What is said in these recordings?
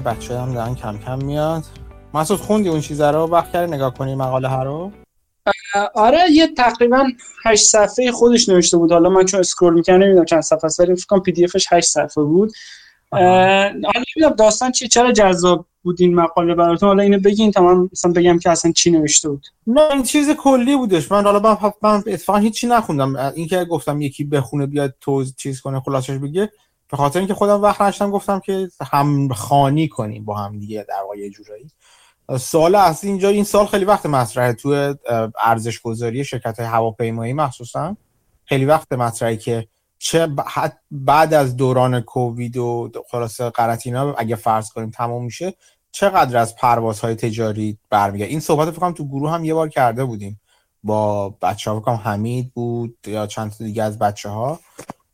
که بچه هم دارن کم کم میاد. مسعود خوندی اون چیزا رو؟ وقت کردی نگاه کنی مقاله ها رو؟ آره یه تقریبا 8 صفحه خودش نوشته بود. حالا من چون اسکرول می‌کنم نمی‌دونم چند صفحه است ولی فکر کنم پی دی افش 8 صفحه بود حالا نمی‌دونم داستان چی چرا جذاب بود این مقاله براتون؟ حالا اینو بگین تا من مثلا بگم که اصلا چی نوشته بود. نه این چیز کلی بودش. من حالا من, من اتفاقا هیچی نخوندم. اینکه گفتم یکی بخونه بیاد تو چیز کنه خلاصش بگه. به خاطر اینکه خودم وقت نشتم گفتم که هم خانی کنیم با هم دیگه در واقع جورایی. سوال اصلی اینجا این سال خیلی وقت مطرحه. تو ارزش گذاری شرکت های هواپیمایی مخصوصا خیلی وقت مطرحه که چه بعد از دوران کووید و خلاص قرنطینه اگه فرض کنیم تمام میشه چقدر از پروازهای تجاری برمیگرد این صحبت فکر تو گروه هم یه بار کرده بودیم. با بچه ها حمید بود یا چند تا دیگه از بچه ها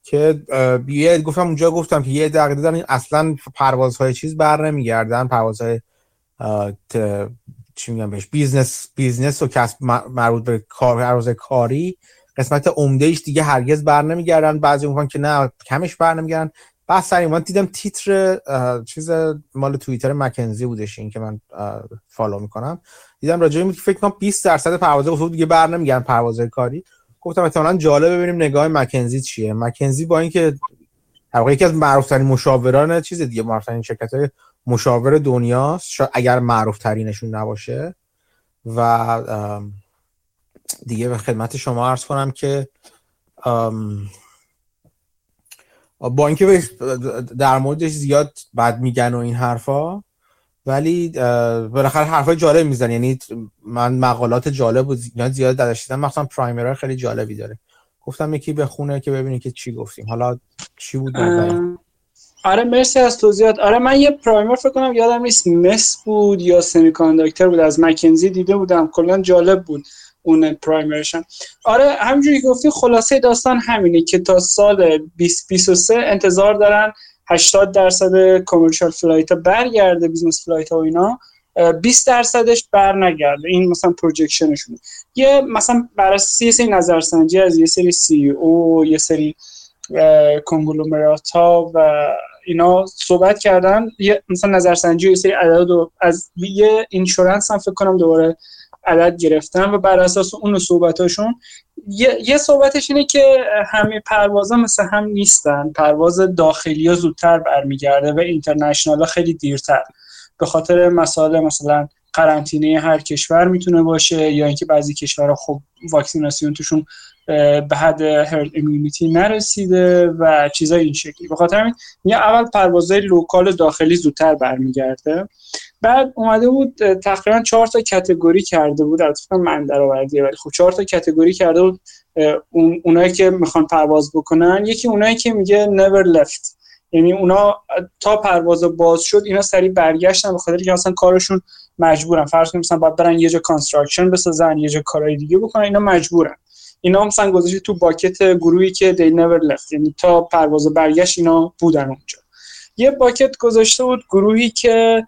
که یه گفتم اونجا گفتم که یه دقیقه دارن اصلا پروازهای چیز بر نمیگردن پروازهای چی میگم بهش business business و کسب مربوط به کار کاری قسمت عمده دیگه هرگز بر نمیگردن بعضی میگن که نه کمش بر نمیگردن. بعد سری من دیدم تیتر چیز مال توییتر مک‌کنزی بودش این که من follow می‌کنم. دیدم راجع به فکر کنم 20 درصد پروازه گفت دیگه بر نمیگردن پروازهای کاری. گفتم احتمالاً جالب ببینیم نگاه مکنزی چیه. مکنزی با اینکه در یکی از معروف ترین مشاوران چیز دیگه معروف ترین شرکت های مشاور دنیاست. شاید اگر معروف ترینشون نباشه. و دیگه به خدمت شما عرض کنم که با اینکه در موردش زیاد بد میگن و این حرفا ولی بالاخره حرفای جالب میزن یعنی من مقالات جالب و زیاد درش دیدم مثلا primer خیلی جالبی داره. گفتم یکی بخونه که ببینید که چی گفتیم. حالا چی بود آره مرسی از توضیحات. آره من یه primer فکر کنم یادم نیست مس بود یا semiconductor بود. از مک‌کنزی دیده بودم. کلا جالب بود اون primerشن آره همینجوری گفتی خلاصه داستان همینه که تا سال 2023 انتظار دارن 80 درصد commercial flight برگرده business flight ها و اینا. 20 درصدش بر نگرده این مثلا پروجکشنشونه یه مثلا بر اساس یه سری نظرسنجی از یه سری سی او یه سری کنگلومرات ها و اینا صحبت کردن. یه مثلا نظرسنجی و یه سری عدد از یه اینشورنس هم فکر کنم دوباره عدد گرفتن و بر اساس اون صحبتاشون یه, یه صحبتش اینه که همه پروازا مثل هم نیستن. پرواز داخلی ها زودتر برمیگرده و اینترنشنال ها خیلی دیرتر. به خاطر مسائل مثلا قرنطینه هر کشور می‌تونه باشه یا اینکه بعضی کشورها خب واکسیناسیون توشون به حد هرد امیونیتی نرسیده و چیزای این شکلی. به خاطر همین اول پروازهای لوکال داخلی زودتر برمیگرده. بعد اومده بود تقریبا چهار تا کتگوری کرده بود. البته من درآوردیه ولی خب چهار تا کتگوری کرده بود اون اونایی که می‌خوان پرواز بکنن. یکی اونایی که میگه never left. یعنی اونا تا پرواز باز شد اینا سریع برگشتن به خاطر که اصلا کارشون مجبورن. فرض کنیم مثلا باید برن یه جا construction بسازن یه جا کارهای دیگه بکنن اینا مجبورن. اینا مثلا گذاشته تو bucket گروهی که they never left. یعنی تا پرواز برگشت اینا بودن اونجا. یه bucket گذاشته بود گروهی که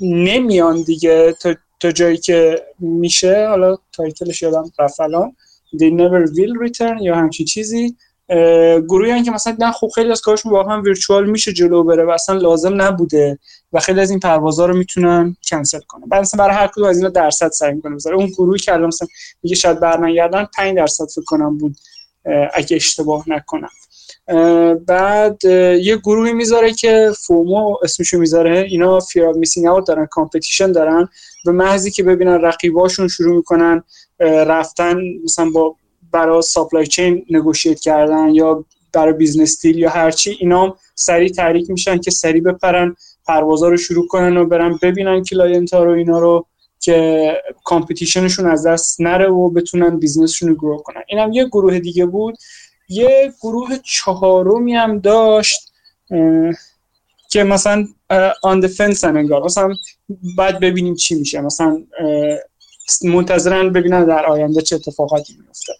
نمیان دیگه. تا, جایی که میشه حالا titleش یادم رفت الان. They never will return یا همچی چیزی. گروهی که مثلا نه خب خیلی از کارشون واقعا virtual میشه جلو بره و اصلا لازم نبوده و خیلی از این پروازها رو می‌تونن کنسل کنن. بعد مثلا برای هر کدوم از اینا درصد سعی می‌کنه بذاره. اون گروهی که الان مثلا میگه شاید برنگردن 5 درصد فکر کنم بود اگه اشتباه نکنم. بعد یه گروهی می‌ذاره که FOMO اسمشو می‌ذاره. اینا fear missing out دارن competition دارن. به محضی که ببینن رقیباشون شروع می‌کنن رفتن مثلا با برای supply chain negotiate کردن یا برای business deal یا هرچی اینا سریع تحریک میشن که سریع بپرن پروازا رو شروع کنن و برن ببینن client ها رو اینا رو که competitionشون از دست نره و بتونن businessشون رو grow کنن. اینم یه گروه دیگه بود. یه گروه چهارمی هم داشت که مثلا on the fence انگار مثلا بعد ببینیم چی میشه مثلا منتظرن ببینن در آینده چه اتفاقاتی میفته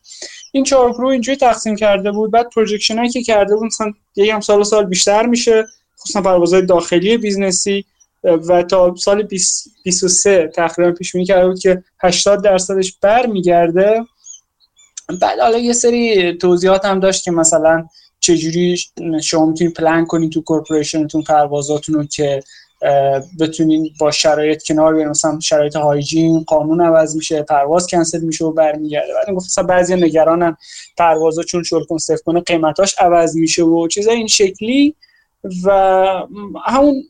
این چهار گروه اینجوری تقسیم کرده بود بعد projection که کرده بود مثلا یه هم سال سال بیشتر میشه خصوصا پروازهای داخلی businessی و تا سال 2023 تقریبا پیش بینی کرده بود که 80 درصدش برمیگرده. بعد حالا یه سری توضیحات هم داشت که مثلا چجوری شما می‌تونید پلان کنید تو کورپوریشنتون پروازاتون رو که بتونین با شرایط کنار بیارین. مثلا شرایط هایجین قانون عوض میشه پرواز کنسل میشه و برمیگرده. بعد گفت مثلا بعضی نگرانن پروازا چون شل کنسف کنه قیمتاش عوض میشه و چیزای این شکلی. و همون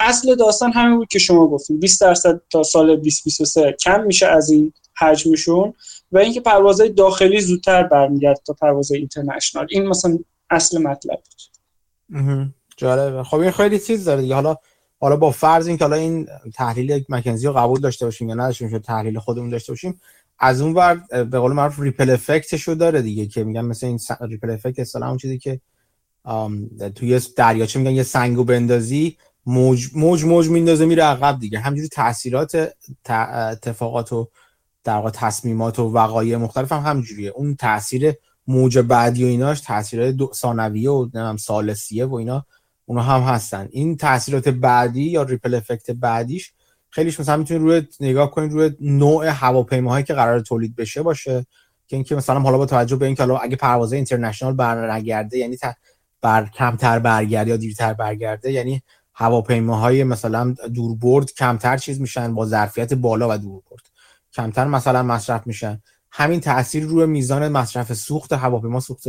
اصل داستان همین بود که شما گفتیم 20 درصد تا سال 2023 کم میشه از این حجمشون. و اینکه پروازهای داخلی زودتر برمیگرد تا پروازهای international. این مثلا اصل مطلب بود. جالبه. خب این خیلی چیز داره دیگه. حالا حالا با فرض اینکه حالا این تحلیل مک‌کنزی رو قبول داشته باشیم یا نداشته باشیم تحلیل خودمون داشته باشیم از اون ور به قول معروف ripple effectش رو داره دیگه که میگن مثل این ripple effect اصلا اون چیزی که توی دریاچه میگن یه سنگو بندازی موج موج موج میندازه میره عقب دیگه. همجوری تاثیرات اتفاقات و در واقع تصمیمات و وقایع مختلف هم همجوریه اون تاثیر موج بعدی و ایناش تاثیرات ثانویه و نمی‌دونم سالسیه و اینا اونا هم هستن. این تاثیرات بعدی یا ریپل افکت بعدیش خیلیش مثلا می‌تونید روی نگاه کنید روی نوع هواپیماهایی که قرار تولید بشه باشه. که اینکه مثلا حالا با توجه به اینکه حالا اگه پروازهای اینترنشنال برنگرده یعنی بر کمتر برگرده یا دیرتر برگرده یعنی هواپیماهای مثلا دوربرد کمتر چیز میشن با ظرفیت بالا و دوربرد. کمتر مثلا مصرف میشن. همین تاثیر روی میزان مصرف سوخت هواپیما سوخت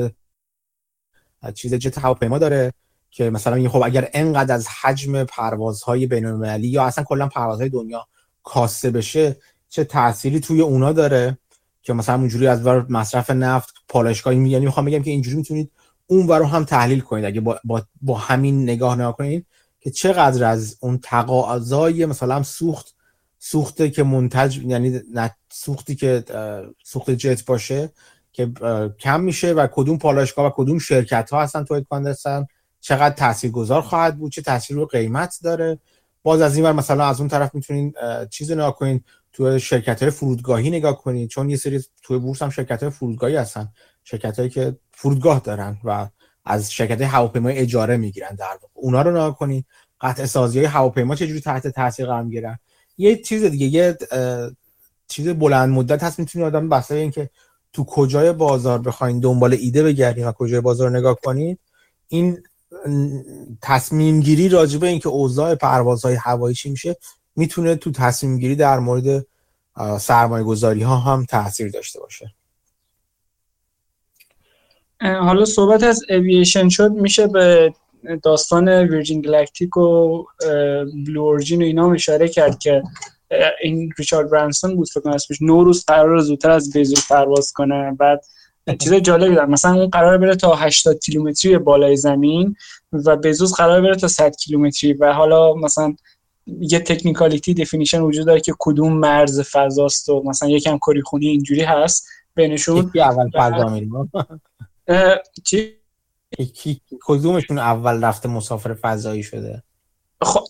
چیز جت هواپیما داره که مثلا میگه خب اگر انقدر از حجم پروازهای بین المللی یا اصلا کلا پروازهای دنیا کاسته بشه چه تأثیری توی اونا داره که مثلا اونجوری از ور مصرف نفت پالایشگاهی یعنی می‌خوام بگم که اینجوری می‌تونید اون رو هم تحلیل کنید. اگه با, با, با همین نگاه نگاه کنید که چقدر از اون تقاضای مثلا سوخت سوخته که منتج یعنی سوختی که سوخت جت باشه که کم میشه و کدوم پالایشگاه و کدوم شرکت ها هستن تولید کننده هستن چقدر تاثیرگذار خواهد بود؟ چه تاثیر رو قیمت داره؟ باز از این ور مثلا از اون طرف می‌تونین چیز نگاه کنین. تو شرکت های فرودگاهی نگاه کنین. چون یه سری توی بورس هم شرکت های فرودگاهی هستن. شرکت هایی که فرودگاه دارن و از شرکت هواپیما اجاره می‌گیرن در اونا رو نگاه کنین. قطع سازی های هواپیما چجوری تحت تاثیر قرار می‌گیرن؟ یه چیز دیگه یه چیز بلند مدت هست می‌تونی آدم بسته اینکه تو کجای بازار بخواین دنبال ایده بگردین و کجای بازار نگاه کنید این تصمیم گیری راجبه اینکه اوضاع پروازهای هوایی چی میشه می‌تونه تو تصمیم گیری در مورد سرمایه گذاری ها هم تاثیر داشته باشه. حالا صحبت از اوییشن شد میشه به داستان ویرجین گلکتیک و بلو اورجین و اینا اشاره کرد که این ریچارد برانسون بود فکر اسمش نوروز قرار زودتر از بیزوس پرواز کنه. بعد چیز جالبی دارم مثلا اون قرار بره تا 80 کیلومتری بالای زمین و بیزوس قرار بره تا 100 کیلومتری و حالا مثلا یه تکنیکالیتی دفینیشن وجود داره که کدوم مرز فضاست و مثلا یکم کاری خونی اینجوری هست. بینشون اول فضا میریم چی کدومشون اول رفته مسافر فضایی شده؟ خب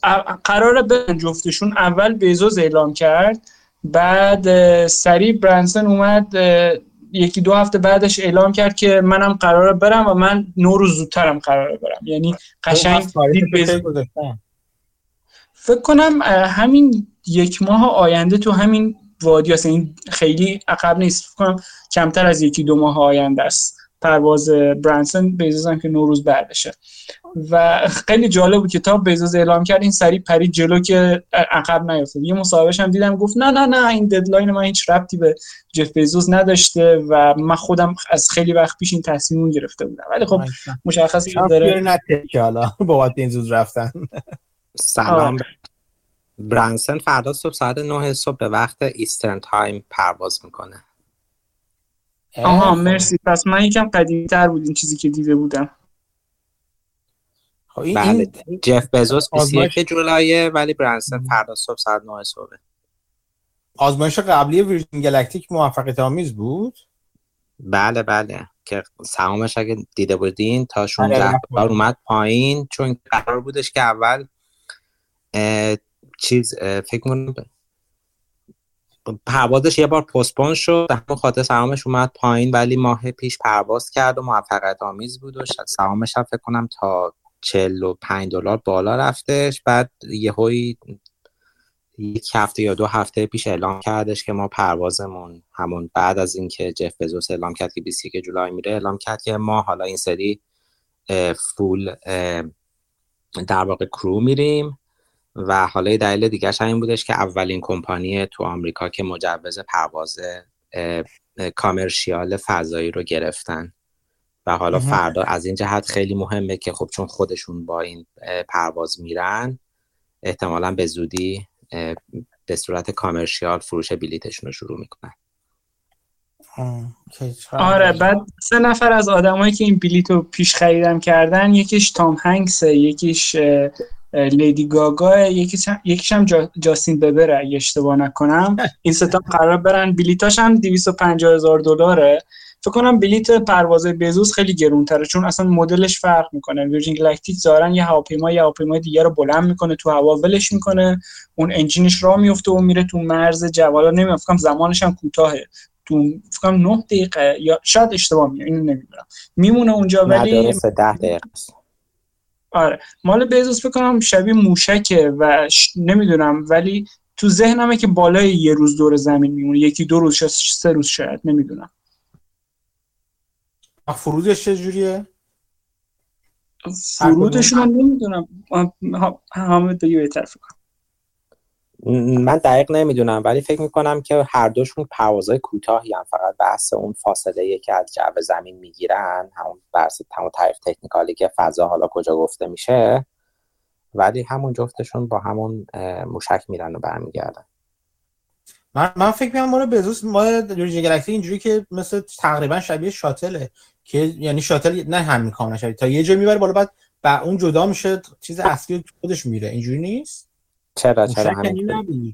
قرار به جفتشون. اول بیزوز اعلام کرد بعد سریع برانسون اومد یکی دو هفته بعدش اعلام کرد که منم قراره برم و من نو روز زودترم قراره برم. یعنی قشنگ فکر کنم همین یک ماه آینده تو همین وادی هست. این خیلی عقب نیست. فکر کنم کمتر از یکی دو ماه آینده است. پرواز برانسون بیزوز که نوروز بردشه و خیلی جالب بود که تا بیزوز اعلام کرد این سری پرید جلو که عقب نیفتاد یه مصاحبهش هم دیدم گفت نه نه نه این ددلاین من هیچ ربطی به جف بیزوز نداشته و من خودم از خیلی وقت پیش این تصمیم گرفته بودم. ولی خب مشخصه داره حالا بابت این زود رفتن. سلام. برانسن فردا صبح ساعت 9 صبح به وقت Eastern Time پرواز می‌کنه. آها مرسی. پس من یکم قدیمی تر بود این چیزی که دیده بودم. خب این بله. جف بزوس 21 Julyه ولی برانسن فردا صبح ساعت 9 صبح آزمایش قبلی Virgin Galactic موفقیت آمیز بود؟ بله بله. که سهامش اگه دیده بودین تا 16 بله، بار اومد پایین. چون قرار بودش که اول چیز فکر کنم پروازش یه بار پستپون شد. به همون خاطر سهامش اومد پایین ولی ماه پیش پرواز کرد و موفقیت آمیز بود و سهامش هم فکر کنم تا 45 دلار بالا رفتش. بعد یهویی یک هفته یا دو هفته پیش اعلام کردش که ما پروازمون همون بعد از اینکه جف بزوس اعلام کرد که 21 جولای میره اعلام کرد که ما حالا این سری فول در واقع کرو میریم. و حالا دلیل دیگه این بودش که اولین کمپانی تو آمریکا که مجوز پرواز کامرشیال فضایی رو گرفتن. و حالا فردا از این جهت خیلی مهمه که خب چون خودشون با این پرواز میرن احتمالا به زودی به صورت کامرشیال فروش بلیتشون رو شروع می‌کنن. آره بعد سه نفر از آدمایی که این بلیت رو پیش خریدم کردن یکیش تام هنگس یکیش لیدی گاگا یکیش هم, هم جاستین ببره اگه اشتباه نکنم. این ستا قرار برن. بلیتاش هم 250 هزار دلاره فکر کنم بلیت پرواز بزوس خیلی گرونتره چون اصلا مدلش فرق می‌کنه. ویرجین گلکتیک ظاهرا یه هواپیما یه هواپیمای دیگه رو بلند می‌کنه تو هوا ولش می‌کنه. اون انجینش راه میفته و میره تو مرز جوالا نمی‌دونم زمانش هم کوتاهه. تو فکر 9 دقیقه یا شاید اشتباه میگم اینو نمی‌دونم. میمونه اونجا ولی 10 دقیقه آره. مال بیزوس فکر کنم شبیه موشکه و ش... نمی‌دونم ولی تو ذهنمه که بالای یه روز دور زمین میمونه. یکی دو روز سه روز شاید نمی‌دونم. فرودش چجوریه فرودشون من نمی‌دونم. همه دیگه بهتر فکر من دقیق نمی‌دونم ولی فکر می‌کنم که هر دوشون پروازهای کوتاهی هم فقط بحث اون فاصله که از جو زمین می‌گیرن همون بحث همون تعریف تکنیکالی که فضا حالا کجا گفته میشه ولی همون جفتشون با همون موشک میرن و برمیگردن. من من فکر می‌کنم مال بزوس مال گلکسی اینجوری که مثل تقریبا شبیه شاتله که یعنی شاتل نه همین کاملا شبیه تا یه جایی می‌بره بالا بعد با اون جدا میشه چیز اصلی خودش میره. اینجوری نیست؟ چرا چرا همین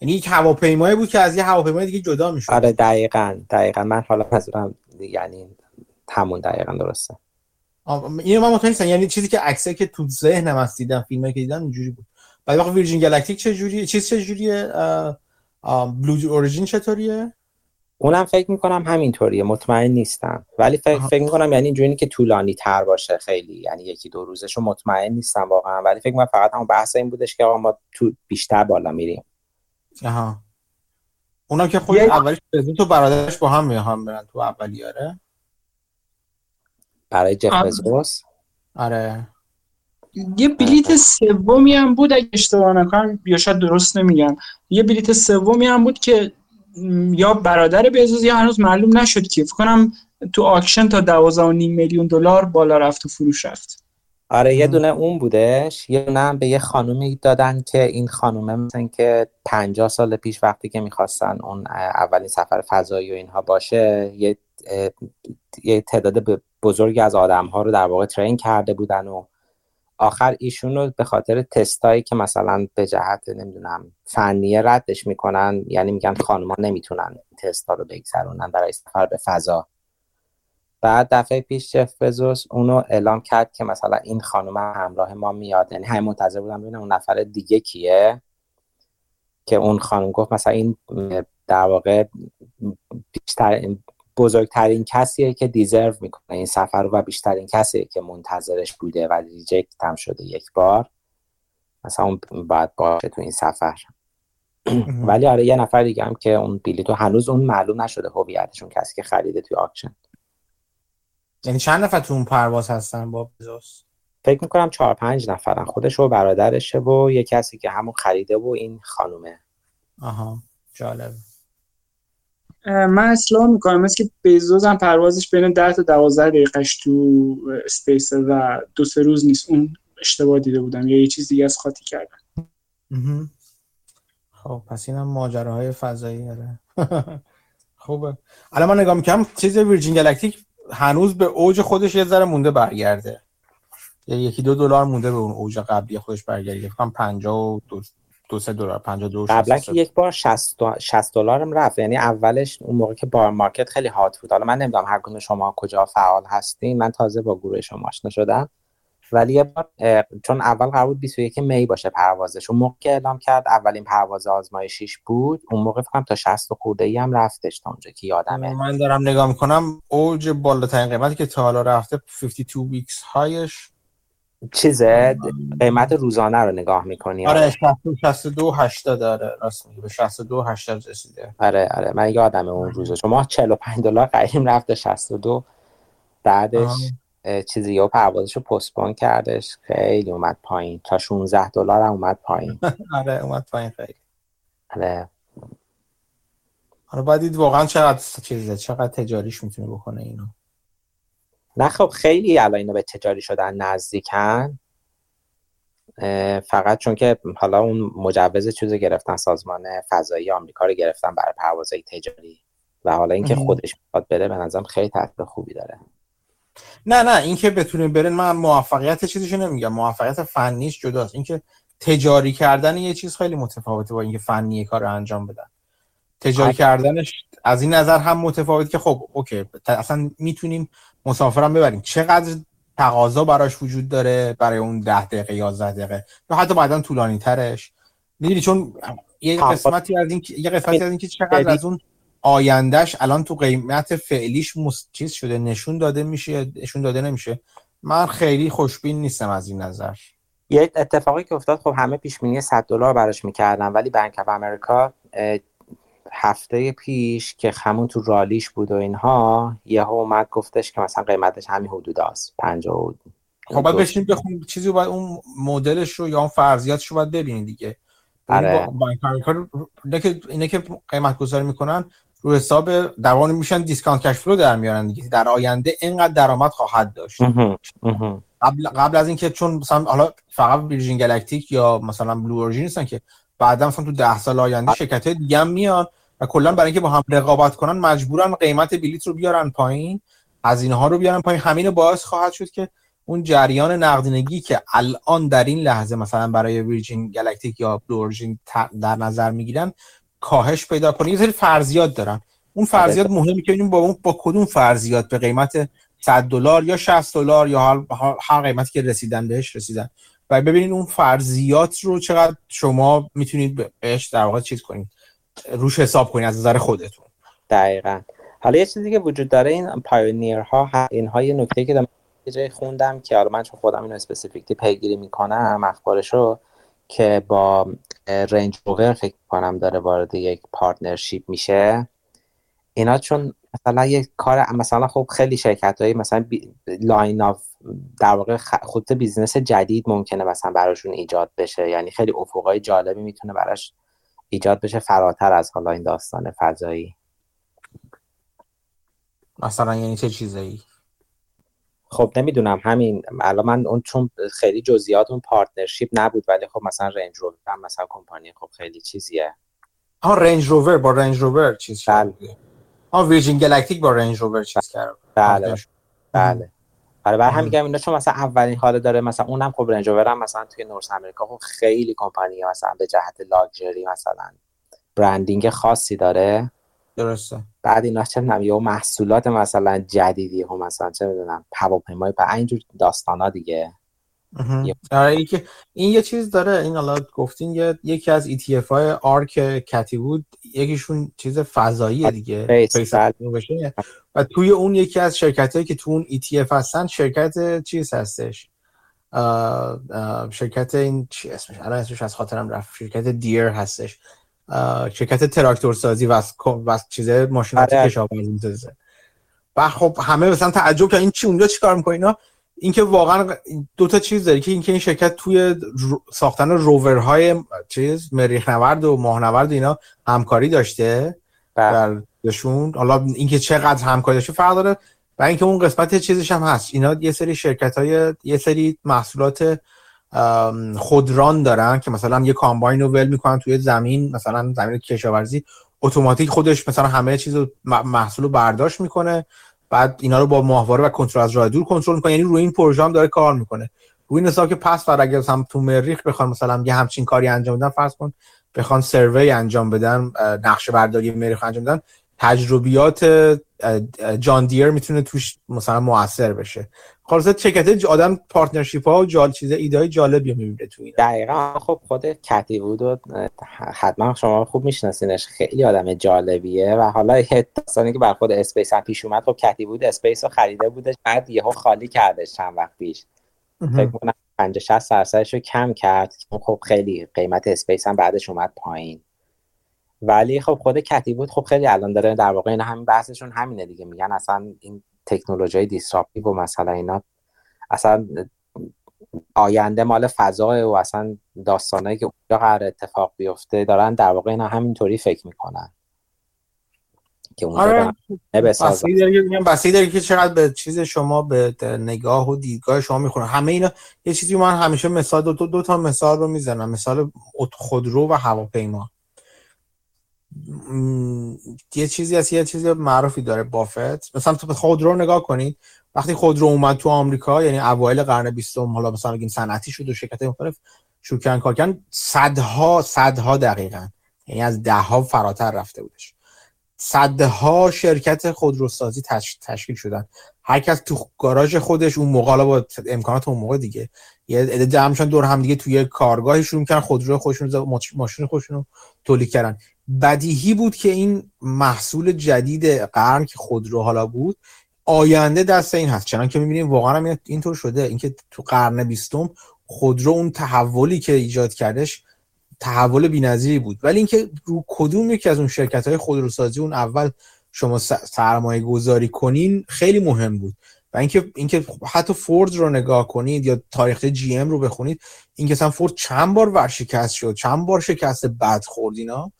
یعنی یک هواپیمایی بود که از یه هواپیمای دیگه جدا می‌شد. آره دقیقاً دقیقاً. من حالا منظورم یعنی همون دقیقاً درسته. اینو من مطمئن نیستم. یعنی چیزی که عکسه که تو ذهنم هست دیدم فیلمی که دیدم اینجوری بود. بعد وقت ویرجین گالاکتیک چه جوریه چیز چه جوریه بلو اوريجین چطوریه؟ اونم فکر می‌کنم همینطوریه مطمئن نیستم. ولی فکر, فکر می‌کنم یعنی اینجوری که طولانی تر باشه خیلی. یعنی یکی دو روزشو مطمئن نیستم واقعا. ولی فکر می‌کنم فقط همون بحث این بودش که آقا ما تو بیشتر بالا میریم. آها. اونم که خود اولش تو برادرش با هم میان برن تو اولیاره برای جف بزوس آره. یه بلیت سومی هم بود اگه اشتباه نکنم یا شاید درست نمیگم. یه بلیت سومی هم بود که یا برادر بیزوس یا هنوز معلوم نشد که. فکر کنم تو آکشن تا 12.5 میلیون دلار بالا رفت و فروش رفت. آره یه دونه اون بودش. یه دونه هم به یه خانومی دادن که این خانومه مثلا که 50 سال پیش وقتی که می‌خواستن اون اولین سفر فضایی و اینها باشه یه یه تعداد بزرگی از آدم ها رو در واقع ترین کرده بودن و آخر ایشون رو به خاطر تستایی که مثلا به جهت نمی‌دونم فنیه ردش می‌کنن یعنی میگن خانوما نمی‌تونن تستا رو بگذرونن برای سفر به فضا. بعد دفعه پیش جف بزوس اونو اعلام کرد که مثلا این خانوم همراه ما میاد. یعنی همین منتظر بودم ببینم اون نفر دیگه کیه. که اون خانم گفت مثلا این در واقع بیشتر بزرگترین کسیه که deserve می‌کنه. این سفر و بیشترین کسیه که منتظرش بوده و reject هم شده یک بار. مثلا اون باید باشه تو این سفر. ولی آره یه نفر دیگه هم که اون بلیتو هنوز اون معلوم نشده هویتشون کسی که خریده توی auction. یعنی چند نفر تو اون پرواز هستن با بزوس فکر می‌کنم چهار پنج نفرن. خودش و برادرشه و یه کسی که همون خریده و این خانومه. آها جالب من اصلا می‌کنم. مثل که بزوس هم پروازش بین 10 تا 12 دقیقش تو space و دو سه روز نیست. اون اشتباه دیده بودم. یا یه چیز دیگه از قاطی کردم. خب پس این هم ماجراهای فضایی آره خوبه. الان من نگاه می‌کنم چیز Virgin Galactic هنوز به اوج خودش یه ذره مونده برگرده. یکی دو دلار مونده به اون اوج قبلی خودش برگرده. فکر کنم 52 دو سه دلار 52 قبلا که یک بار 60 60 دلارم رفت. یعنی اولش اون موقع که بار مارکت خیلی هات بود. حالا من نمی‌دونم هر کدوم شما کجا فعال هستین. من تازه با گروه شما آشنا شدم. ولی یه بار چون اول قرار بود 21 می باشه پروازش. اون موقع که اعلام کرد اولین پرواز آزمایشیش بود. اون موقع فکر تا 60 خورده ای هم رفتش تا اونجا که یادمه. من دارم نگاه می‌کنم. اوج بالاترین قیمتی که تا حالا رفته 52 ویکس هایش چیزه قیمت روزانه رو نگاه می‌کنی آره. 62 80 داره راست میگی به 62 80 رسیده. آره آره من یادم اون روزا. شما 45 دلار قیم رفته 62 بعدش چیزی یا پروازش رو پستپون کردش خیلی اومد پایین. تا 16 دلار هم اومد پایین. آره اومد پایین خیلی. آره. آره باید دید واقعا چقدر چیزه چقدر تجاریش می‌تونه بکنه اینو. نه خب خیلی الان اینو به تجاری شدن نزدیکن. فقط چون که حالا اون مجوز چیز گرفتن سازمان فضایی آمریکا رو گرفتن برای پروازهای تجاری. و حالا اینکه خودش می‌خواد بره به نظرم خیلی تاثیر خوبی داره. نه نه اینکه بتونه برن من موفقیت چیزشو نمیگم. موفقیت فنیش جداست. اینکه تجاری کردن یه چیز خیلی متفاوته با اینکه فنی کار رو انجام بدن. تجاری کردنش از این نظر هم متفاوت که خب اوکی اصلا می‌تونیم مسافرم ببریم. چقدر تقاضا براش وجود داره برای اون ده دقیقه 11 دقیقه؟ یا حتی بعدا طولانی ترش می‌دونی چون یه قسمتی از این یه قسمتی از این که چقدر از اون آیندهش الان تو قیمت فعلیش چیز شده نشون داده میشه نشون داده نمیشه. من خیلی خوشبین نیستم از این نظر. یه اتفاقی که افتاد خب همه پیش بینی 100 دلار براش می‌کردن ولی بانک اف امریکا هفته پیش که همون تو rallyش بود و اینها یهو اومد گفتش که مثلا قیمتش همین حدود است 50 خب باید بشین بخون چیزی باید اون مدلش رو یا اون فرضیاتش رو باید ببینید دیگه. آره. اینه که اینه که قیمت گذاری می‌کنن رو حساب در میشن discount cash flow در میارن دیگه. در آینده اینقدر درآمد خواهد داشت. قبل قبل از اینکه چون مثلا حالا فقط Virgin Galactic یا مثلا Blue Origin نیستن که بعدا مثلا تو ده سال آینده شرکت های دیگه هم میان و کلا برای اینکه با هم رقابت کنن مجبورن قیمت بلیت رو بیارن پایین هزینه ها رو بیارن پایین. همین باعث خواهد شد که اون جریان نقدینگی که الان در این لحظه مثلا برای ویرجین گالاکتیک یا بلورژین در نظر می‌گیرن کاهش پیدا کنه یه سری فرضیات دارن. اون فرضیات مهمی که ببینیم با اون با کدوم فرضیات؟ به قیمت 100 دلار یا 60 دلار یا هر قیمتی که رسیدن بهش رسیدن. و ببینید اون فرضیات رو چقدر شما می‌تونید بهش در واقع چیز کنید. روش حساب کنید از نظر خودتون. دقیقا. حالا یه چیزی که وجود داره این pioneer ها اینها یه نکته که جای خوندم که حالا من چون خودم اینو specifically پیگیری می‌کنم اخبارشو که با Range Rover فکر کنم داره وارد یک partnership میشه. اینا چون مثلا یک کار مثلا خب خیلی شرکت هایی مثلا line of در واقع خود business جدید ممکنه مثلا براشون ایجاد بشه. یعنی خیلی افقای جالبی می‌تونه براش ایجاد بشه فراتر از حالا این داستان فضایی. مثلا یعنی چه چیزایی؟ خب نمی‌دونم همین الان من اون چون خیلی جزئیات اون partnership نبود ولی خب مثلا Range Rover هم مثلا کمپانی خب خیلی چیزیه. ها Range Rover با Range Rover چیز بله. ها ویرجین گالاکتیک با رنج روور چیز کرد بله. بله. آره برای همین میگم اینا چون مثلا اولین حاله داره مثلا اونم خب رنج هم مثلا توی نورس امریکا خب خیلی کمپانی مثلا به جهت لاکچری مثلا برندینگ خاصی داره. درسته. بعد اینا چه می‌دونم محصولات مثلا جدیدی هم مثلا چه می‌دونم هواپیمای په اینجور داستانا دیگه. آره که این یه چیز داره این حالا گفتین یه یکی از ETF های آرک کتی بود یکیشون چیز فضایی دیگه و توی اون یکی از شرکت هایی که تو اون ETF هستن شرکت چیز هستش. آه آه شرکت این چی اسمش؟ الان اسمش از خاطرم رفت. شرکت دیر هستش. شرکت تراکتور سازی و و چیز ماشینات آره. کشاورزی. و خب همه مثلا تعجب که این چی اونجا چیکار می‌کنه اینا؟ اینکه واقعا دو تا چیز داره که اینکه این شرکت توی ساختن روورهای چیز مریخ نورد و ماهنورد اینا همکاری داشته بله. درشون حالا اینکه چقدر همکاری داشته فرق داره و اینکه اون قسمت چیزش هم هست. اینا یه سری شرکت های یه سری محصولات خودران دارن که مثلا یه کامباین رو ول می‌کنن توی زمین مثلا زمین کشاورزی اتوماتیک خودش مثلا همه چیز محصول رو برداشت می‌کنه. بعد اینا رو با ماهواره و کنترل از راه دور کنترل می‌کنه. یعنی روی این پروژه هم داره کار می‌کنه. روی این حساب که پس فردا اگر هم تو مریخ بخوان مثلا یه همچین کاری انجام بدن فرض کن بخوان survey انجام بدن نقشه برداری مریخ انجام بدن تجربیات John Deere می‌تونه توش مثلا موثر بشه. خلاصه شرکت آدم partnership ها و جال چیز ایده های جالبی می‌بینه تو این دقیقا خب خود Cathie Wood و حتما شما خوب میشناسینش. خیلی آدم جالبیه و حالا یه داستانی که بر خود Space هم پیش اومد خب Cathie Wood Space رو خریده بودش بعد یهو خالی کردش چند وقت پیش. فکر کنم 50 60 درصدش رو کم کرد خب خیلی قیمت Space هم بعدش اومد پایین. ولی خب خود Cathie Wood خب خیلی الان داره در واقع این همین بحثشون همینه دیگه. میگن اصلا این تکنولوژی disruptive و مثلا اینا. اصلا آینده مال فضا و اصلا داستانایی که اونجا قرار اتفاق بیفته دارن در واقع اینا همینطوری فکر می‌کنن. که اونجا آره. بسیاری داره که چقدر به چیز شما به نگاه و دیدگاه شما می‌خونه همه اینا یه چیزی من همیشه مثال دو, دو, دو تا مثال رو می‌زنم. مثال خودرو و هواپیما. یه چیزی هست یه چیزی معروفی داره بافت. مثلا تو خودرو نگاه کنید وقتی خودرو اومد تو آمریکا یعنی اوایل قرن 20 حالا مثلا بگیم صنعتی شد و شرکت مختلف شروع کردن کار کردن صدها صدها دقیقا یعنی از ده ها فراتر رفته بودش. صدها شرکت خودروسازی تشکیل شدن. هر کس تو گاراژ خودش اون موقع با امکانات اون موقع دیگه یه عده جمعشون دور هم دیگه توی کارگاهی شروع کردن خودرو خودشون ماشین خودشون تولید کردن. بدیهی بود که این محصول جدید قرن که خودرو حالا بود آینده دست این هست. چنان که می‌بینیم واقعا هم اینطور شده. اینکه تو قرن بیستم خودرو اون تحولی که ایجاد کردش تحول بی‌نظیری بود. ولی اینکه رو کدوم یکی از اون شرکت های خودروسازی اون اول شما سرمایه گذاری کنین خیلی مهم بود. و اینکه اینکه حتی فورد رو نگاه کنید یا تاریخ جی ام رو بخونید اینکه مثلا فورد چند بار ورشکست شد چند بار شکست بد خورد اینا.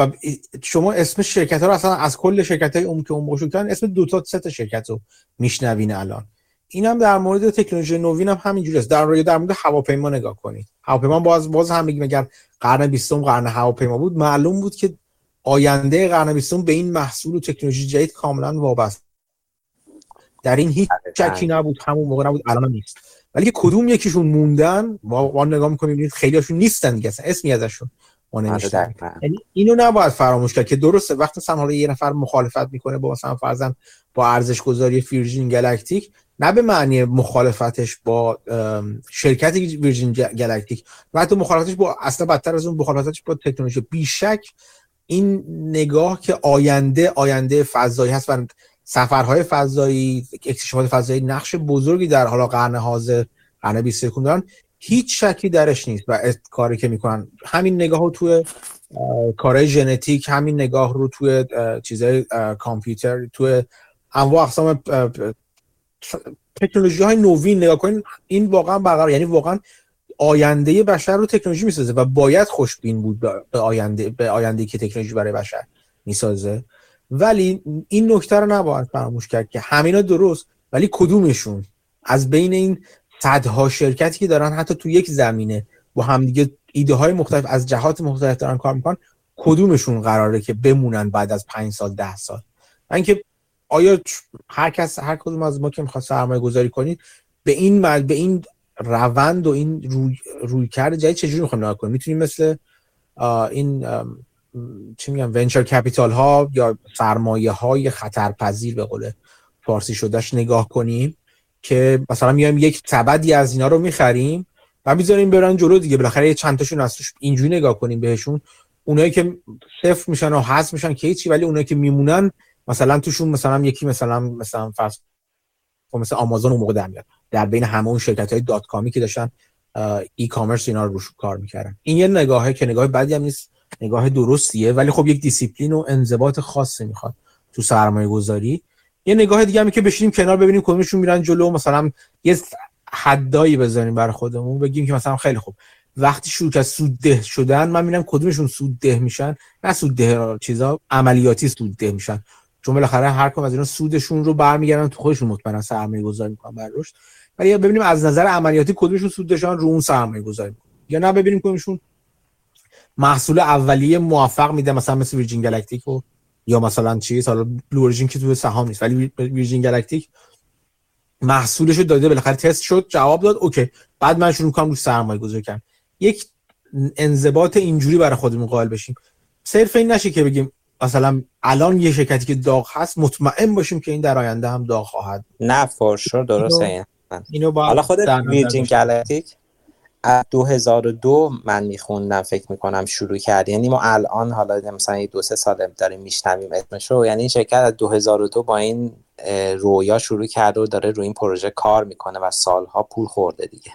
و شما اسم شرکت ها رو اصلا از کل شرکت های اون که اون کردن اسم دو تا سه تا شرکت رو میشنوین الان. این هم در مورد تکنولوژی نوین هم همینجوری است. در در مورد هواپیما نگاه کنید. هواپیما باز باز هم میگم اگر قرن 20 قرن هواپیما بود معلوم بود که آینده قرن 20 به این محصول و تکنولوژی جدید کاملا وابسته. در این هیچ شکی نبود همون موقع نبود الان نیست. ولی که کدوم یکیشون موندن ما نگاه می‌کنیم خیلی هاشون نیستن دیگه اسمی ازشون. ما آره، یعنی اینو نباید فراموش کرد که درسته وقتی مثلا حالا یه نفر مخالفت می‌کنه با مثلا فرضاً با ارزش گذاری ویرجین گلکتیک نه به معنی مخالفتش با شرکت ویرجین گلکتیک و حتی مخالفتش با اصلا بدتر از اون مخالفتش با تکنولوژی. بیشک این نگاه که آینده آینده فضایی هست و سفرهای فضایی اکتشافات فضایی نقش بزرگی در حالا قرن حاضر قرن 21 دارن هیچ شکی درش نیست و کاری که می‌کنن. همین نگاه رو توی کارهای ژنتیک همین نگاه رو توی چیزهای کامپیوتر توی انواع اقسام تکنولوژی های نوین نگاه کنین این واقعا برقرار یعنی واقعا آینده بشر رو تکنولوژی می‌سازه و باید خوشبین بود به آینده به آینده که تکنولوژی برای بشر می‌سازه. ولی این نکته رو نباید فراموش کرد که همینا درست ولی کدومشون؟ از بین این صدها شرکتی که دارن حتی تو یک زمینه با همدیگه ایده های مختلف از جهات مختلف دارن کار می‌کنن کدومشون قراره که بمونن بعد از پنج سال ده سال؟ اینکه آیا هر کس هر کدوم از ما که می‌خواد سرمایه گذاری کنید به این به این روند و این روی, روی کرده جدید چجوری می‌خوایم نگاه کنیم می‌تونیم مثل این چی میگم ونچر کپیتال ها یا سرمایه های خطرپذیر به قول فارسی شدهش نگاه کنیم که مثلا میایم یک سبدی از اینا رو می‌خریم و می‌ذاریم برن جلو دیگه. بالاخره یه چند تاشون از اینجوری نگاه کنیم بهشون. اونایی که صفر میشن و حذف میشن که هیچی ولی اونایی که میمونن مثلا توشون مثلا یکی مثلا مثلا فرض مثلا آمازون اون موقع در میاد. در بین همه اون شرکت های dot-com ی که داشتن e-commerce اینا رو روش کار می‌کردن. این یه نگاهه که نگاه بدی هم نیست نگاه درستیه ولی خب یک دیسیپلین و انضباط خاصی می‌خواد تو سرمایه گذاری یه نگاه دیگه همی که بشینیم کنار ببینیم کدومشون میرن جلو. مثلا یه حدایی بزنیم برای خودمون بگیم که مثلا خیلی خوب. وقتی شروع کرد سودده شدن من می‌بینم کدومشون سودده میشن. نه سودده چیزا عملیاتی سودده میشن. چون بالاخره هر کم از اینا سودشون رو برمیگردن تو خودشون مطمئنا سرمایه گذاری می‌کنن بر رشد ولی ببینیم از نظر عملیاتی کدومشون سودشان رو اون سرمایه گذاری می‌کنن. یا نه ببینیم کدومشون محصول اولیه موفق میده مثلا مثل ویرجین گالاکتیک و یا مثلا چیز حالا بلو که تو سهام نیست ولی ویرجین گالاکتیک محصولش رو داده بالاخره تست شد جواب داد اوکی. بعد من شروع کنم رو سرمایه گذاری کردم. یک انضباط اینجوری برای خودمون قائل بشیم. صرف این نشه که بگیم مثلا الان یه شرکتی که داغ هست مطمئن باشیم که این در آینده هم داغ خواهد نه فورشور درسته. این اینو حالا خود ویرجین گالاکتیک از 2002 من میخوندم فکر می‌کنم شروع کرد. یعنی ما الان حالا مثلا دو سه سال داریم میشنویم اسمش رو یعنی این شرکت از 2002 با این رویا شروع کرده و داره روی این پروژه کار می‌کنه و سالها پول خورده دیگه.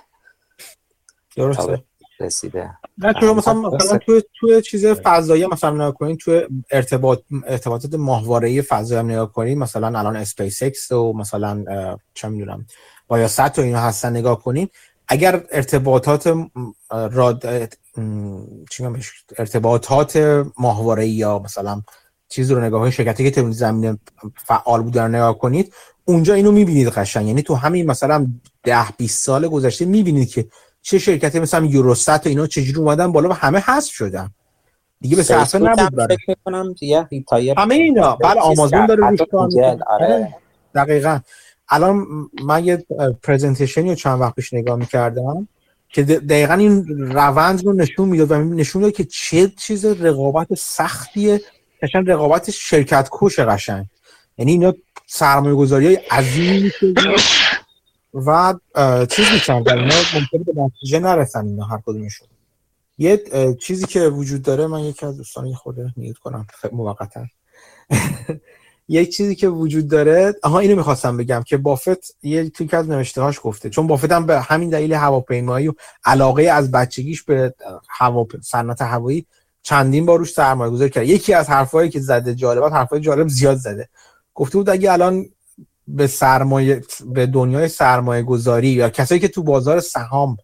درسته. رسیده. نه تو مثلا مثلا تو تو چیز فضایی مثلا نگاه کنین تو ارتباط ارتباطات ماهواره فضایی هم نگاه کنین مثلا الان اسپیس اکس و مثلا چه می‌دونم Viasat و اینا هستن نگاه کنین اگر ارتباطات راد چی ارتباطات ماهواره یا مثلا چیز رو نگاه شرکتی که زمین فعال بودن نگاه کنید اونجا اینو می‌بینید قشنگ. یعنی تو همین مثلا 10 20 سال گذشته می‌بینید که چه شرکتی مثلا یوروست و اینا چجوری اومدن بالا و همه حذف شدن. دیگه به صرفه نبود فکر کنم همه اینا. بله آمازون داره روش آره. دقیقا. الان من یه پرزنتیشنی رو چند وقت پیش نگاه می‌کردم که دقیقا این روند رو نشون می‌داد و نشون می‌داد که چه چیز رقابت سختیه قشنگ رقابت شرکت کش قشنگ. یعنی اینا سرمایه گذاری های عظیمی و چیز می‌کردن اینا ممکنه به نتیجه نرسن اینا هر کدومشون. یه چیزی که وجود داره من یکی از دوستان خود میوت کنم موقتا یک چیزی که وجود داره آها اینو می‌خواستم بگم که بافت یه توی از نوشته هاش گفته. چون بافت هم به همین دلیل هواپیمایی و علاقه از بچگیش به هوا صنعت هوایی چندین بار روش سرمایه گذاری کرد. یکی از حرفایی که زده جالبات حرفای جالب زیاد زده. گفته بود اگه الان به سرمایه به دنیای سرمایه گذاری یا کسایی که تو بازار سهام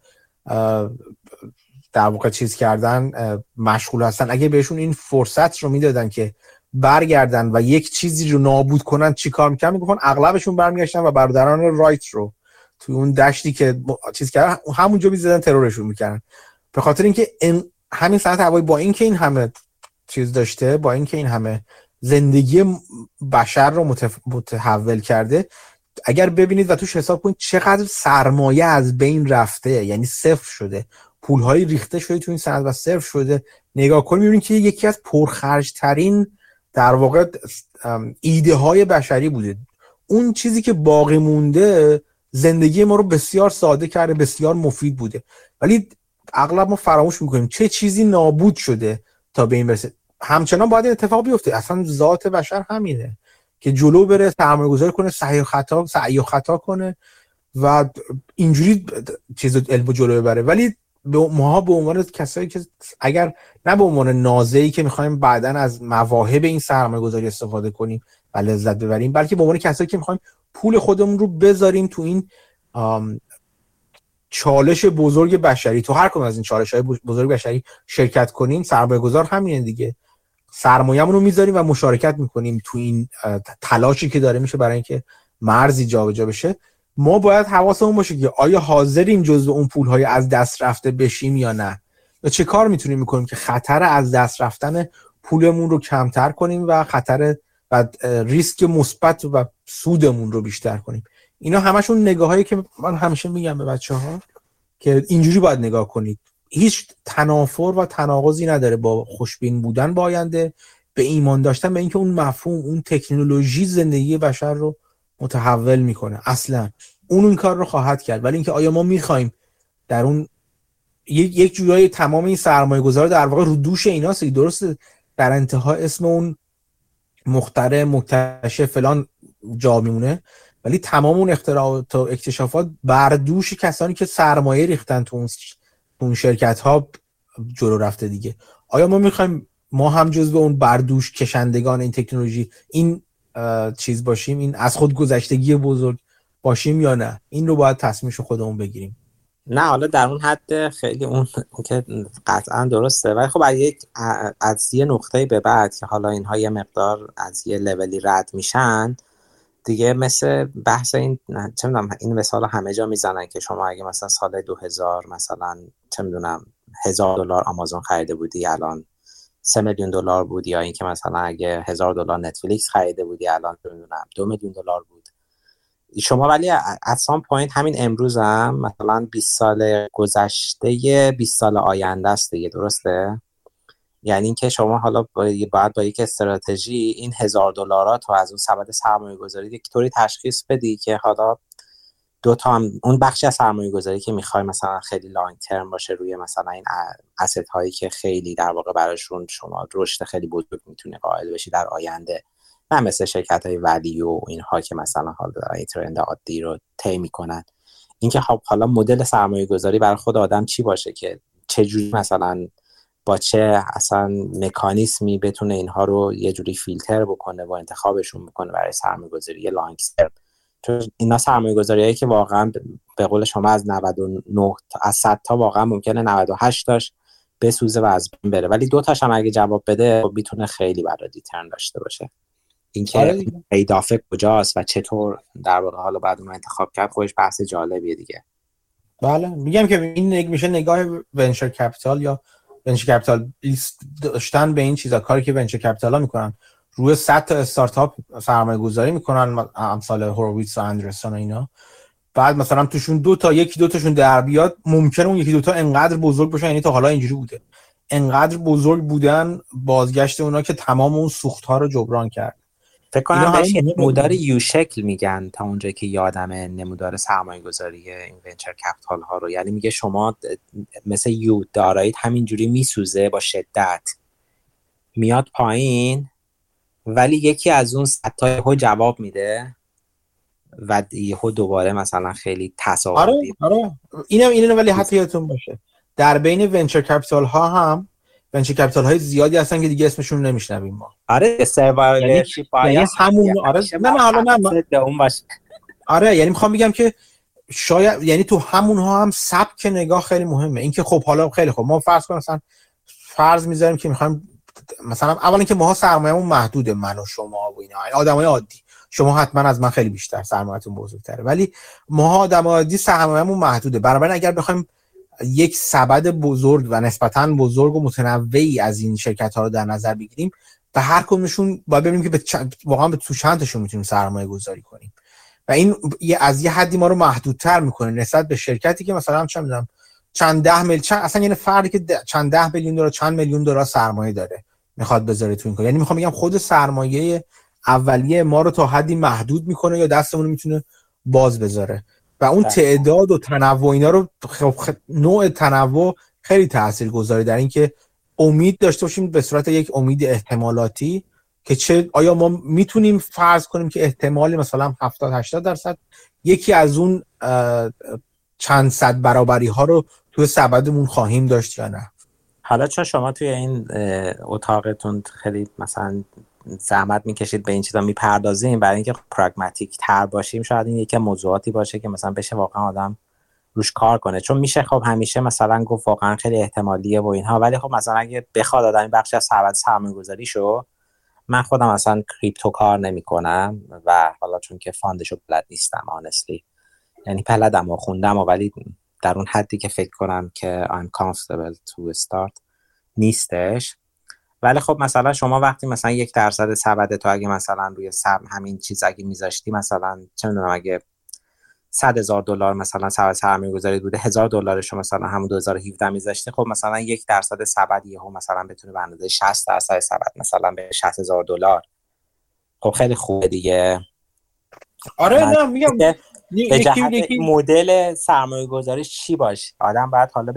در واقع چیز کردن مشغول هستن اگه بهشون این فرصت رو می‌دادن که برگردن و یک چیزی رو نابود کنن چیکار می‌کنن؟ می‌گفتن اغلبشون برمیگشتن و برادران رایت رو توی اون دشتی که چیز کردن همونجا می‌زدن ترورشون می‌کردن. به خاطر اینکه همین ساعت هوایی با اینکه این همه چیز داشته با اینکه این همه زندگی بشر رو متحول کرده اگر ببینید و توش حساب کنید چقدر سرمایه از بین رفته یعنی صفر شده. پولهایی ریخته شده تو این سند و صفر شده. نگاه کنید می‌بینید که یکی از پرخرج ترین در واقع ایده های بشری بوده. اون چیزی که باقی مونده زندگی ما رو بسیار ساده کرده بسیار مفید بوده. ولی اغلب ما فراموش می‌کنیم چه چیزی نابود شده تا به این برسه. همچنان باید اتفاق بیفته. اصلا ذات بشر همینه که جلو بره سرمایه گذاری کنه سعی و خطا سعی و خطا کنه و اینجوری چیز علم جلو ببره. ولی ماها به عنوان کسایی که اگر نه به عنوان نازعی که می‌خوایم بعدا از مواهب این سرمایه گذاری استفاده کنیم و لذت ببریم بلکه به عنوان کسایی که می‌خوایم پول خودمون رو بذاریم تو این چالش بزرگ بشری. تو هر کدوم از این چالش های بزرگ بشری شرکت کنیم سرمایه گذار همینه دیگه. سرمایه‌مون رو می‌ذاریم و مشارکت می‌کنیم تو این تلاشی که داره میشه برای اینکه مرزی جابجا بشه. ما باید حواسمون باشه که آیا حاضریم جزو اون پول های از دست رفته بشیم یا نه. یا چه کار می‌تونیم می‌کنیم که خطر از دست رفتن پولمون رو کمتر کنیم و خطر و ریسک مثبت و سودمون رو بیشتر کنیم. اینا همشون نگاه هایی که من همیشه میگم به بچه ها که اینجوری باید نگاه کنید. هیچ تنافر و تناقضی نداره با خوشبین بودن با آینده به ایمان داشتن به اینکه اون مفهوم اون تکنولوژی زندگی بشر رو متحول می‌کنه. اصلا. اون این کار رو خواهد کرد. ولی اینکه آیا ما می‌خوایم در اون یک یک جورایی تمام این سرمایه گذار در واقع رو دوش ایناست؟ درست در انتها اسم اون مختره مکتشف فلان جا میمونه. ولی تمام اون اختراعات و اکتشافات بر دوش کسانی که سرمایه ریختن تو اون شرکت ها جلو رفته دیگه. آیا ما می‌خوایم ما هم جز اون بردوش کشندگان این تکنولوژی این چیز باشیم این از خود گذشتگی بزرگ باشیم یا نه؟ این رو باید تصمیمش خودمون بگیریم. نه حالا در اون حد خیلی اون که قطعا درسته. ولی خب یک از یه نقطه به بعد که حالا اینها یه مقدار از یه لولی رد میشن دیگه مثل بحث این چه می‌دونم این مثال همه جا می‌زنن که شما اگه مثلا سال 2000 مثلا چه می‌دونم هزار دلار آمازون خریده بودی الان سه میلیون دلار بود یا اینکه مثلا اگه هزار دلار نتفلیکس خریده بودی الان می‌دونم دو میلیون دلار بود. شما ولی some point همین امروز هم مثلا 20 سال گذشته 20 سال آینده است دیگه درسته؟ یعنی اینکه شما حالا باید با یک استراتژی این هزار دلارات رو از اون سبد سرمایه گذاری یک طوری تشخیص بدی که حالا دو تا هم اون بخشی از سرمایه گذاری که می‌خوای مثلا خیلی long term باشه روی مثلا این asset هایی که خیلی در واقع براشون شما رشد خیلی بزرگ می‌تونه قائل بشی در آینده. نه مثل شرکت های ولی و اینها که مثلا حالا این ترند عادی رو طی می‌کنن. اینکه خب حالا مدل سرمایه گذاری برای خود آدم چی باشه که چجوری مثلا با چه اصلا مکانیسمی بتونه اینها رو یه جوری فیلتر بکنه و انتخابشون بکنه برای سرمایه گذاری لانگ چون اینا سرمایه گذاری که واقعا به قول شما از 99 از 100 تا واقعا ممکنه 98 تاش بسوزه و از بین بره. ولی دو تاش هم اگه جواب بده خب می‌تونه خیلی برای دیترن داشته باشه. اینکه آره ایدافه کجاست و چطور در واقع حالا بعد اون انتخاب کرد خودش بحث جالبیه دیگه. بله. میگم که این میشه نگاه venture capital یا venture capital داشتن به این چیزا. کاری که venture capital ها می‌کنن. روی 100 تا استارتاپ سرمایه گذاری می‌کنن امثال Horowitz و Andreessen و اینا. بعد مثلا توشون دو تا یکی دو تاشون در بیاد ممکنه اون یکی دو تا انقدر بزرگ باشن یعنی تا حالا اینجوری بوده. انقدر بزرگ بودن بازگشت اونا که تمام اون سوخت ها رو جبران کرد. فکر کنم بهش نمودار یو شکل میگن تا اونجا که یادم نمودار سرمایه گذاری این ونچر کپیتال ها رو. یعنی میگه شما مثل یو دارایید همینجوری میسوزه با شدت. میاد پایین ولی یکی از اون ستای جواب میده و یهو دوباره مثلا خیلی تصاعدی آره آره. اینم اینو ولی حتی یادتون باشه. در بین venture capital ها هم venture capital های زیادی هستن که دیگه اسمشون نمیشنویم ما. آره یعنی, یعنی همون آره نه نه حالا نه اون باشه. آره یعنی می‌خوام بگم که شاید یعنی تو همون ها هم سبک نگاه خیلی مهمه. اینکه خب حالا خیلی خب ما فرض کنیم مثلا فرض می‌ذاریم که می‌خوایم مثلا اولا که ماها سرمایه‌مون محدوده من و شما و اینا. آدمای عادی. شما حتما از من خیلی بیشتر سرمایه‌تون بزرگتره. ولی ماها آدم عادی سرمایه‌مون محدوده. بنابراین اگر بخوایم یک سبد بزرگ و نسبتا بزرگ و متنوعی از این شرکت ها رو در نظر بگیریم به هر کدومشون باید ببینیم که به واقعا به تو چند تاشون می‌تونیم سرمایه گذاری کنیم. و این از یه حدی ما رو محدودتر می‌کنه نسبت به شرکتی که مثلا چه می‌دونم چند ده میلیون چند اصلا یعنی فردی که چند ده میلیون دلار چند میلیون دلار سرمایه داره می‌خواد بذاره تو این کار یعنی می‌خوام بگم خود سرمایه اولیه ما رو تا حدی محدود می‌کنه یا دستمون می‌تونه باز بذاره و اون بله. تعداد و تنوع اینا رو خب نوع تنوع خیلی تاثیر گذاره در اینکه امید داشته باشیم به صورت یک امید احتمالاتی که چه آیا ما می‌تونیم فرض کنیم که احتمال مثلا 70 80 درصد یکی از اون چند صد برابری ها رو توی سبدمون خواهیم داشت یا نه؟ حالا چون شما توی این اتاقتون خیلی مثلا زحمت می‌کشید به این چیزا می‌پردازیم برای اینکه pragmatic تر باشیم شاید این یکی موضوعاتی باشه که مثلا بشه واقعا آدم روش کار کنه. چون میشه خب همیشه مثلا گفت واقعا خیلی احتمالیه و اینها ولی خب مثلا اگه بخواد آدم بخشی از سرمایه سرمایه گذاری شو من خودم اصلا crypto کار نمی‌کنم و حالا چون که fund شو بلد نیستم honestly یعنی بلدم و خوندم و ولی در اون حدی که فکر کنم که I'm comfortable to start نیستش. ولی خب مثلا شما وقتی مثلا یک درصد سبد تو اگه مثلا روی سب همین چیز اگه میذاشتی مثلا چه می‌دونم اگه صد هزار دلار مثلا سبد سرمایه گذاری بوده هزار دلارش مثلا همون 2017 میذاشتی خب مثلا یک درصد سبد یهو مثلا بتونه به اندازه 60 درصد سبد مثلا به 60 هزار دلار. خب خیلی خوبه دیگه. آره نه میگم. به جهت مدل سرمایه گذاری چی باش آدم باید حالا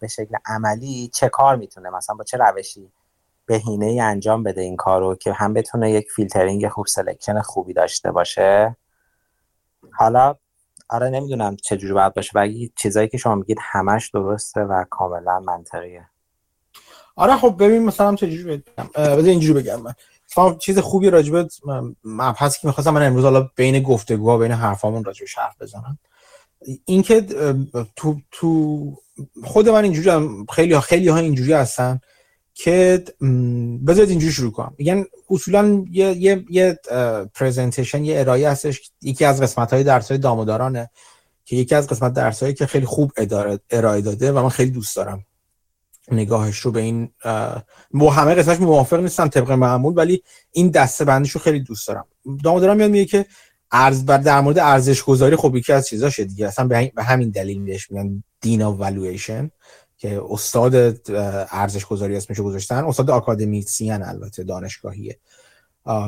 به, شکل عملی چه کار می‌تونه؟ مثلا با چه روشی بهینه ای انجام بده این کارو که هم بتونه یک فیلترینگ خوب selection خوبی داشته باشه؟ حالا آره نمی‌دونم چجوری باید باشه و چیزایی که شما میگید همش درسته و کاملا منطقیه. آره خب ببین مثلا چجوری بگم؟ بذار اینجوری بگم من. چیز خوبی راجبه مبحثی که می‌خواستم من امروز حالا بین گفتگوها بین حرفامون راجبش حرف بزنم. اینکه تو تو خود من اینجوری خیلی ها خیلی ها اینجوری هستن که بذارید اینجوری شروع کنم. میگن اصولا یه یه یه پرزنتیشن یه ارائه هستش. یکی از قسمت های درس دامودارانه که یکی از قسمت درس هایی که خیلی خوب ارائه داده و من خیلی دوست دارم نگاهش رو به این با همه قسمتش موافق نیستم طبق معمول ولی این دسته بندیش رو خیلی دوست دارم. داموداران میاد میگه که ارز بر در مورد ارزش گذاری خب یکی از چیزاشه دیگه اصلا به همین دلیل بهش میگن دین اف والویشن که استاد ارزش گذاری اسمشو گذاشتن. استاد آکادمیسیان البته دانشگاهیه.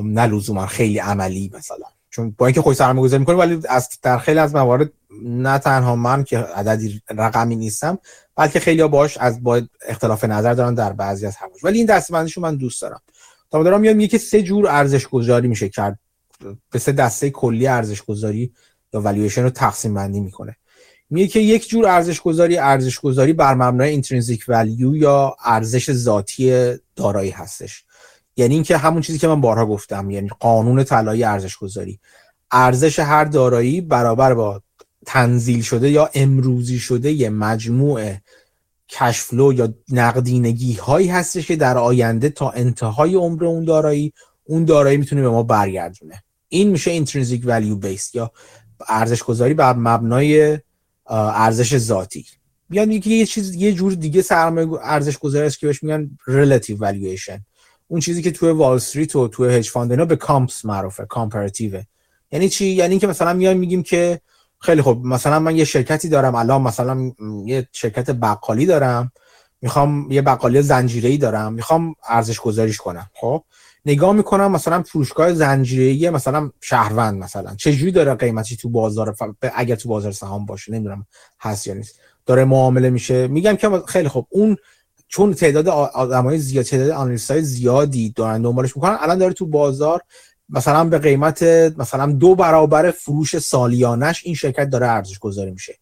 نه لزوما خیلی عملی مثلا. چون با اینکه خوش سرمایه گذاری می‌کنه ولی از در خیلی از موارد نه تنها من که عددی رقمی نیستم بلکه خیلی باش از با اختلاف نظر دارن در بعضی از حواش ولی این دستبندیشو من دوست دارم. دارم میاد میگه که سه جور ارزش گذاری میشه کرد. به سه دسته کلی ارزش گذاری یا والویشن رو تقسیم بندی می‌کنه. میگه که یک جور ارزش گذاری ارزش گذاری بر مبنای اینترینزیک ولیو یا ارزش ذاتی دارایی هستش. یعنی اینکه همون چیزی که من بارها گفتم یعنی قانون طلایی ارزش گذاری ارزش هر دارایی برابر با تنزیل شده یا امروزی شده یه مجموع کشفلو یا نقدینگی هایی هستش که در آینده تا انتهای عمر اون دارایی اون دارایی می‌تونه به ما برگردونه. این میشه intrinsic value based یا ارزش گذاری بر مبنای ارزش ذاتی. میاد میگه یه چیز یه جور دیگه سرمایه ارزش گذاری است که بهش میگن relative valuation. اون چیزی که توی وال استریت و توی hedge fund به comps معروفه comparative یعنی چی؟ یعنی اینکه مثلا میایم میگیم که خیلی خب مثلا من یه شرکتی دارم. الان مثلا یه شرکت بقالی دارم. می‌خوام یه بقالی زنجیره‌ای دارم. می‌خوام ارزش گذاریش کنم. خب؟ نگاه می‌کنم مثلا فروشگاه زنجیره‌ای مثلا شهروند مثلا. چجوری داره قیمتی تو بازار اگر تو بازار سهام باشه؟ نمی‌دونم هست یا نیست. داره معامله میشه. میگم که خیلی خب اون چون تعداد آدمای زیاد تعداد آنالیست زیادی دارن دنبالش می‌کنن الان داره تو بازار مثلا به قیمت مثلا دو برابر فروش سالیانش این شرکت داره ارزش گذاری میشه.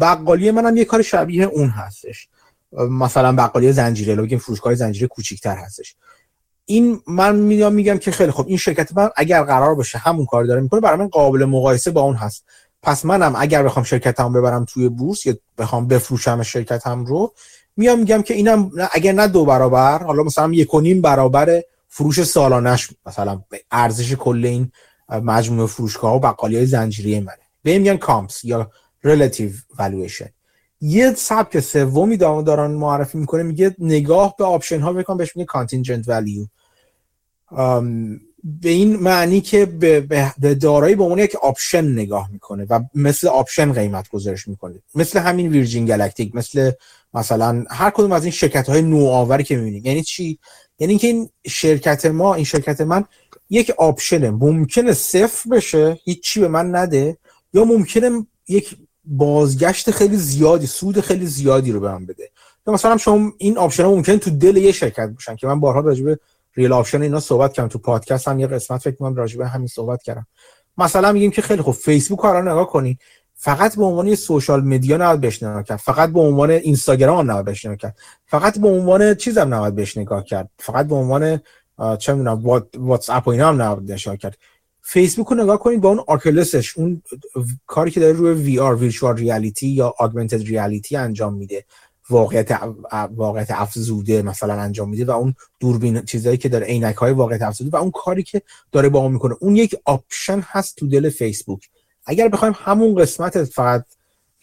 بقالی منم یه کار شبیه اون هستش. مثلا بقالی زنجیره بگیم فروشگاه زنجیره کوچیک‌تر هستش. این من میام میگم که خیلی خب این شرکت من اگر قرار باشه همون کار داره می‌کنه برای من قابل مقایسه با اون هست. پس منم اگر بخوام شرکتم ببرم توی بورس یا بخوام بفروشم شرکتم رو میام میگم که اینم اگر نه دو برابر حالا مثلا یک و نیم برابر فروش سالانش مثلا ارزش کل این مجموعه فروشگاه و بقالی های زنجیری منه. به میگن comps یا relative valuation یه سبک سومی دارن معرفی می‌کنه میگه نگاه به option ها بکن بهش میگه contingent value به این معنی که به, دارایی به عنوان یک option نگاه می‌کنه و مثل option قیمت گذارش می‌کنه. مثل همین ویرجین گلکتیک مثل مثلا هر کدوم از این شرکت های نوآوری که می‌بینیم یعنی چی؟ یعنی اینکه این شرکت ما این شرکت من یک option ه. ممکنه صفر بشه هیچی به من نده یا ممکنه یک بازگشت خیلی زیادی سود خیلی زیادی رو به من بده. یا مثلا شما این option ممکنه تو دل یه شرکت باشن که من بارها راجع به real option اینا صحبت کردم. تو پادکست هم یه قسمت فکر کنم راجع به همین صحبت کردم. مثلا میگیم که خیلی خوب فیسبوک رو نگاه کنی فقط به عنوان social media نباید بهش نگاه کرد. فقط به عنوان اینستاگرام نباید بهش نگاه کرد. فقط به عنوان چیزم نباید بهش نگاه کرد. فقط به عنوان چه می‌دونم واتس اپ و اینا هم نباید نگاه کرد. فیسبوک رو نگاه کنید با اون Oculus ش اون کاری که داره روی VR virtual reality یا augmented reality انجام میده. واقعیت واقعیت افزوده مثلا انجام میده و اون دوربین چیزایی که داره عینک های واقعیت افزوده و اون کاری که داره با اون می‌کنه. اون یک option هست تو دل فیسبوک. اگر بخوایم همون قسمت فقط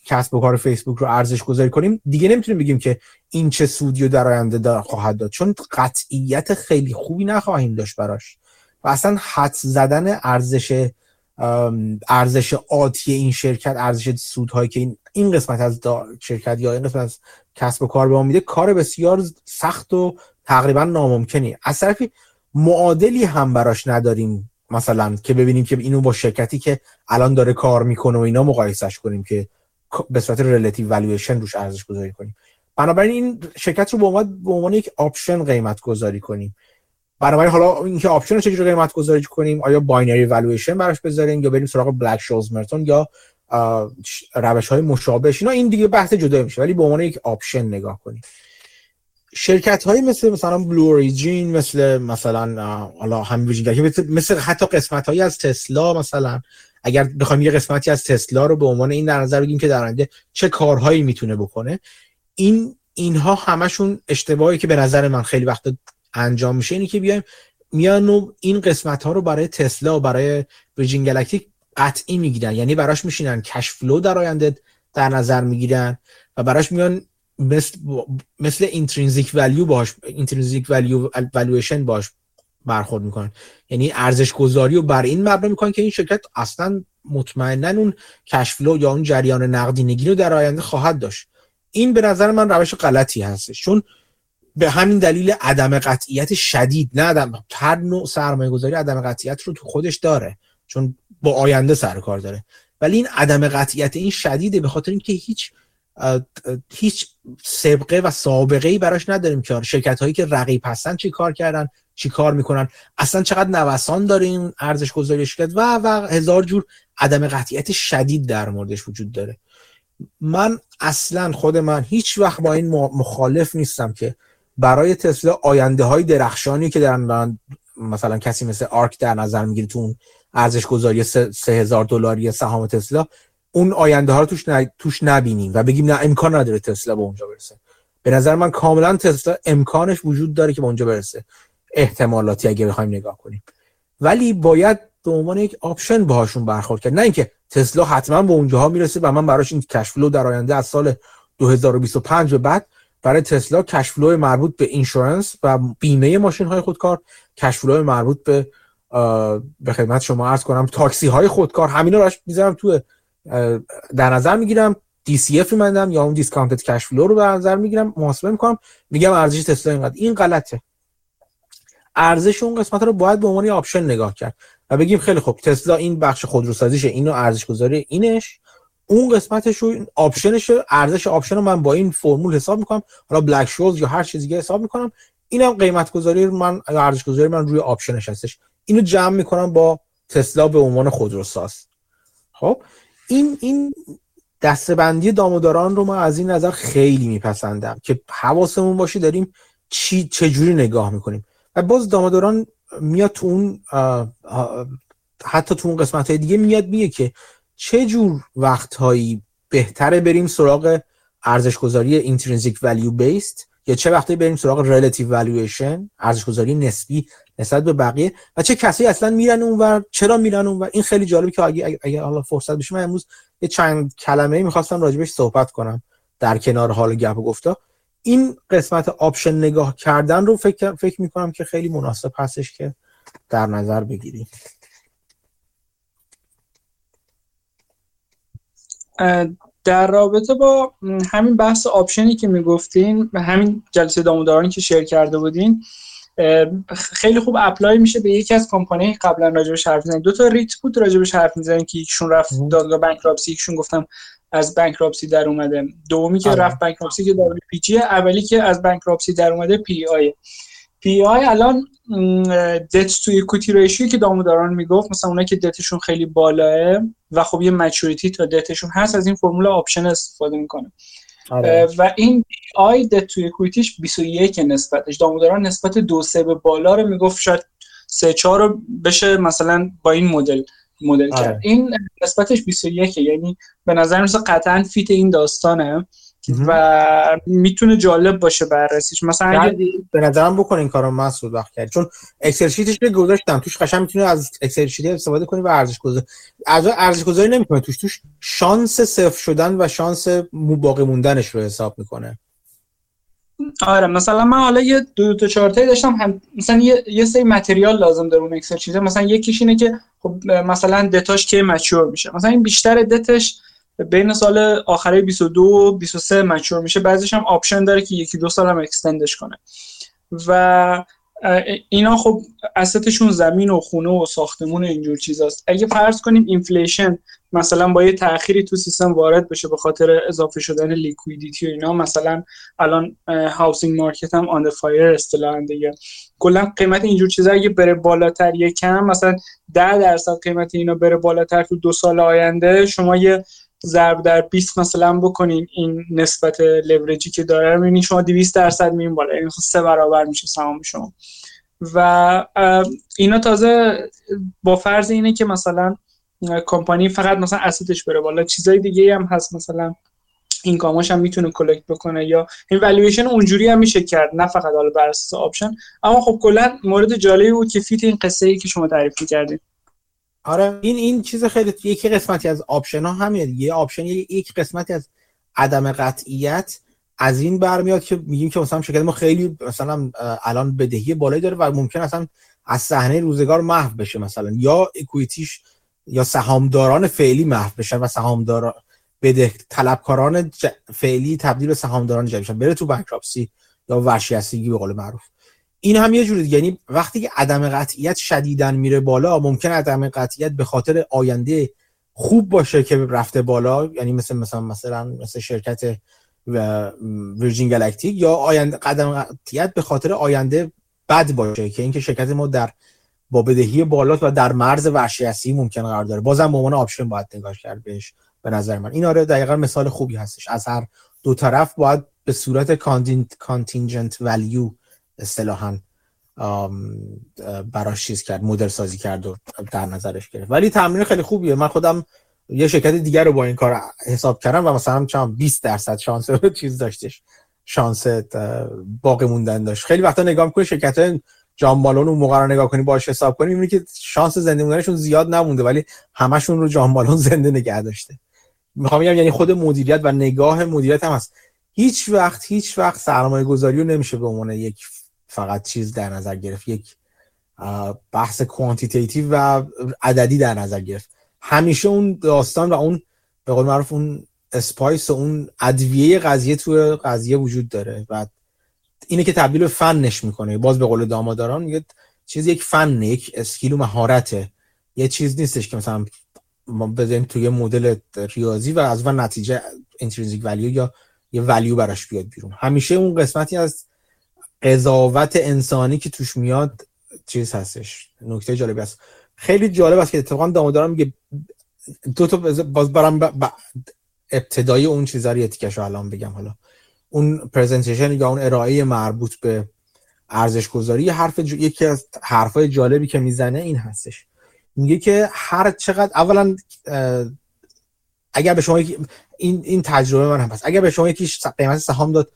کسب و کار فیسبوک رو ارزش گذاری کنیم دیگه نمی‌تونیم بگیم که این چه سودی در آینده خواهد داد چون قطعیت خیلی خوبی نخواهیم داشت براش. و اصلا حدس زدن ارزش ارزش آتی این شرکت ارزش سودهایی که این این قسمت از شرکت یا این قسمت از کسب و کار به ما میده کار بسیار سخت و تقریبا ناممکنی از طرفی معادلی هم براش نداریم مثلا که ببینیم که اینو با شرکتی که الان داره کار می‌کنه و اینا مقایسش کنیم که به صورت relative valuation روش ارزش گذاری کنیم. بنابراین این شرکت رو به عنوان به عنوان یک option قیمت گذاری کنیم. بنابراین حالا اینکه option رو چجوری قیمت گذاری کنیم؟ آیا binary valuation براش بذاریم یا بریم سراغ Black-Scholes-Merton یا روش های مشابهش؟ اینا این دیگه بحث جدا میشه ولی به عنوان یک option نگاه کنیم. شرکت های مثل مثلا بلو اوریجین مثل مثلا حالا همین مثل, مثل حتی قسمت هایی از تسلا مثلا. اگر بخوایم یه قسمتی از تسلا رو به عنوان این در نظر بگیم که در آینده چه کارهایی می‌تونه بکنه این اینها همشون اشتباهی که به نظر من خیلی وقت انجام میشه اینی که بیایم میان و این قسمت ها رو برای تسلا و برای ویرجین گلکتیک قطعی می‌گیرن. یعنی براش میشینن cash flow در آینده در نظر می‌گیرن و براش میان مثل مثل intrinsic value باش intrinsic value valuation باش برخورد می‌کنن. یعنی ارزش گذاری رو بر این مبنا می‌کنن که این شرکت اصلا مطمئنا اون cash flow یا اون جریان نقدینگی رو در آینده خواهد داشت. این به نظر من روش غلطی هستش. چون به همین دلیل عدم قطعیت شدید نه عدم هر نوع سرمایه گذاری عدم قطعیت رو تو خودش داره. چون با آینده سر کار داره. ولی این عدم قطعیت این شدیده به خاطر اینکه هیچ هیچ سابقه و سابقه ای براش نداریم که شرکت هایی که رقیب هستن چی کار کردن چی کار می‌کنن. اصلا چقدر نوسان داره این ارزش گذاری شرکت و و هزار جور عدم قطعیت شدید در موردش وجود داره. من اصلا خود من هیچ وقت با این مخالف نیستم که برای تسلا آینده های درخشانی که در مثلا کسی مثل آرک در نظر می‌گیره تو اون ارزش گذاری سه هزار دلاری سهام تسلا اون آینده ها رو توش, توش نبینیم و بگیم نه امکان نداره تسلا به اونجا برسه. به نظر من کاملا تسلا امکانش وجود داره که به اونجا برسه. احتمالاتی اگه بخوایم نگاه کنیم. ولی باید به عنوان یک option باهاشون برخورد کرد. نه اینکه تسلا حتما به اونجاها می‌رسه و من براش این cash flow در آینده از سال 2025 به بعد برای تسلا cash flow مربوط به insurance و بیمه ماشین های خودکار cash flow مربوط به به خدمت شما عرض کنم تاکسی های خودکار. همینا رو می‌ذارم تو در نظر می‌گیرم DCF می‌بندم یا اون discounted cash flow رو به نظر می‌گیرم محاسبه می‌کنم. میگم ارزش تسلا اینقدر. این غلطه. ارزش اون قسمت رو باید به عنوان option نگاه کرد و بگیم خیلی خوب تسلا این بخش خودروسازیشه اینو ارزش گذاری اینش. اون قسمتش رو option ش ارزش option رو من با این فرمول حساب می‌کنم. حالا Black-Scholes یا هر چیزی حساب می‌کنم. اینم قیمت گذاری من ارزش گذاری من روی option ش هستش. اینو جمع می‌کنم با تسلا به عنوان خودروساز. خب؟ این این دسته‌بندی داموداران رو من از این نظر خیلی میپسندم که حواسمون باشه داریم چی چجوری نگاه می‌کنیم. و باز داموداران میاد تو اون حتی تو اون قسمت های دیگه میاد میگه که چه جور وقتهایی بهتره بریم سراغ ارزش گذاری intrinsic value based یا چه وقتی بریم سراغ relative valuation ارزش گذاری نسبی نسبت به بقیه و چه کسی اصلا میرن اونور چرا میرن اونور این خیلی جالبه که اگه اگه حالا فرصت بشه من امروز یه چند کلمه می‌خواستم راجبش صحبت کنم در کنار حال گپ و گفتا. این قسمت option نگاه کردن رو فکر فکر می‌کنم که خیلی مناسب هستش که در نظر بگیریم. در رابطه با همین بحث option ی که می‌گفتین و همین جلسه دامودارانی که share کرده بودین خیلی خوب apply میشه به یکی از کمپانی قبلا راجبش حرف می‌زنیم. دو تا REIT بود راجبش حرف می‌زنیم که یکشون رفت دادگاه bankruptcy یکشون گفتم از bankruptcy در اومده. دومی که آره. رفت bankruptcy که WPG اولی که از bankruptcy در اومده PEI پی آی الان debt to equity ratio که داموداران می‌گفت مثلا اونایی که دتشون خیلی بالاه و خب یه maturity تا debt شون هست از این فرمول option استفاده می‌کنه. آره. و این آی debt to equity ش 21 نسبتش داموداران نسبت دو سه به بالا رو می‌گفت شاید سه چهار رو بشه مثلا با این مدل مدل آره. کرد این نسبتش 21 یعنی به نظر میرسه قطعا fit این داستانه و می‌تونه جالب باشه بررسیش. مثلا اگه به نظرم بکن این کارو مسعود وقت کرد چون Excel sheet ش که گذاشتم توش قشنگ می‌تونه از Excel sheet استفاده کنی و ارزش گذاری از ارزش گذاری نمی‌کنه توش توش شانس صفر شدن و شانس باقی موندنش رو حساب می‌کنه. آره مثلا من حالا یه دو تا چارتایی داشتم. هم مثلا یه, یه سری material لازم داره اون Excel sheet مثلا یکیش اینه که خب مثلا دتاش که mature میشه. مثلا این بیشتر دتش بین سال آخره 22 و 23 mature میشه. بعضیش هم option داره که یکی دو سال هم extend ش کنه. و اینا خب asset شون زمین و خونه و ساختمون و اینجور چیزاست. اگه فرض کنیم inflation مثلا با یه تأخیری تو سیستم وارد بشه به خاطر اضافه شدن liquidity و اینا مثلا الان housing market هم on fire اصطلاحا دیگه. کلا قیمت اینجور چیزا اگه بره بالاتر یکم مثلا 10 درصد قیمت اینا بره بالاتر تو دو سال آینده شما یه ضرب در 20 مثلا بکنین این نسبت لورجی که داره می‌بینین شما 200 درصد میین بالا یعنی سه برابر میشه سهام شما. و اینا تازه با فرض اینه که مثلا کمپانی فقط مثلا asset ش بره بالا. چیزای دیگه هم هست مثلا این کاماش هم می‌تونه collect بکنه یا این والویشن اونجوری هم میشه کرد نه فقط حالا بر اساس option اما خب کلا مورد جالبی بود که fit این قصه ای که شما تعریف کردید آره. این این چیز خیلی یکی قسمتی از option ها همینه یه option یک قسمتی از عدم قطعیت از این برمیاد که میگیم که مثلا شرکت ما خیلی مثلا الان بدهی بالایی داره و ممکن اصلا از صحنه روزگار محو بشه مثلا. یا equity ش یا سهامداران فعلی محو بشن و سهامدار بده طلبکاران فعلی تبدیل به سهامداران جدید بشن. بره تو bankruptcy یا ورشکستگی به قول معروف. این هم یه جوری یعنی وقتی که عدم قطعیت شدیدن میره بالا ممکن عدم قطعیت به خاطر آینده خوب باشه که رفته بالا. یعنی مثل مثلا مثلا مثل شرکت ویرجین گلکتیک یا آینده قدم به خاطر آینده بد باشه که اینکه شرکت ما در با بدهی بالا و در مرز ورشکستگی ممکن قرار داره. بازم به عنوان option باید نگاه کرد بهش به نظر من. این آره دقیقا مثال خوبی هستش. از هر دو طرف باید به صورت کانتینجنت ولیو اصطلاحا براش چیز کرد مدل سازی کرد و در نظرش گرفت. ولی تمرین خیلی خوبیه. من خودم یه شرکت دیگر رو با این کار حساب کردم و مثلا چند 20 درصد شانس چیز داشتش. شانس باقی موندن داشت. خیلی وقتا نگاه می‌کنی شرکت های جان مالون اون موقع رو نگاه کنی باش حساب کنی می‌بینی که شانس زنده موندنشون زیاد نمونده ولی همشون رو جان مالون زنده نگه داشته. می‌خوام بگم یعنی خود مدیریت و نگاه مدیریت هم هست. هیچ وقت هیچ وقت سرمایه گذاری رو نمیشه به عنوان یک فقط چیز در نظر گرفت یک بحث quantitative و عددی در نظر گرفت. همیشه اون داستان و اون به قول معروف اون spice و اون ادویه قضیه تو قضیه وجود داره و اینه که تبدیل به فنش می‌کنه. باز به قول داموداران میگه چیز یک فن یک skill و مهارته. یه چیز نیستش که مثلا ما بذاریم توی مدل ریاضی و از اون نتیجه انترینزیک ولیو یا یه ولیو براش بیاد بیرون. همیشه اون قسمتی از قضاوت انسانی که توش میاد چیز هستش. نکته جالبی است. خیلی جالب است که اتفاقا داماداران میگه دو تا باز برام ب... ابتدای اون چیزا رو تیکش الان بگم حالا. اون پرزنتیشن یا اون ارائه مربوط به ارزش گذاری حرف یکی از حرفای جالبی که می‌زنه این هستش. میگه که هر چقدر اولا اگر به شما این این تجربه من هم هست. اگر به شما یکی قیمت سهام داد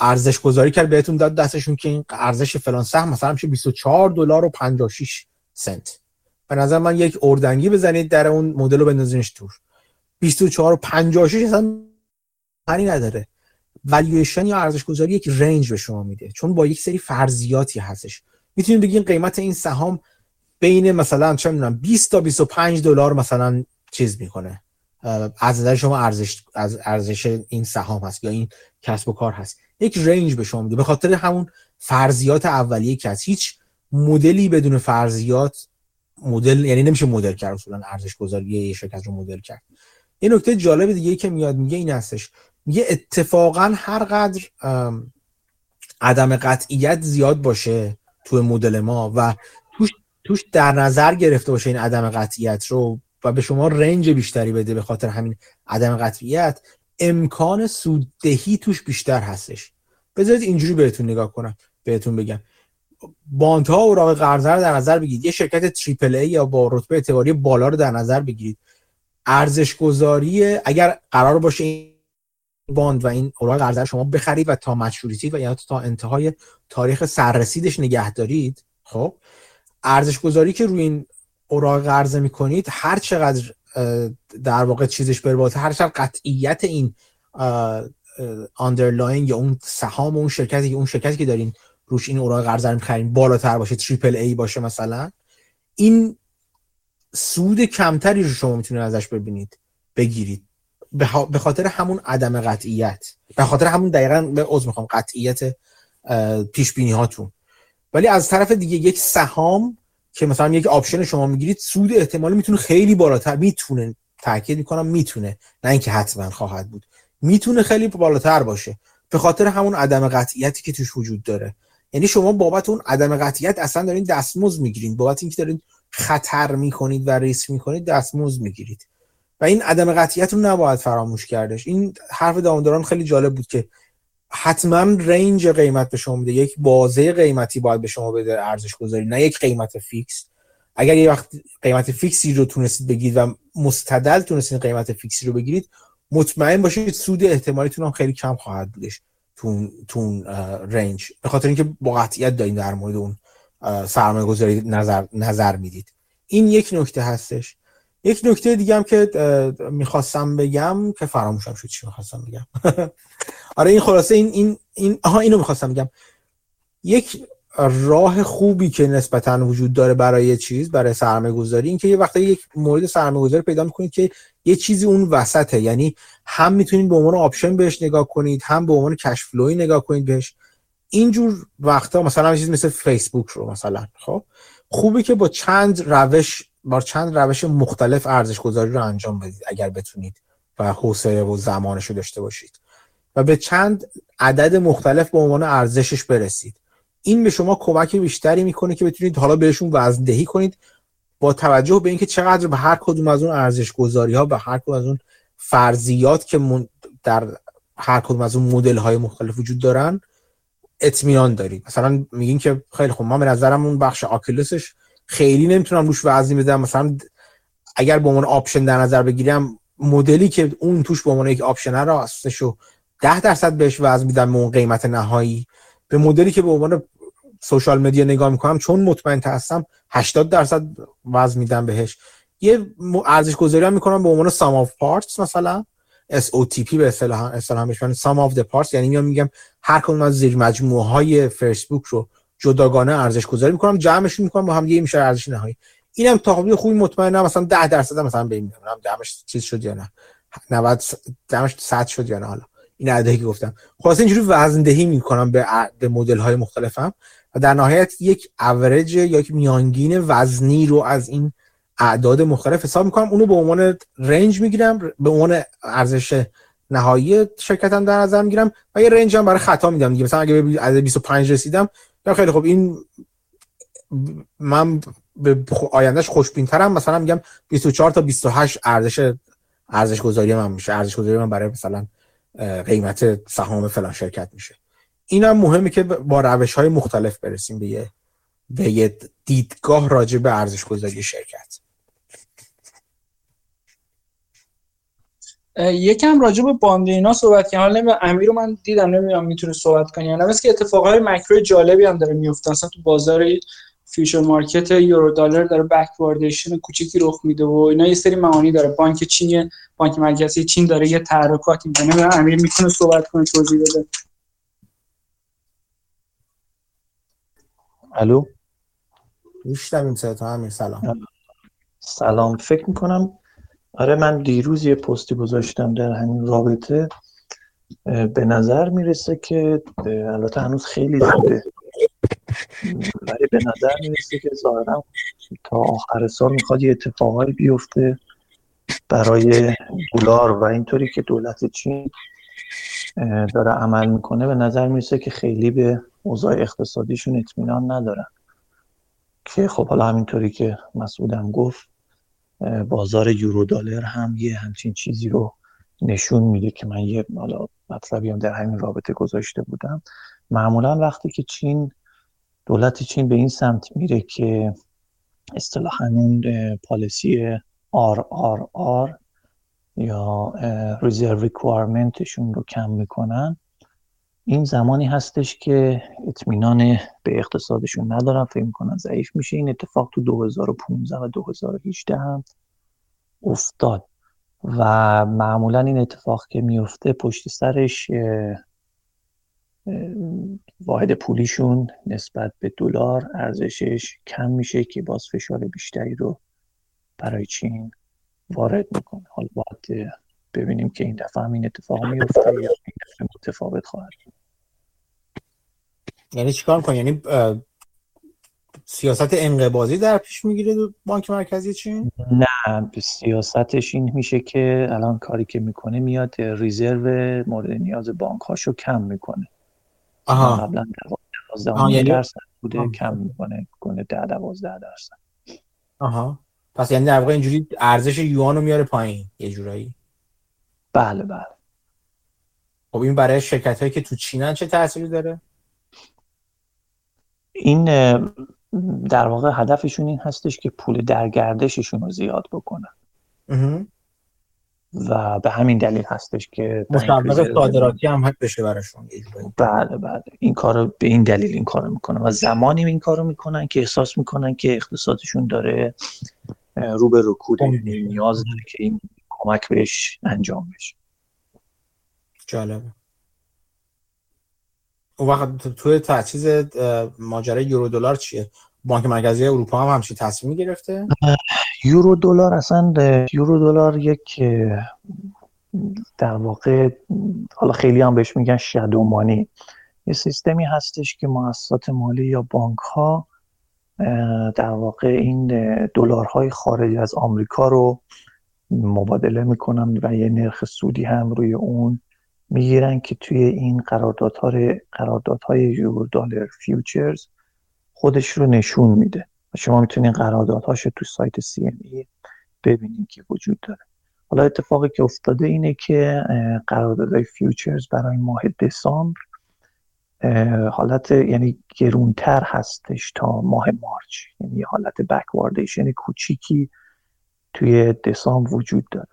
ارزش گذاری کرد بهتون داد دستشون که این ارزش فلان سهم مثلا میشه 24 دلار و 56 سنت. به نظر من یک اردنگی بزنید در اون مدل رو بندازینش تور 24 و 56 اصلا معنی نداره. والویشن یا ارزش گذاری یک رنج به شما میده. چون با یک سری فرضیاتی هستش. می‌تونید بگین قیمت این سهام بین مثلا چه می‌دونم 20 تا 25 دلار مثلا چیز می‌کنه. از نظر شما ارزش از ارزش این سهام هست یا این کسب و کار هست؟ یک رنج به شما میده. به خاطر همون فرضیات اولیه که هست. هیچ مدلی بدون فرضیات مدل یعنی نمیشه مدل کرد اصولا ارزش گذاری یه شرکت رو مدل کرد. یه نکته جالب دیگه که میاد میگه این هستش. میگه اتفاقا هر قدر عدم قطعیت زیاد باشه توی مدل ما و توش توش در نظر گرفته باشه این عدم قطعیت رو و به شما رنج بیشتری بده به خاطر همین عدم قطعیت امکان سوددهی توش بیشتر هستش. بذارید اینجوری بهتون نگاه کنم بهتون بگم. بانت ها و اوراق قرضه رو در نظر بگیرید. یه شرکت تریپل ای یا با رتبه اعتباری بالا رو در نظر بگیرید. ارزش گذاری اگر قرار باشه این bond و این اوراق قرضه شما بخرید و تا maturity و یا تا انتهای تاریخ سررسیدش نگه دارید خب؟ ارزش گذاری که روی این اوراق قرضه می‌کنید هر چقدر در واقع چیزش بر هر چقدر قطعیت این underlying یا اون سهام اون شرکتی اون شرکتی که دارین روش این اوراق قرضه می‌خرین بالاتر باشه triple A باشه مثلا این سود کمتری رو شما می‌تونید ازش ببینید بگیرید. به خاطر همون عدم قطعیت. به خاطر همون دقیقا به عضو می‌خوام قطعیت پیش بینی هاتون ولی از طرف دیگه یک سهام که مثلا یک آپشن شما می‌گیرید سود احتمالی می‌تونه خیلی بالاتر می‌تونه تاکید می‌کنم می‌تونه نه اینکه حتما خواهد بود می‌تونه خیلی بالاتر باشه به خاطر همون عدم قطعیتی که توش وجود داره. یعنی شما بابت اون عدم قطعیت اصلا دارین دستمزد می‌گیرید بابت اینکه دارین خطر می‌کنید و ریسک می‌کنید دستمزد می‌گیرید. و این عدم قطعیت رو نباید فراموش کردش. این حرف داموداران خیلی جالب بود که حتما range قیمت به شما میده. یک بازه قیمتی باید به شما بده ارزش گذاری نه یک قیمت fix. اگر یه وقت قیمت fix ی رو تونستید بگیرید و مستدل تونستید قیمت fix ی رو بگیرید مطمئن باشید سود احتمالیتون هم خیلی کم خواهد بودش تون تون رنج. به خاطر اینکه با قطعیت دارین در مورد اون سرمایه گذاری نظر, نظر می‌دید. این یک نکته هستش. یک نکته دیگه هم که می‌خواستم بگم که فراموشم شد چی می‌خواستم بگم. آره این خلاصه این این این آها اینو می‌خواستم بگم. یک راه خوبی که نسبتا وجود داره برای چیز برای سرمایه گذاری این که یه وقتی یک مورد سرمایه گذاری پیدا می‌کنید که یه چیزی اون وسطه. یعنی هم می‌تونید به عنوان option بهش نگاه کنید هم به عنوان cash flow ی نگاه کنید بهش. اینجور وقتا مثلا چیز مثل فیسبوک رو مثلا خب؟ خوبه که با چند روش با چند روش مختلف ارزش گذاری رو انجام بدید اگر بتونید و حوصله و زمانش رو داشته باشید. و به چند عدد مختلف به عنوان ارزشش برسید. این به شما کمک بیشتری می‌کنه که بتونید حالا بهشون وزندهی کنید با توجه به اینکه چقدر به هر کدوم از اون ارزش گذاری ها به هر کدوم از اون فرضیات که در هر کدوم از اون مدل های مختلف وجود دارن اطمینان دارید. مثلا میگین که خیلی خوب ما به نظرم اون بخش Oculus ش خیلی نمی‌تونم روش وزنی بدم. مثلا اگر به عنوان option در نظر بگیرم مدلی که اون توش به عنوان یک option هستش و 10 درصد بهش وزن میدم اون قیمت نهایی. به مدلی که به عنوان social media نگاه می‌کنم چون مطمئن هستم 80 درصد وزن میدم بهش. یه ارزش گذاری هم می‌کنم به عنوان sum of parts مثلا SOTP به اصطلاح اصطلاح میشن sum of the parts. یعنی میگم هر کدوم از زیر مجموعه های فیسبوک رو جداگانه ارزش گذاری می‌کنم جمعش می‌کنم با هم یه میشه ارزش نهایی. اینم تا خوبی مطمئنم مثلا 10 درصد مثلا ببینم دمش چیز شد یا نه. 90 دمش 100 شد یا نه حالا. این عددی که گفتم. خلاص اینجوری وزن دهی می‌کنم به به مدل های مختلفم و در نهایت یک اوریج یا یک میانگین وزنی رو از این اعداد مختلف حساب می‌کنم. اونو به عنوان رنج می‌گیرم به عنوان ارزش نهایی شرکتم در نظر می‌گیرم و یه رنج هم برای خطا میدم دیگه. مثلا اگه به عدد 25 رسیدم یا خیلی خب این من به آیندهش خوشبینترم. مثلا میگم 24 تا 28 ارزش ارزش گذاری من میشه. ارزش گذاری من برای مثلا قیمت سهام فلان شرکت میشه. اینم مهمه که با روش های مختلف برسیم به یه به یه دیدگاه راجع به ارزش گذاری شرکت. یکم راجع به bond اینا صحبت کنیم حالا امیر رو من دیدم نمی‌دونم می‌تونه صحبت کنی یا نه. که اتفاقای مکرو جالبی هم داره میفته اصلا تو بازار future market Eurodollar داره backwardation کوچیکی رخ میده و اینا یه سری معانی داره. بانک چین بانک مرکزی چین داره یه تحرکاتی می‌کنه امیر می‌تونه صحبت کنه توضیح بده. الو؟ میشنویم صدا امیر سلام. سلام. فکر می‌کنم آره من دیروز یه پستی گذاشتم در همین رابطه. به نظر می‌رسه که البته هنوز خیلی زوده. ولی به نظر می‌رسه که ظاهرا تا آخر سال می‌خواد یه اتفاقایی بیفته برای دلار و اینطوری که دولت چین داره عمل می‌کنه. به نظر می‌رسه که خیلی به اوضاع اقتصادیشون اطمینان ندارن. که خب حالا همینطوری که مسعودم گفت بازار یورو دلار هم یه همچین چیزی رو نشون میده که من یه حالا مطلبی هم در همین رابطه گذاشته بودم. معمولا وقتی که چین دولت چین به این سمت میره که اصطلاحا اون پالیسی RRR یا ریزرو ریکوایرمنتشون رو کم می‌کنن این زمانی هستش که اطمینان به اقتصادشون ندارن فکر می‌کنن ضعیف میشه. این اتفاق تو 2015 و 2018 هم افتاد و معمولا این اتفاق که میفته پشت سرش واحد پولیشون نسبت به دلار ارزشش کم میشه که باز فشار بیشتری رو برای چین وارد می‌کنه. حالا باید ببینیم که این دفعه هم این اتفاق میفته یا این دفعه متفاوت خواهد یعنی چیکار کنه یعنی سیاست انقباضی در پیش می‌گیره بانک مرکزی چین؟ نه سیاستش این میشه که الان کاری که می‌کنه میاد ریزرو مورد نیاز بانک هاشو کم می‌کنه. آها. قبلا 12 یعنی... درصد بوده آه. کم می‌کنه کنه 10 12 درصد. آها. پس یعنی در واقع اینجوری ارزش یوان رو میاره پایین یه جورایی؟ بله بله. خب این برای شرکت هایی که تو چینن چه تأثیری داره؟ این در واقع هدفشون این هستش که پول درگردششون رو زیاد بکنن. و به همین دلیل هستش که مشابه صادراتی هم بشه براشون بله بله. این کارو به این دلیل این کارو می‌کنن و زمانی این کارو می‌کنن که احساس می‌کنن که اقتصادشون داره رو به رکود نیاز داره که این کمک بهش انجام بشه. جالبه. اون وقت توی تجهیز ماجرای یورو دلار چیه؟ بانک مرکزی اروپا هم همچین تصمیم گرفته؟ یورو دلار اصلا یورو دلار یک در واقع حالا خیلی هم بهش میگن شدومانی یه سیستمی هستش که مؤسسات مالی یا بانک ها در واقع این دلارهای خارج از آمریکا رو مبادله می‌کنن و یه نرخ سودی هم روی اون می‌گیرن که توی این قراردادهای قراردادهای یورو دلار فیوچرز خودش رو نشون میده. و شما می‌تونید قراردادهاش تو سایت سی ام ای ببینید که وجود داره. حالا اتفاقی که افتاده اینه که قراردادهای فیوچرز برای ماه دسامبر حالت یعنی گرونتر هستش تا ماه مارچ. یعنی حالت بکواردیشن کوچیکی توی دسامبر وجود داره.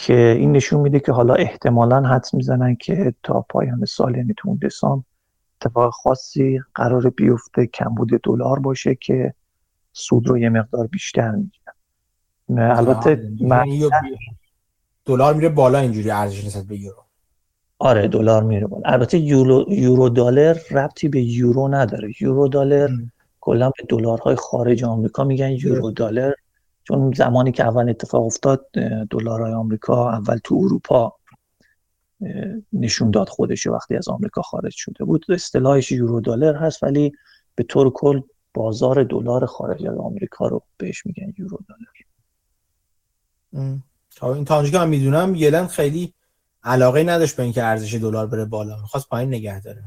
که این نشون میده که حالا احتمالا حدس می‌زنن که تا پایان سال یعنی تو اون دسامبر اتفاق خاصی قرار بیفته کمبود دلار باشه که سود رو یه مقدار بیشتر می‌گیرن. البته دلار میره بالا اینجوری ارزش نسبت به یورو. آره دلار میره بالا. البته یورو یورو دلار ربطی به یورو نداره. یورو دلار کلا به دلارهای خارج آمریکا میگن یورو دلار چون زمانی که اول اتفاق افتاد دلارهای آمریکا اول تو اروپا نشون داد خودش وقتی از آمریکا خارج شده بود. اصطلاحش یورو دلار هست ولی به طور کل بازار دلار خارج از آمریکا رو بهش میگن یورو دلار. تا این تا که من می‌دونم یلن خیلی علاقه نداشت به اینکه ارزش دلار بره بالا. می‌خواست پایین نگه داره.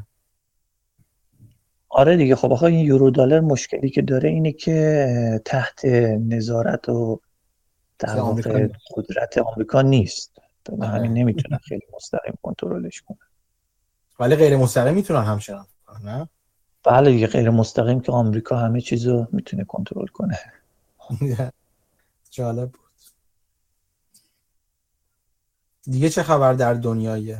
آره دیگه خب آخه این یورو دلار مشکلی که داره اینه که تحت نظارت و در واقع قدرت آمریکا نیست. همین آره. نمی‌تونن خیلی مستقیم کنترلش کنن. ولی غیر مستقیم می‌تونن همچنان نه؟ بله دیگه غیر مستقیم که آمریکا همه چیزو می‌تونه کنترل کنه. جالب بود. دیگه چه خبر در دنیای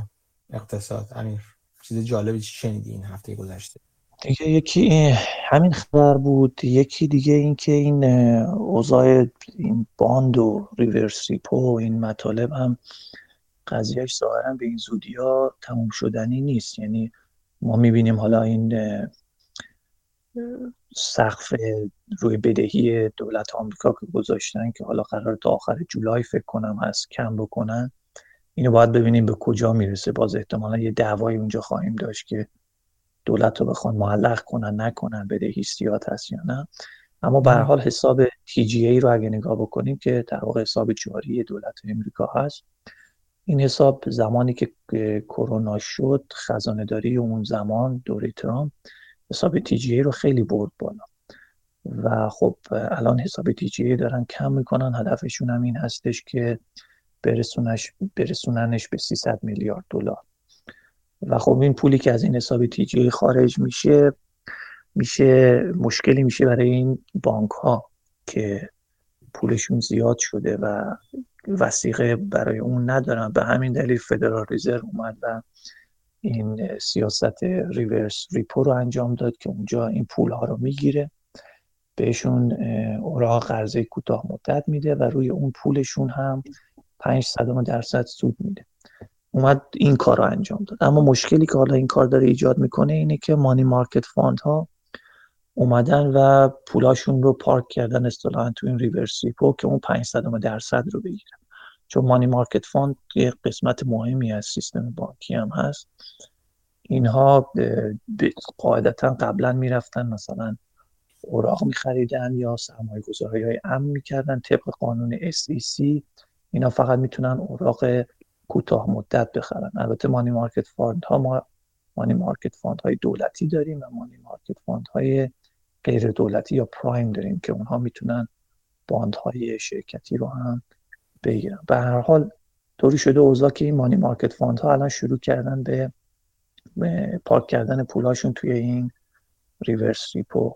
اقتصاد؟ امیر چیز جالبی چی شنیدی این هفته گذشته؟ دیگه یکی همین خبر بود یکی دیگه این که این اوضاع این باند و ریورس ریپو و این مطالب هم قضیهش ظاهرا به این زودی ها تموم شدنی نیست. یعنی ما می‌بینیم حالا این سقف روی بدهی دولت آمریکا که گذاشتن که حالا قرار تا آخر جولای فکر کنم هست کم بکنن اینو باید ببینیم به کجا می‌رسه. باز احتمالا یه دعوایی اونجا خواهیم داشت که دولت رو بخوان معلق کنن نکنن بدهی سیات هست یا نه. اما به حال حساب TGA رو اگه نگاه بکنیم که در واقع حساب جاری دولت امریکا هست. این حساب زمانی که کرونا شد خزانه داری اون زمان دوره ترامپ حساب TGA رو خیلی برد بالا. و خب الان حساب TGA دارن کم می‌کنن. هدفشون هم این هستش که برسونش برسوننش به 300 میلیارد دلار. و خب این پولی که از این حساب تیجی خارج میشه میشه مشکلی میشه برای این بانک ها که پولشون زیاد شده و وثیقه برای اون ندارن. به همین دلیل Federal Reserve اومد و این سیاست reverse repo رو انجام داد که اونجا این پول ها رو می‌گیره. بهشون اوراق قرضه کوتاه مدت میده و روی اون پولشون هم 5 صدم درصد سود میده. اومد این کار رو انجام داد. اما مشکلی که حالا این کار داره ایجاد می‌کنه اینه که money market fund ها اومدن و پولاشون رو پارک کردن اصطلاحا تو این reverse repo که اون 5 صدم درصد رو بگیرن. چون money market fund یه قسمت مهمی از سیستم بانکی هم هست. اینها قاعدتا قبلا می‌رفتن مثلا اوراق میخریدن یا سرمایه گذاری های امن می‌کردن طبق قانون SEC اینا فقط می‌تونن اوراق کوتاه مدت بخرن. البته money market fund ها ما money market fund های دولتی داریم و money market fund های غیر دولتی یا prime داریم که اونها می‌تونن bond های شرکتی رو هم بگیرن. به هر حال طوری شده اوضاع که این money market fund ها الان شروع کردن به پارک کردن پولاشون توی این reverse repo.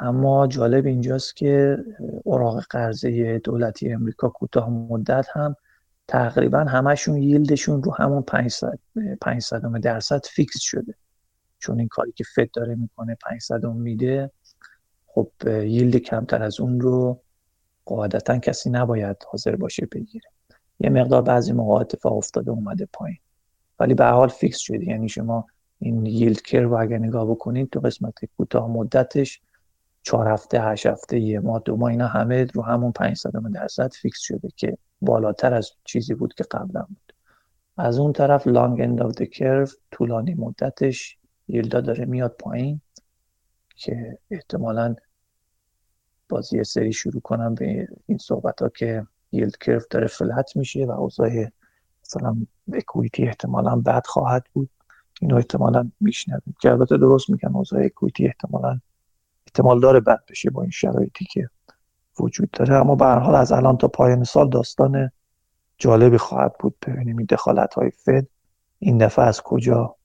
اما جالب اینجاست که اوراق قرضه دولتی امریکا کوتاه مدت هم تقریبا همشون yield شون رو همون 5 صدم 5 صدم درصد fix شده. چون این کاری که Fed داره می‌کنه 500 میده خب yield کمتر از اون رو قاعدتا کسی نباید حاضر باشه بگیره. یه مقدار بعضی موقع اتفاق افتاده اومده پایین. ولی به حال fix شده. یعنی شما این yield curve اگر نگاه بکنید تو قسمت کوتاه مدتش چهار هفته هشت هفته یه ماه دو ماه اینا همه رو همون 5 صدم درصد fix شده که بالاتر از چیزی بود که قبلا بود. از اون طرف long end of curve طولانی مدتش yield ها داره میاد پایین که احتمالا باز یه سری شروع کنن به این صحبت ها که yield curve داره flat میشه و اوضاع مثلا equity احتمالا بد خواهد بود. اینو احتمالا میشنویم. که البته درست میگن اوضاع equity احتمالا احتمال داره بد بشه با این شرایطی که وجود داره. اما به حال از الان تا پایان سال داستان جالبی خواهد بود. ببینیم این دخالت های فد این دفعه از کجا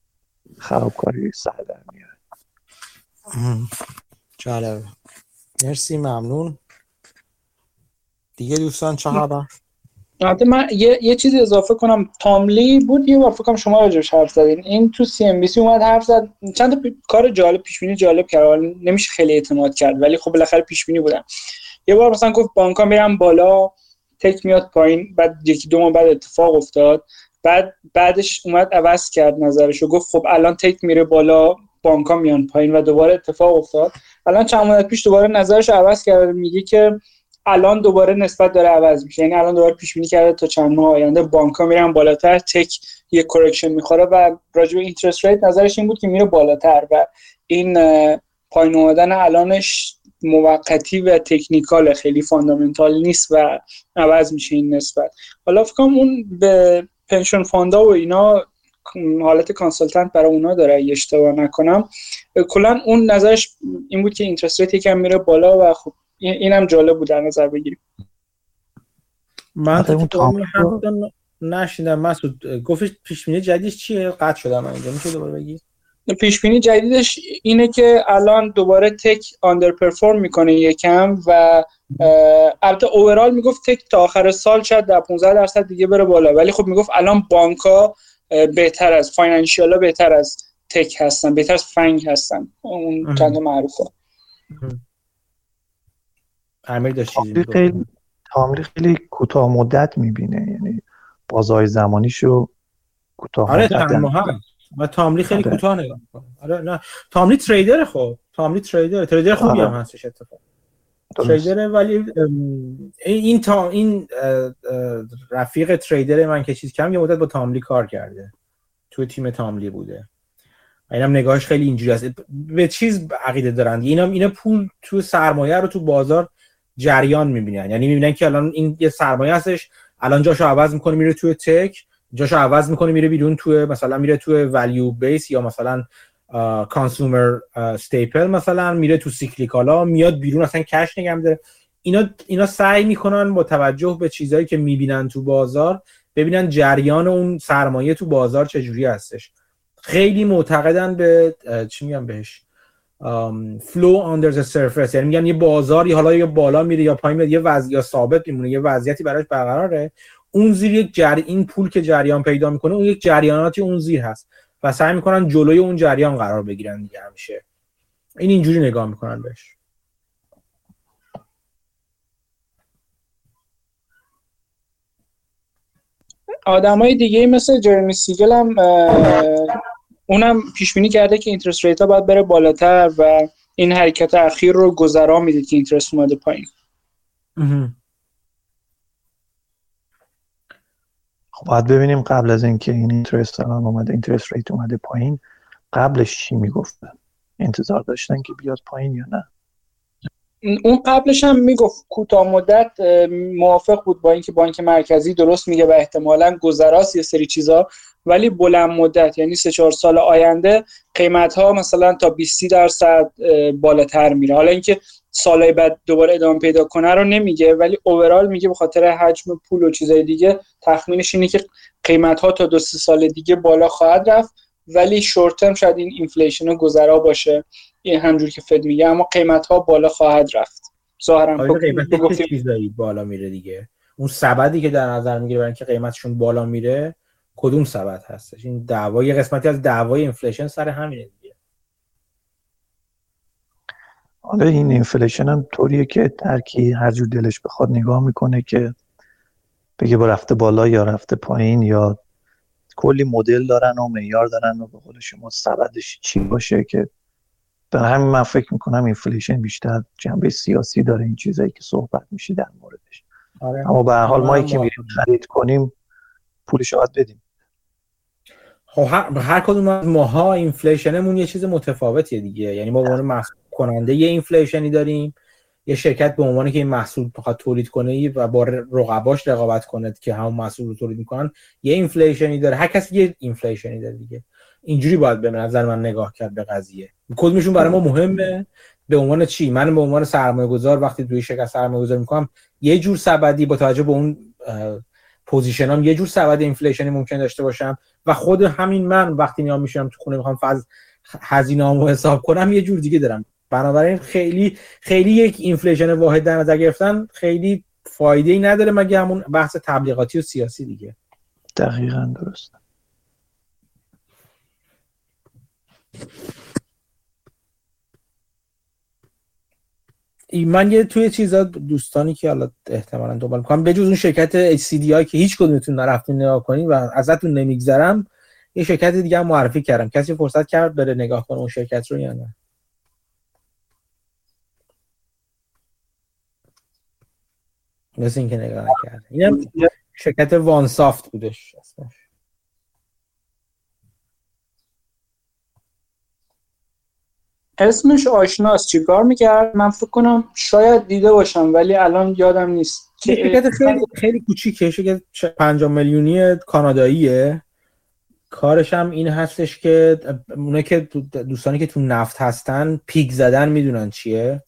خرابکاری سر در میاره. جالب مرسی ممنون. دیگه دوستان چه خبر؟ من یه, یه چیزی اضافه کنم. تاملی بود یه بار فکرم شما راجعش حرف زدین. این تو سی ام بی سی اومد حرف زد. چند تا کار جالب پیش بینی جالب کرد. نمیشه خیلی اعتماد کرد ولی خب بالاخره پیش بینی بودن. یه بار مثلا گفت بانکا میرن بالا tech میاد پایین بعد یکی دو ماه بعد اتفاق افتاد. بعد بعدش اومد عوض کرد نظرش و گفت خب الان tech میره بالا بانکا میان پایین و دوباره اتفاق افتاد. الان چند مدت پیش دوباره نظرش عوض کرد. میگه که الان دوباره نسبت داره عوض میشه. یعنی الان دوباره پیش بینی کرده تا چند ماه آینده بانکا میرن بالاتر tech یه correction می‌خوره و راجع به interest rate نظرش این بود که میره بالاتر و این پایین اومدن الانش موقتی و technical خیلی fundamental نیست و عوض میشه این نسبت. حالا فکر اون به pension fund ا و اینا حالت consultant برای اونا داره اشتباه نکنم. کلا اون نظرش این بود که interest rate یکم میره بالا و خب اینم جالب بود در نظر بگیریم. من اون نشنیدم. مسعود گفتش پیش بینی جدیدش چیه؟ قطع شدم اینجا. میشه دوباره بگی؟ پیش بینی جدیدش اینه که الان دوباره تک آندر پرفورم می‌کنه یکم و البته اوورال می‌گفت تک تا آخر سال شاید در 15 درصد دیگه بره بالا. ولی خب می‌گفت الان بانکا بهتر از فاینانشیالا بهتر از تک هستن بهتر از فنگ هستن. اون چند معروفه. امیر داشت خیلی تامری خیلی کوتاه مدت می‌بینه. یعنی بازهای زمانیشو کوتاه آره مدت و تاملی خیلی آره. کوتاه نگاه آره نه. تاملی تریدر خب. تاملی تریدر تریدر خوبی آره. هم هستش اتفاق تریدر ولی این تا این رفیق تریدر من که چیز کم یه مدت با تاملی کار کرده. تو تیم تاملی بوده. اینم نگاهش خیلی اینجوری است. به چیز عقیده دارن اینا اینا پول تو سرمایه رو تو بازار جریان می‌بینن. یعنی می‌بینن که الان این یه سرمایه هستش. الان جاشو عوض می‌کنه میره توی تک. جاشو عوض می‌کنه میره بیرون توی مثلا میره توی ولیو بیس یا مثلا کانسومر استیپل مثلا میره تو سیکلیکالا میاد بیرون اصلا کش نگم داره اینا اینا سعی می‌کنن با توجه به چیزهایی که می‌بینن تو بازار ببینن جریان اون سرمایه تو بازار چجوری هستش. خیلی معتقدن به چی میگم بهش؟ flow under surface. یعنی میگن یه بازاری حالا یا بالا میره یا پایین میره یه وضع یا ثابت میمونه یه وضعیتی براش برقراره. اون زیر یک جر... این پول که جریان پیدا می‌کنه اون یک جریاناتی اون زیر هست و سعی می‌کنن جلوی اون جریان قرار بگیرن دیگه همیشه. این اینجوری نگاه می‌کنن بهش. آدمای دیگه مثل جرمی سیگل هم اونم پیش بینی کرده که interest rate ها باید بره بالاتر و این حرکت اخیر رو گذرا میده که interest اومده پایین. خب باید ببینیم قبل از اینکه این interest الان اومده interest rate اومده پایین قبلش چی می‌گفتن انتظار داشتن که بیاد پایین یا نه؟ اون قبلش هم می‌گفت کوتاه مدت موافق بود با اینکه بانک مرکزی درست میگه و احتمالا گذراست یه سری چیزا. ولی بلند مدت یعنی سه چهار سال آینده قیمت ها مثلا تا 20 درصد بالاتر میره. حالا اینکه سالهای بعد دوباره ادامه پیدا کنه رو نمیگه ولی overall میگه به خاطر حجم پول و چیزای دیگه تخمینش اینه که قیمت ها تا دو سه سال دیگه بالا خواهد رفت. ولی short term شاید این inflation گذرا باشه. این همونجور که Fed میگه اما قیمت ها بالا خواهد رفت. ظاهرا خب قیمت چیزایی بالا میره دیگه؟ اون سبدی که در نظر می‌گیره برای اینکه قیمتشون بالا میره کدوم سبد هستش؟ این دعوای قسمتی از دعوای inflation سر همینه دیگه. حالا این inflation هم طوریه که هر کی هر جور دلش بخواد نگاه می‌کنه که بگه با رفته بالا یا رفته پایین یا کلی مدل دارن و معیار دارن و به قول شما سبدش چی باشه که برای همین من فکر می‌کنم inflation بیشتر جنبه سیاسی داره این چیزایی که صحبت میشه در موردش. آره. اما به حال ما که میریم خرید کنیم پولش باید بدیم. خب هر, هر کدوم از ماها inflation مون یه چیز متفاوتیه دیگه. یعنی ما به عنوان کننده یه inflation ی داریم. یه شرکت به عنوانی که این محصول بخواد تولید کنه و با رقباش رقابت کنه که همون محصول رو تولید می‌کنن یه inflation ی داره. هر کسی یه inflation ی داره دیگه. اینجوری باید به نظر من نگاه کرد به قضیه. کدومشون برای ما مهمه؟ به عنوان چی؟ من به عنوان سرمایه گذار وقتی توی شرکت سرمایه گذار می‌کنم یه جور سبدی با توجه به اون position ام. یه جور سبد inflation ی ممکن داشته باشم و خود همین من وقتی میام میشم تو خونه می‌خوام فاز هزینه‌امو حساب کنم یه جور دیگه دارم. بنابراین خیلی خیلی یک inflation واحد در نظر گرفتن خیلی فایده ای نداره مگه همون بحث تبلیغاتی و سیاسی دیگه. دقیقا درست. من یه توی چیزا دوستانی که حالا احتمالا دنبال می‌کنم بجز اون شرکت HCDI که هیچ کدومتون نرفتین نگاه کنین و ازتون نمیگذرم یه شرکت دیگه هم معرفی کردم. کسی فرصت کرد بره نگاه کنه اون شرکت رو یا نه؟ مثل اینکه نگاه نکرد اینم شرکت وان سافت بودش اسمش. اسمش آشناست. چیکار می‌کرد؟ من فکر کنم شاید دیده باشم ولی الان یادم نیست. شرکت خیلی خیلی کوچیکه. شرکت 5 میلیونی کاناداییه. کارش هم این هستش که اونه که دوستانی که تو نفت هستن پیک زدن می‌دونن چیه.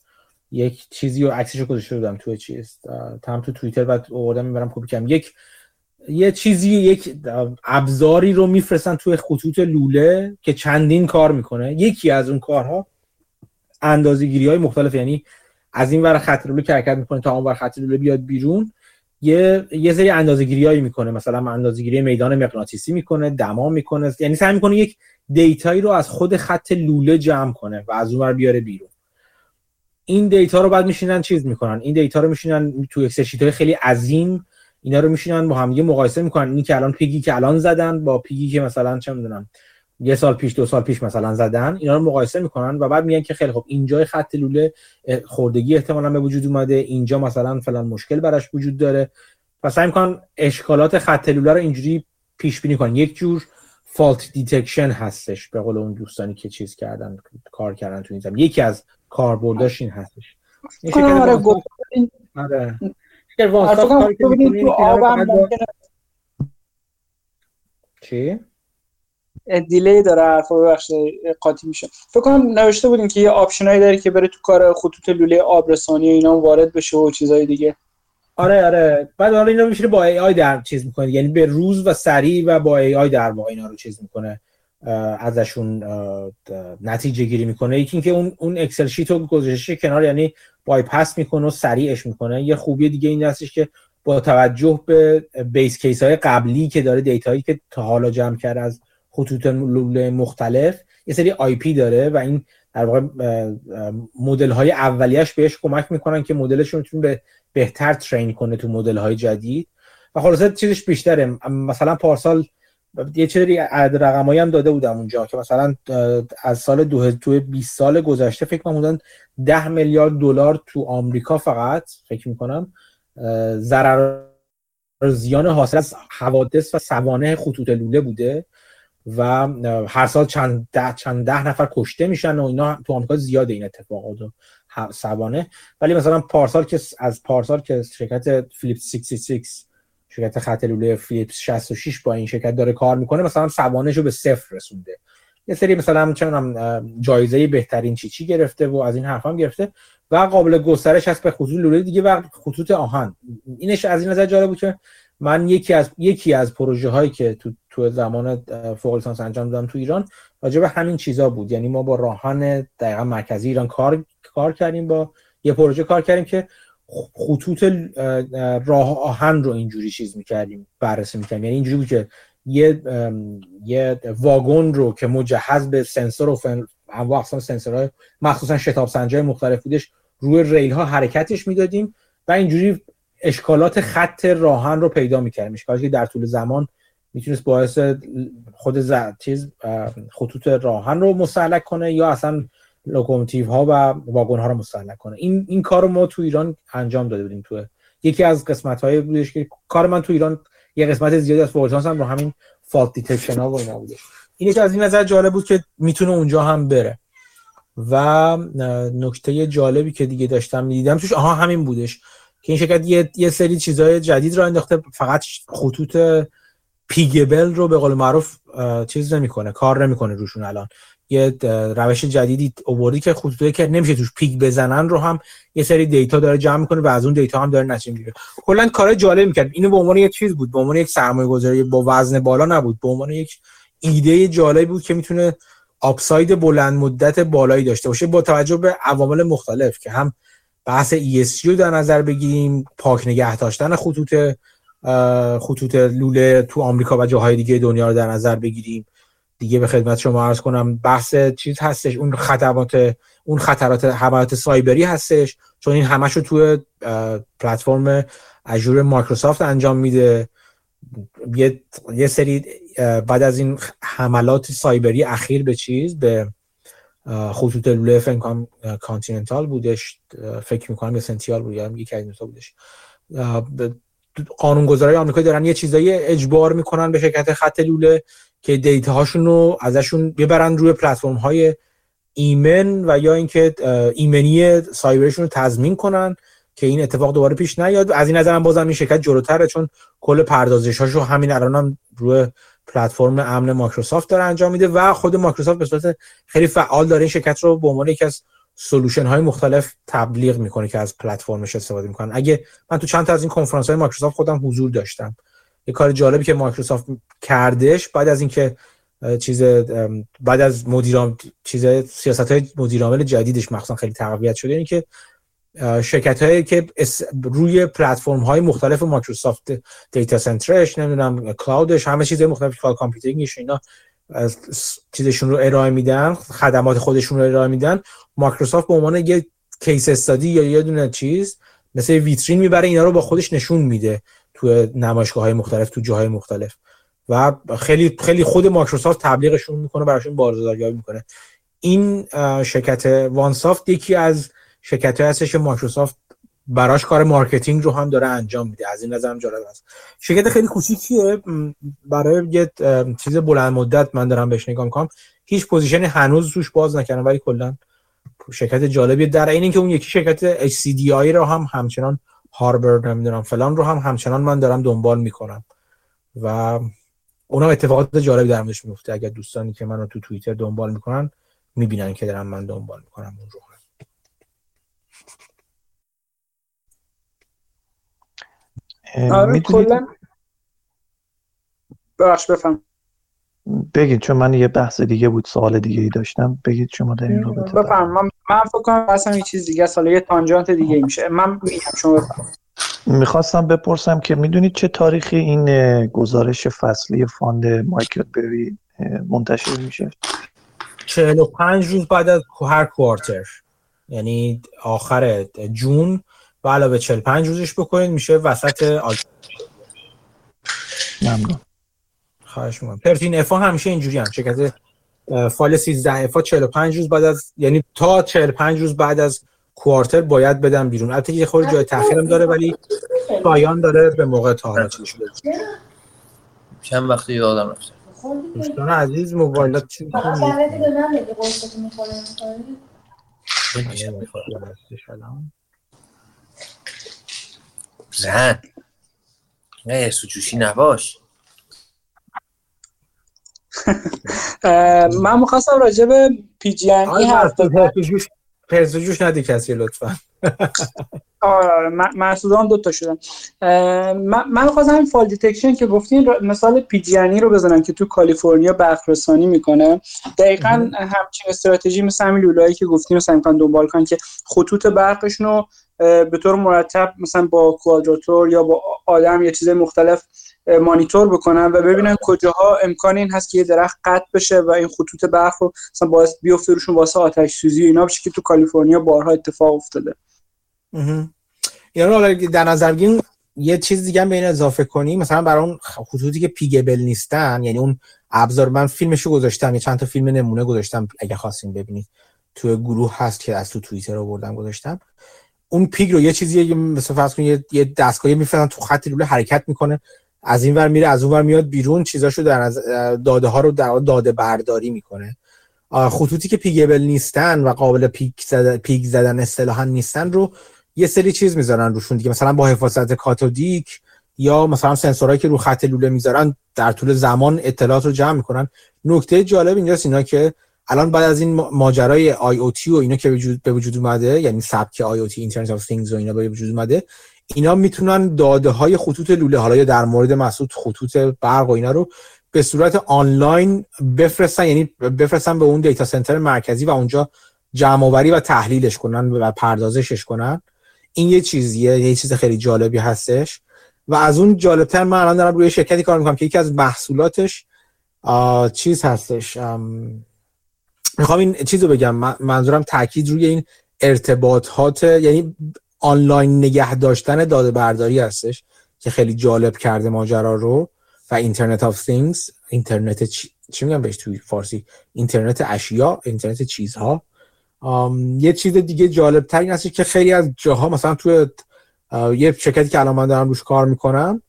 یک چیزی رو عکسش رو گذاشته بودم تو چیز. هم تو توییتر و آوردم می‌برم کپی کردم. یک یه چیزی یک ابزاری رو میفرستن توی خطوط لوله که چندین کار می‌کنه. یکی از اون کارها اندازه‌گیری های مختلف یعنی از این ور خط لوله حرکت می‌کنه تا اون ور خط لوله بیاد بیرون یه یه سری اندازه‌گیریایی می‌کنه. مثلا اندازه‌گیری میدان مغناطیسی می‌کنه دما می‌کنه یعنی سعی می‌کنه یک data یی رو از خود خط لوله جمع کنه و از اون بیاره بیرون. این data رو بعد میشینن چیز می‌کنن؟ این data رو میشینن تو Excel های خیلی عظیم. اینا رو میشینن با هم مقایسه می‌کنن. اینی که الان pig ی که الان زدن با pig ی که مثلا چه می‌دونم یه سال پیش دو سال پیش مثلا زدن اینا رو مقایسه می‌کنن و بعد میگن که خیلی خوب اینجا خط لوله خوردگی احتمالا به وجود اومده اینجا مثلا فلان مشکل براش وجود داره. و سعی می‌کنن اشکالات خط لوله رو اینجوری پیش بینی کنن. یک جور fault detection هستش به قول اون دوستانی که چیز کردن کار کردن تو این زمینه. یکی از کاربرداش این هستش. این آره. آره چی؟ delay داره حرفا ببخش قاطی میشه. فکر کنم نوشته بودیم که یه option ایی داره که بره تو کار خطوط لوله آبرسانی و اینا وارد بشه و چیزای دیگه. آره آره. بعد حالا اینا میشه با AI در چیز می‌کنه. یعنی به روز و سریع و با AI در واقع اینا رو چیز می‌کنه ازشون نتیجه گیری می‌کنه. یکی اینکه اون اون Excel sheet رو گذاشته کنار یعنی بایپاس می‌کنه و سریعش می‌کنه. یه خوبی دیگه این هستش که با توجه به base case های قبلی که داره data یی که تا حالا جمع کرده از خطوط مختلف. یه سری IP داره و این در واقع مدل های اولیش بهش کمک می‌کنن که مدلش رو به بهتر train کنه تو مدل های جدید. و خلاصه چیزش بیشتره. مثلا پارسال یه چیزی عدد رقمایی هم داده بودم اونجا که مثلا از سال دو 20 سال گذشته فکر کنم 10 میلیارد دلار تو آمریکا فقط فکر می‌کنم ضرر زیان حاصل از حوادث و سوانه خطوط لوله بوده. و هر سال چند ده, چند ده نفر کشته میشن و اینا تو آمریکا زیاده این اتفاقات و سوانه. ولی مثلا پارسال که از پارسال که شرکت فیلیپس 66 شرکت خط لوله فیلیپس 66 با این شرکت داره کار می‌کنه مثلا سوانش رو به صفر رسونده. یه سری مثلا چون جایزه بهترین چی چی گرفته و از این حرف هم گرفته و قابل گسترش هست به خطوط لوله دیگه و خطوط آهن. اینش از این نظر جالب بود که من یکی از یکی از پروژه هایی که تو تو زمان فوق لیسانس انجام دادم تو ایران راجع به همین چیزا بود. یعنی ما با راهن دقیقا مرکزی ایران کار کار کردیم با یه پروژه کار کردیم که خطوط راه آهن رو اینجوری چیز می‌کردیم بررسی می‌کردیم. یعنی اینجوری بود که یه یه واگن رو که مجهز به سنسور و انواع اقسام سنسورهای مخصوصا شتاب سنجای مختلف بودش روی ریل ها حرکتش می‌دادیم و اینجوری اشکالات خط راه‌آهن رو پیدا می‌کردیم. اشکالاتی که در طول زمان می‌تونست باعث خود چیز خطوط راه‌آهن رو مستهلک کنه یا اصلا لوکوموتیو ها و واگن ها رو مستهلک کنه. این این کار رو ما تو ایران انجام داده بودیم. تو یکی از قسمت های بودش که کار من تو ایران یه قسمت زیادی از فورتانس هم رو همین فالت دیتکشن ها و اینا بودش. این یکی از این نظر جالب بود که می‌تونه اونجا هم بره. و نکته جالبی که دیگه داشتم می‌دیدم توش آها همین بودش. که این شرکت یه, یه سری چیزای جدید را انداخته فقط خطوط پیگبل رو به قول معروف چیز نمی‌کنه کار نمی‌کنه روشون الان. یه روش جدیدی اووردی که خطوطی که نمیشه توش پیک بزنن رو هم یه سری دیتا داره جمع می‌کنه و از اون دیتا هم داره نتیجه می‌گیره. کلا کار جالب می‌کرد. اینو به عنوان یک چیز بود به عنوان یک سرمایه گذاری با وزن بالا نبود به عنوان یک ایده جالبی بود که می‌تونه آپساید بلند مدت بالایی داشته باشه با توجه به عوامل مختلف که هم بحث ESG رو در نظر بگیریم پاک نگه داشتن خطوط خطوط لوله تو آمریکا و جاهای دیگه دنیا رو در نظر بگیریم. دیگه به خدمت شما عرض کنم بحث چیز هستش اون خطرات اون خطرات حملات سایبری هستش چون این همش رو توی پلتفرم Azure مایکروسافت انجام میده. یه, یه سری بعد از این حملات سایبری اخیر به چیز به خطوط لوله فکر Continental بودش فکر می‌کنم سنتیال بود یا یکی از بودش. قانونگذارای آمریکایی دارن یه چیزایی اجبار می‌کنن به شرکت خط لوله که data هاشون رو ازشون ببرن روی پلتفرم های ایمن و یا اینکه ایمنی سایبرشون رو تضمین کنن که این اتفاق دوباره پیش نیاد. از این نظرم بازم این شرکت جلوتره چون کل پردازش هاشو همین الان هم روی پلتفرم امن مایکروسافت داره انجام میده و خود مایکروسافت به صورت خیلی فعال داره این شرکت رو به عنوان یکی از solution های مختلف تبلیغ می‌کنه که از پلتفرمش استفاده می‌کنن. اگه من تو چند تا از این کنفرانس های مایکروسافت خودم حضور داشتم یه کار جالبی که مایکروسافت کردش بعد از اینکه چیز بعد از مدیران چیز سیاست های مدیرعامل جدیدش مخصوصا خیلی تقویت شده اینه که شرکت هایی که روی پلتفرم های مختلف مایکروسافت data center ش نمی‌دونم cloud ش همه چیز مختلف cloud computing ش اینا چیزشون رو ارائه میدن خدمات خودشون رو ارائه میدن. مایکروسافت به عنوان یه case study یا یه دونه چیز مثل ویترین می‌بره اینا رو با خودش نشون میده تو نمایشگاه های مختلف تو جاهای مختلف. و خیلی خیلی خود مایکروسافت تبلیغشون می‌کنه براشون بازاریابی می‌کنه. این شرکت OneSoft یکی از شرکت هستش که مایکروسافت براش کار marketing رو هم داره انجام میده. از این نظرم جالب است. شرکت خیلی کوچیکیه برای یه چیز بلند مدت من دارم بهش نگاه می‌کنم. هیچ position ی هنوز روش باز نکردم ولی کلا شرکت جالبیه. در این که اون یکی شرکت HCDI رو هم همچنان هاربرد نمی‌دونم فلان رو هم همچنان من دارم دنبال می‌کنم. و اونم اتفاقات جالبی در میفته اگر دوستانی که منو تو توییتر دنبال می‌کنن می‌بینن که دارم من دنبال می‌کنم اون رو. آره کلا. بخش بفهم. بگید چون من یه بحث دیگه بود سوال دیگه ای داشتم. بگید شما در این رابطه بفهم من, من فکر کنم اصلا یه چیز دیگه سال یه tangent دیگه ای میشه. من میگم شما بفهم. می‌خواستم بپرسم که می‌دونید چه تاریخی این گزارش فصلی fund مایکل بری منتشر میشه؟ 45 روز بعد از هر quarter. یعنی آخر June به علاوه 45 روزش بکنید میشه وسط August ممنون. خواهش می‌کنم. پرتین افا همیشه اینجوری هم. شرکت فایل 13 افا 45 روز بعد از یعنی تا 45 روز بعد از کوارتر باید بدن بیرون. البته یه خورده جای تاخیرم داره ولی پایان داره به موقع طهارتش بده چند وقتی یادم رفته؟ دوستان عزیز موبایلات چی زن نه سوچوشی نباش. من مخواستم راجع به پی جی ای حرف جوش ندی کسی لطفا. آره محسودان دو تا شدن. من خواستم این فال دیتکشن که گفتین مثال پی جی رو بزنم که تو کالیفرنیا برق رسانی می‌کنه. دقیقا همچین استراتژی مثل همین لولایی که گفتین رو سعی دنبال کنن که خطوط برقشون رو به طور مرتب مثلا با کوادراتور یا با آدم یا چیز مختلف مانیتور بکنن و ببینن کجاها امکان این هست که یه درخت قطع بشه و این خطوط برق رو مثلا باعث بیفته روشون واسه آتش سوزی اینا بشه که تو کالیفرنیا بارها اتفاق افتاده. یعنی در نظر بگیریم یه چیز دیگه هم به این اضافه کنیم مثلا برای اون خطوطی که پیگبل نیستن یعنی اون ابزار من فیلمشو گذاشتم یه چند تا فیلم نمونه گذاشتم اگه خواستین ببینید. توی گروه هست که از تو توییتر آوردم گذاشتم. اون پیگ رو یه چیزی مثلا فرض کنید یه دستگاهی میفرستن تو خط لوله حرکت می‌کنه از این ور میره از اون ور میاد بیرون چیزاشو در از داده ها رو در داده برداری می‌کنه خطوطی که پیگبل نیستن و قابل پیک, زدن، پیک زدن اصطلاحا نیستن رو یه سری چیز می‌ذارن روشون دیگه. مثلا با حفاظت کاتودیک یا مثلا سنسورهایی که رو خط لوله می‌ذارن در طول زمان اطلاعات رو جمع می‌کنن. نکته جالب اینجاست اینا که الان بعد از این ماجرای IoT و اینا که به وجود اومده یعنی سبک IoT Internet of Things و اینا به وجود اومده اینا می‌تونن داده های خطوط لوله حالا یا در مورد مسعود خطوط برق و اینا رو به صورت آنلاین بفرستن یعنی بفرستن به اون data center مرکزی و اونجا جمع و تحلیلش کنن و پردازشش کنن. این یه چیزیه یه چیز خیلی جالبی هستش. و از اون جالبتر من الان دارم روی شرکتی کار می‌کنم که یکی از محصولاتش چیز هستش می‌خوام این چیز رو بگم منظورم تاکید روی این ارتباطات یعنی آنلاین نگه داشتن داده برداری هستش که خیلی جالب کرده ماجرا رو. و اینترنت آف things اینترنت چی, چی میگم بهش توی فارسی؟ اینترنت اشیا اینترنت چیزها. یه چیز دیگه جالب تر این هستش که خیلی از جاها مثلا توی یه شرکتی که الان من دارم روش کار می‌کنم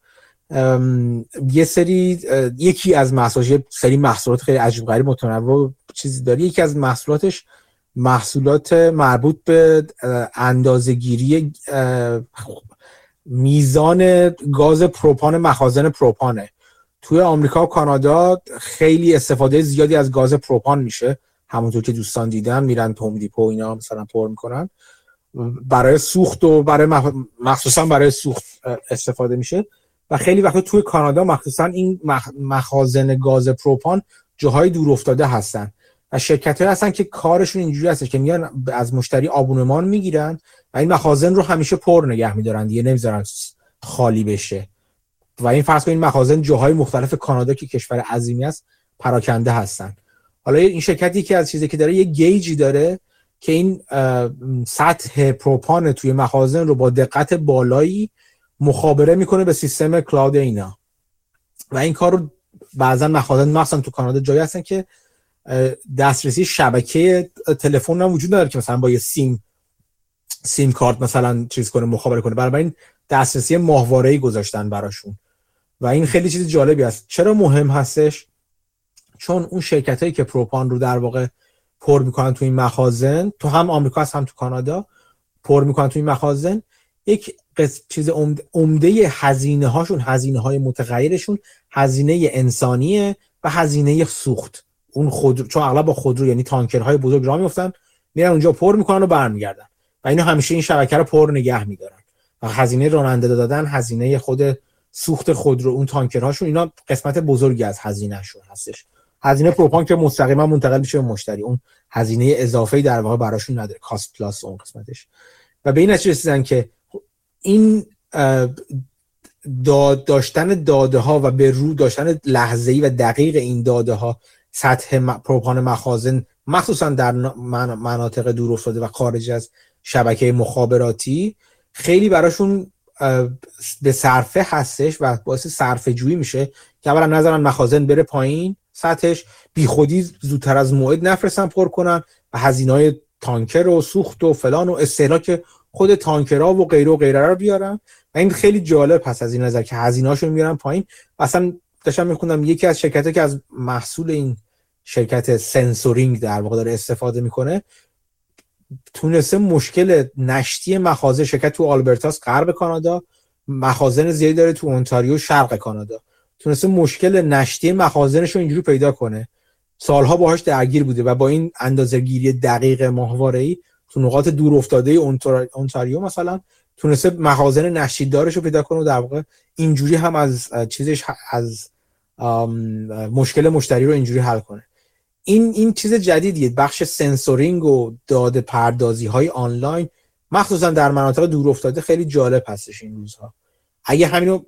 یه سری یکی از محصولات سری محصولات خیلی عجیب غریب متنوع چیزی داره. یکی از محصولاتش محصولات مربوط به اندازهگیری میزان گاز پروپان مخازن پروپانه. توی آمریکا و کانادا خیلی استفاده زیادی از گاز پروپان میشه. همونطور که دوستان دیدن میرن توم دیپو اینا مثلا پر می‌کنن. برای سوخت و برای مخصوصا برای سوخت استفاده میشه. و خیلی وقتا توی کانادا مخصوصا این مخازن گاز پروپان جاهای دور افتاده هستن. و شرکت های هستن که کارشون اینجوری هستش که میان از مشتری آبونمان می‌گیرن و این مخازن رو همیشه پر نگه میدارن دیگه نمی‌ذارن خالی بشه. و این فرض کنید مخازن جاهای مختلف کانادا که کشور عظیمی است پراکنده هستن. حالا این شرکتی که از چیزی که داره یه گیجی داره که این سطح پروپان توی مخازن رو با دقت بالایی مخابره می‌کنه به سیستم کلاود اینا. و این کار رو بعضا مخازن مثلا تو کانادا جایی هستن که دسترسی شبکه تلفن هم وجود نداره که مثلا با یه سیم سیم کارت مثلا چیز کنه مخابره کنه. برای این دسترسی ماهواره گذاشتن براشون. و این خیلی چیز جالبی است. چرا مهم هستش؟ چون اون شرکت هایی که پروپان رو در واقع پر می‌کنن تو این مخازن تو هم آمریکا هست هم تو کانادا پر می‌کنن تو این مخازن یک چیز عمده هزینه هاشون هزینه های متغیرشون هزینه انسانیه و هزینه سوخت. اون خود چون اغلب با خودرو یعنی تانکرهای بزرگ راه میفتن میرن اونجا پر می‌کنن و برمیگردن. و اینا همیشه این شبکه رو پر نگه میدارن. و هزینه راننده دادن هزینه خود سوخت خودرو اون تانکرهاشون اینا قسمت بزرگی از هزینهشون هستش. هزینه پروپان که مستقیما منتقل میشه به مشتری. اون هزینه اضافه در واقع براشون نداره. کاست پلاس اون قسمتش. و به این نتیجه رسیدن که این داد داشتن داده ها و به رو داشتن لحظه ای و دقیق این داده ها سطح پروپان مخازن مخصوصا در مناطق دور افتاده و خارج از شبکه مخابراتی خیلی براشون به صرفه هستش و باعث صرفه جویی میشه که اولا نظرن مخازن بره پایین سطحش بیخودی زودتر از موعد نفرستن پر کنن و هزینه های تانکر و سوخت و فلان و استهلاک خود تانکرها و غیره و غیره رو بیارن و این خیلی جالب پس از این نظر که هزینه هاشون میارن پایین. اصلا داشتم میخوندم یکی از شرکت که از محصول این شرکت سنسورینگ در واقع داره استفاده می‌کنه تونسته مشکل نشتی مخازن شرکت تو آلبرتاس غرب کانادا مخازن زیادی داره تو اونتاریو شرق کانادا. تونسته مشکل نشتی مخازنش رو اینجوری پیدا کنه. سالها باهاش درگیر بوده و با این اندازه گیری دقیق ماهواره ای تو نقاط دور افتاده اونتاریو مثلا تونسته مخازن نشیدارش رو پیدا کنه و در واقع اینجوری هم از چیزش از مشکل مشتری رو اینجوری حل کنه. این این چیز جدیدیه. بخش sensoring و داده پردازی های آنلاین مخصوصا در مناطق دور افتاده خیلی جالب هستش این روزها. اگه همینو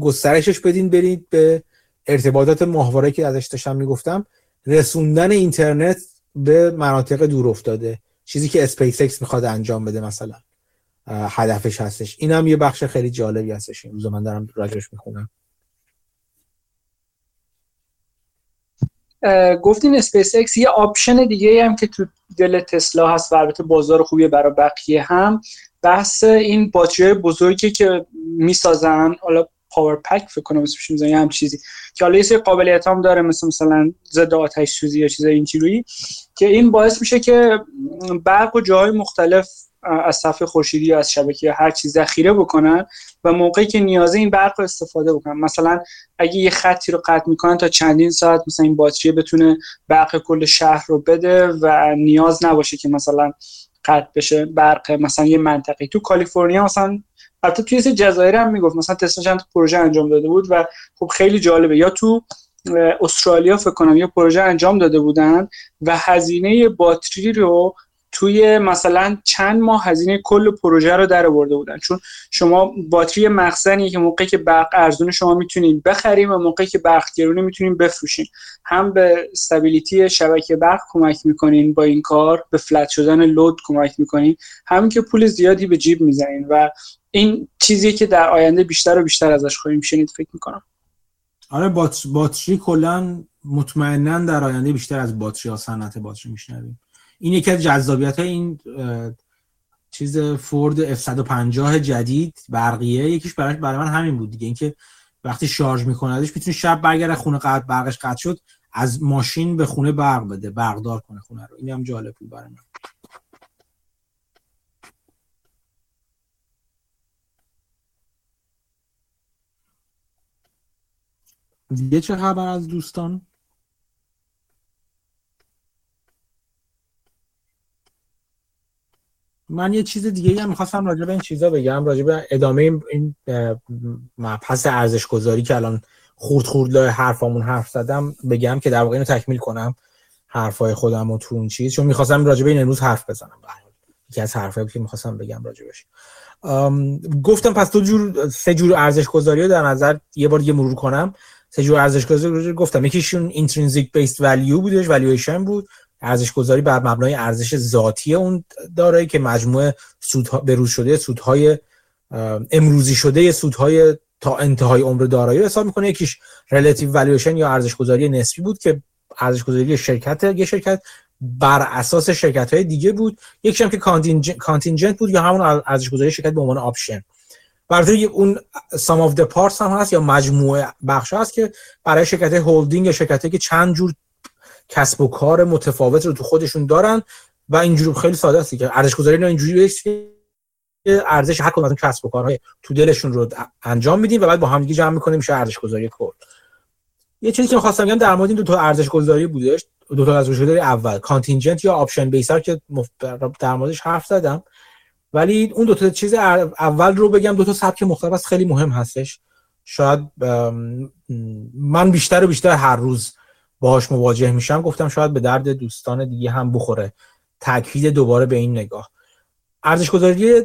گسترشش بدین برید به ارتباطات ماهواره که ازش داشتم می‌گفتم رسوندن اینترنت به مناطق دور افتاده. چیزی که اسپیس اکس می‌خواد انجام بده مثلا. هدفش هستش. این هم یه بخش خیلی جالبی هستش. این روز من دارم راجعش می‌خونم. گفتین اسپیس اکس یه option دیگه هم که تو دل تسلا هست و البته بازار خوبیه برای بقیه هم. بحث این باتری بزرگی که می‌سازن حالا Powerpack فکر کنم اسمش می‌ذارن هم چیزی. که حالا یه سری قابلیت هم داره مثل مثلا ضد آتش سوزی یا چیزای اینجوری که این باعث میشه که برق و جاهای مختلف از صفحه خورشیدی یا از شبکه هر چیز ذخیره بکنن و موقعی که نیازه این برق رو استفاده بکنن. مثلا اگه یه خطی رو قطع می‌کنن تا چندین ساعت مثلا این باتری بتونه برق کل شهر رو بده و نیاز نباشه که مثلا قطع بشه برق مثلا یه منطقه تو کالیفرنیا مثلا البته توی یه جزایر هم می‌گفت. مثلا تسلا چند پروژه انجام داده بود و خب خیلی جالبه. یا تو استرالیا فکر کنم یه پروژه انجام داده بودن و هزینه باتری رو توی مثلا چند ماه هزینه کل پروژه رو در آورده بودن. چون شما باتری مخزنی که موقعی که برق ارزون شما می‌تونید بخریم و موقعی که برق گرونه می‌تونید بفروشین. هم به استابیلیتی شبکه برق کمک می‌کنین با این کار به فلت شدن لود کمک می‌کنین. همین که پول زیادی به جیب می‌زنین و این چیزی که در آینده بیشتر و بیشتر ازش خواهیم شنید فکر می‌کنم. آره باتری کلا مطمئنا در آینده بیشتر از باتری ها صنعت باتری میشنویم. این یکی از جذابیت های این چیز فورد F150 جدید برقیه یکیش برای برای من همین بود دیگه. اینکه وقتی شارژ می‌کنه می‌تونه شب برگرده خونه قطع برقش قطع شد از ماشین به خونه برق بده برقدار کنه خونه رو. این هم جالب بود برای من. دیگه چه خبر از دوستان؟ من یه چیز دیگه هم می‌خواستم راجع به این چیزا بگم راجع به ادامه این مبحث ارزش گذاری که الان خورد خورد لای حرفامون حرف زدم بگم که در واقع اینو تکمیل کنم حرفای خودم و تو اون چیز. چون می‌خواستم راجع به این امروز حرف بزنم یکی از حرفایی که می‌خواستم بگم راجع بهش. گفتم پس دو جور سه جور ارزش گذاری رو در نظر یه بار یه مرور کنم. سه جور ارزش گذاری گفتم. یکیشون intrinsic based value بودش valuation بود. ارزش گذاری بر مبنای ارزش ذاتی اون دارایی که مجموعه سودها بروز شده سودهای امروزی شده سودهای تا انتهای عمر دارایی رو حساب می‌کنه. یکیش relative valuation یا ارزش گذاری نسبی بود که ارزش گذاری شرکت یه شرکت بر اساس شرکت های دیگه بود. یکیش هم که contingent بود یا همون ارزش گذاری شرکت به عنوان option برای اون sum of the parts هم هست یا مجموعه بخش هست که برای شرکت هولدینگ یا شرکتی که چند جور کسب و کار متفاوت رو تو خودشون دارن و اینجوری خیلی ساده است که ارزش گذاری اینجوری ارزش هر کدوم از کسب و کارهای تو دلشون رو انجام میدیم و بعد با هم دیگه جمع می‌کنیم میشه ارزش گذاری کل یه چیزی که خواستم بگم در مورد این دو تا ارزش گذاری بودش دو تا ارزش گذاری اول contingent یا option based که در موردش حرف زدم. ولی اون دو تا چیز اول رو بگم دو تا سبک مختلف خیلی مهم هستش. شاید من بیشتر و بیشتر هر روز باهاش مواجه میشم. گفتم شاید به درد دوستان دیگه هم بخوره. تاکید دوباره به این نگاه. ارزش گذاری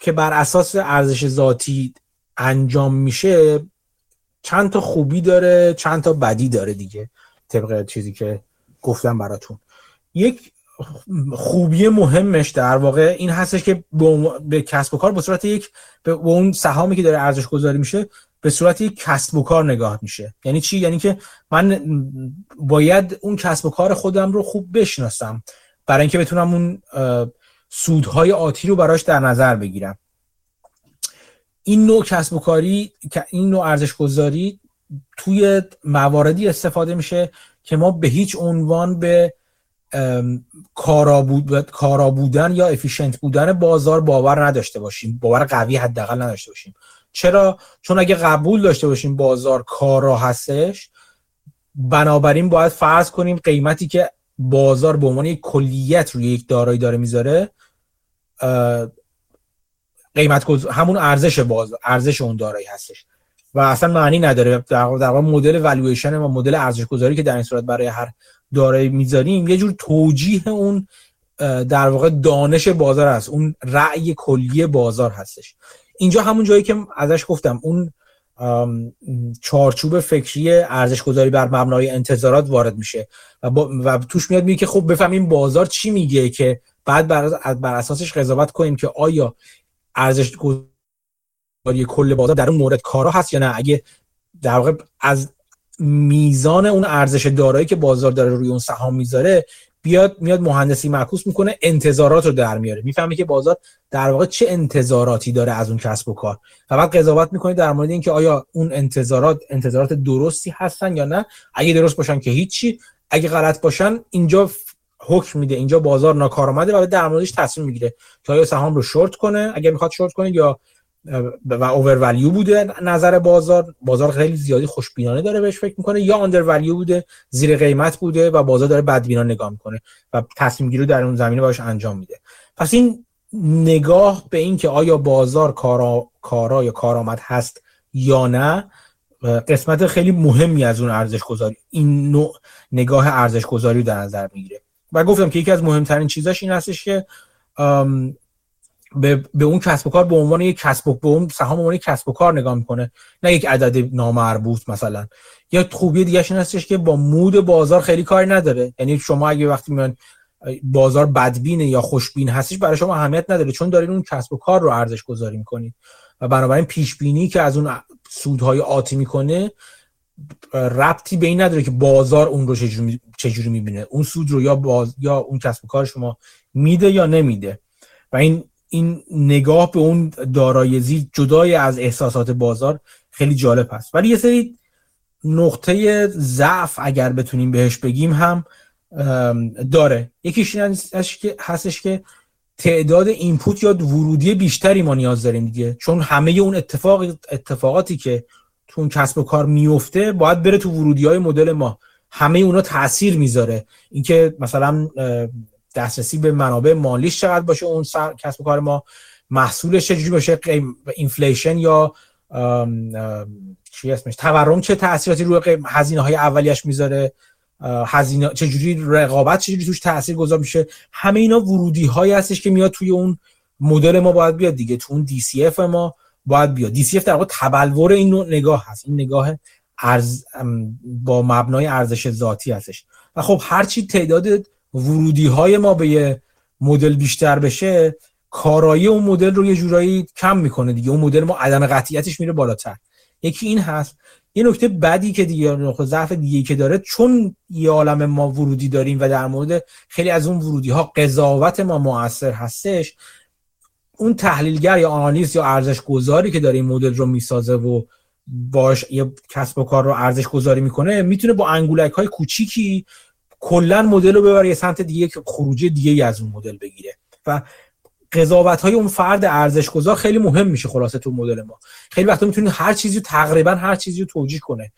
که بر اساس ارزش ذاتی انجام میشه چند تا خوبی داره چند تا بدی داره دیگه. طبق چیزی که گفتم براتون. یک خوبی مهمش در واقع این هستش که به کسب و کار به صورت یک به اون سهامی که داره ارزش گذاری میشه به صورت یک کسب و کار نگاه میشه. یعنی چی؟ یعنی که من باید اون کسب و کار خودم رو خوب بشناسم برای اینکه بتونم اون سودهای آتی رو براش در نظر بگیرم. این نوع کسب و کاری این نوع ارزش گذاری توی مواردی استفاده میشه که ما به هیچ عنوان به کارا, بود، بودن یا efficient بودن بازار باور نداشته باشیم. باور قوی حداقل نداشته باشیم. چرا؟ چون اگه قبول داشته باشیم بازار کارا هستش بنابراین باید فرض کنیم قیمتی که بازار به عنوان یک کلیت روی یک دارایی داره می‌ذاره قیمت همون ارزش بازار ارزش اون دارایی هستش. و اصلا معنی نداره. در واقع مدل والویشن و مدل ارزش گذاری که در این صورت برای هر دارایی می‌ذاریم یه جور توجیه اون در واقع دانش بازار هست. اون رأی کلی بازار هستش. اینجا همون جایی که ازش گفتم اون چارچوب فکری ارزش گذاری بر مبنای انتظارات وارد میشه و, و توش میاد میگه که خب بفهمیم بازار چی میگه که بعد بر, بر اساسش قضاوت کنیم که آیا ارزش گذاری کل بازار در اون مورد کارا هست یا نه. اگه در واقع از میزان اون ارزش دارایی که بازار داره روی اون سهام می‌ذاره بیاد میاد مهندسی معکوس می‌کنه انتظارات رو در میاره. می‌فهمه که بازار در واقع چه انتظاراتی داره از اون کسب و کار. بعد قضاوت می‌کنه در مورد اینکه آیا اون انتظارات انتظارات درستی هستن یا نه. اگه درست باشن که هیچی. اگه غلط باشن اینجا حکم میده. اینجا بازار ناکارآمده و در موردش تصمیم می‌گیره که آیا سهام رو شورت کنه. اگر می‌خواد شورت کنه یا و اوور ولیو بوده نظر بازار. بازار خیلی زیادی خوشبینانه داره بهش فکر می‌کنه. یا آندر ولیو بوده زیر قیمت بوده و بازار داره بدبینانه نگاه می‌کنه و تصمیم گیری در اون زمینه باش انجام میده. پس این نگاه به این که آیا بازار کارا, کارا یا کارآمد هست یا نه قسمت خیلی مهمی از اون ارزش گذاری این نوع نگاه ارزش گذاری در نظر می‌گیره. و گفتم که یکی از مهمترین چیزاش این هستش که به, به اون کسب و کار به عنوان یک کسب و به اون سهام عنوان یک کسب و کار نگاه می‌کنه. نه یک عدد نامربوط مثلا. یا خوبی دیگه این هستش که با مود بازار خیلی کاری نداره. یعنی شما اگه وقتی میان بازار بدبینه یا خوشبین هستش برای شما اهمیت نداره. چون دارین اون کسب و کار رو ارزش گذاری می‌کنید و بنابراین پیش بینی که از اون سودهای آتی می‌کنه ربطی به این نداره که بازار اون رو چجوری چجوری می‌بینه. اون سود رو یا باز یا اون کسب و کار شما میده یا نمیده. و این این نگاه به اون دارایزی جدای از احساسات بازار خیلی جالب هست. ولی یه سری نقطه ضعف اگر بتونیم بهش بگیم هم داره. یکیش این هستش که تعداد اینپوت یا ورودی بیشتری ما نیاز داریم دیگه. چون همه اون اتفاق اتفاقاتی که تو اون کسب و کار میفته باید بره تو ورودی های مدل ما. همه اونا تاثیر می‌ذاره. اینکه مثلا دسترسی به منابع مالیش چقدر باشه اون کسب و کار ما محصولش چجوری باشه inflation یا چی اسمش؟ تورم چه تاثیراتی روی هزینه های اولیش می‌ذاره؟ هزینه چجوری رقابت چجوری توش تاثیر گذار میشه؟ همه اینا ورودی هایی هستش که میاد توی اون مدل ما باید بیاد دیگه. تو اون DCF ما باید بیاد. DCF در واقع تبلور این نوع نگاه هست. این نگاه ارز با مبنای ارزش ذاتی هستش. و خب هرچی تعداد ورودی های ما به یه مدل بیشتر بشه کارایی اون مدل رو یه جورایی کم می‌کنه دیگه. اون مدل ما عدم قطعیتش میره بالاتر. یکی این هست. یه نکته بدی که دیگه ضعف دیگه که داره چون یه عالم ما ورودی داریم و در مورد خیلی از اون ورودی ها قضاوت ما موثر هستش اون تحلیلگر یا آنالیست یا ارزش گذاری که داره این مدل رو می‌سازه و باش یه کسب و کار رو ارزش گذاری می‌کنه می‌تونه با انگولک های کوچیکی کلا مدل رو ببره یه سمت دیگه که خروجی دیگه از اون مدل بگیره. و قضاوت های اون فرد ارزش گذار خیلی مهم میشه خلاصه تو مدل ما. خیلی وقتا می‌تونید هر چیزی تقریبا هر چیزی رو توجیه کنه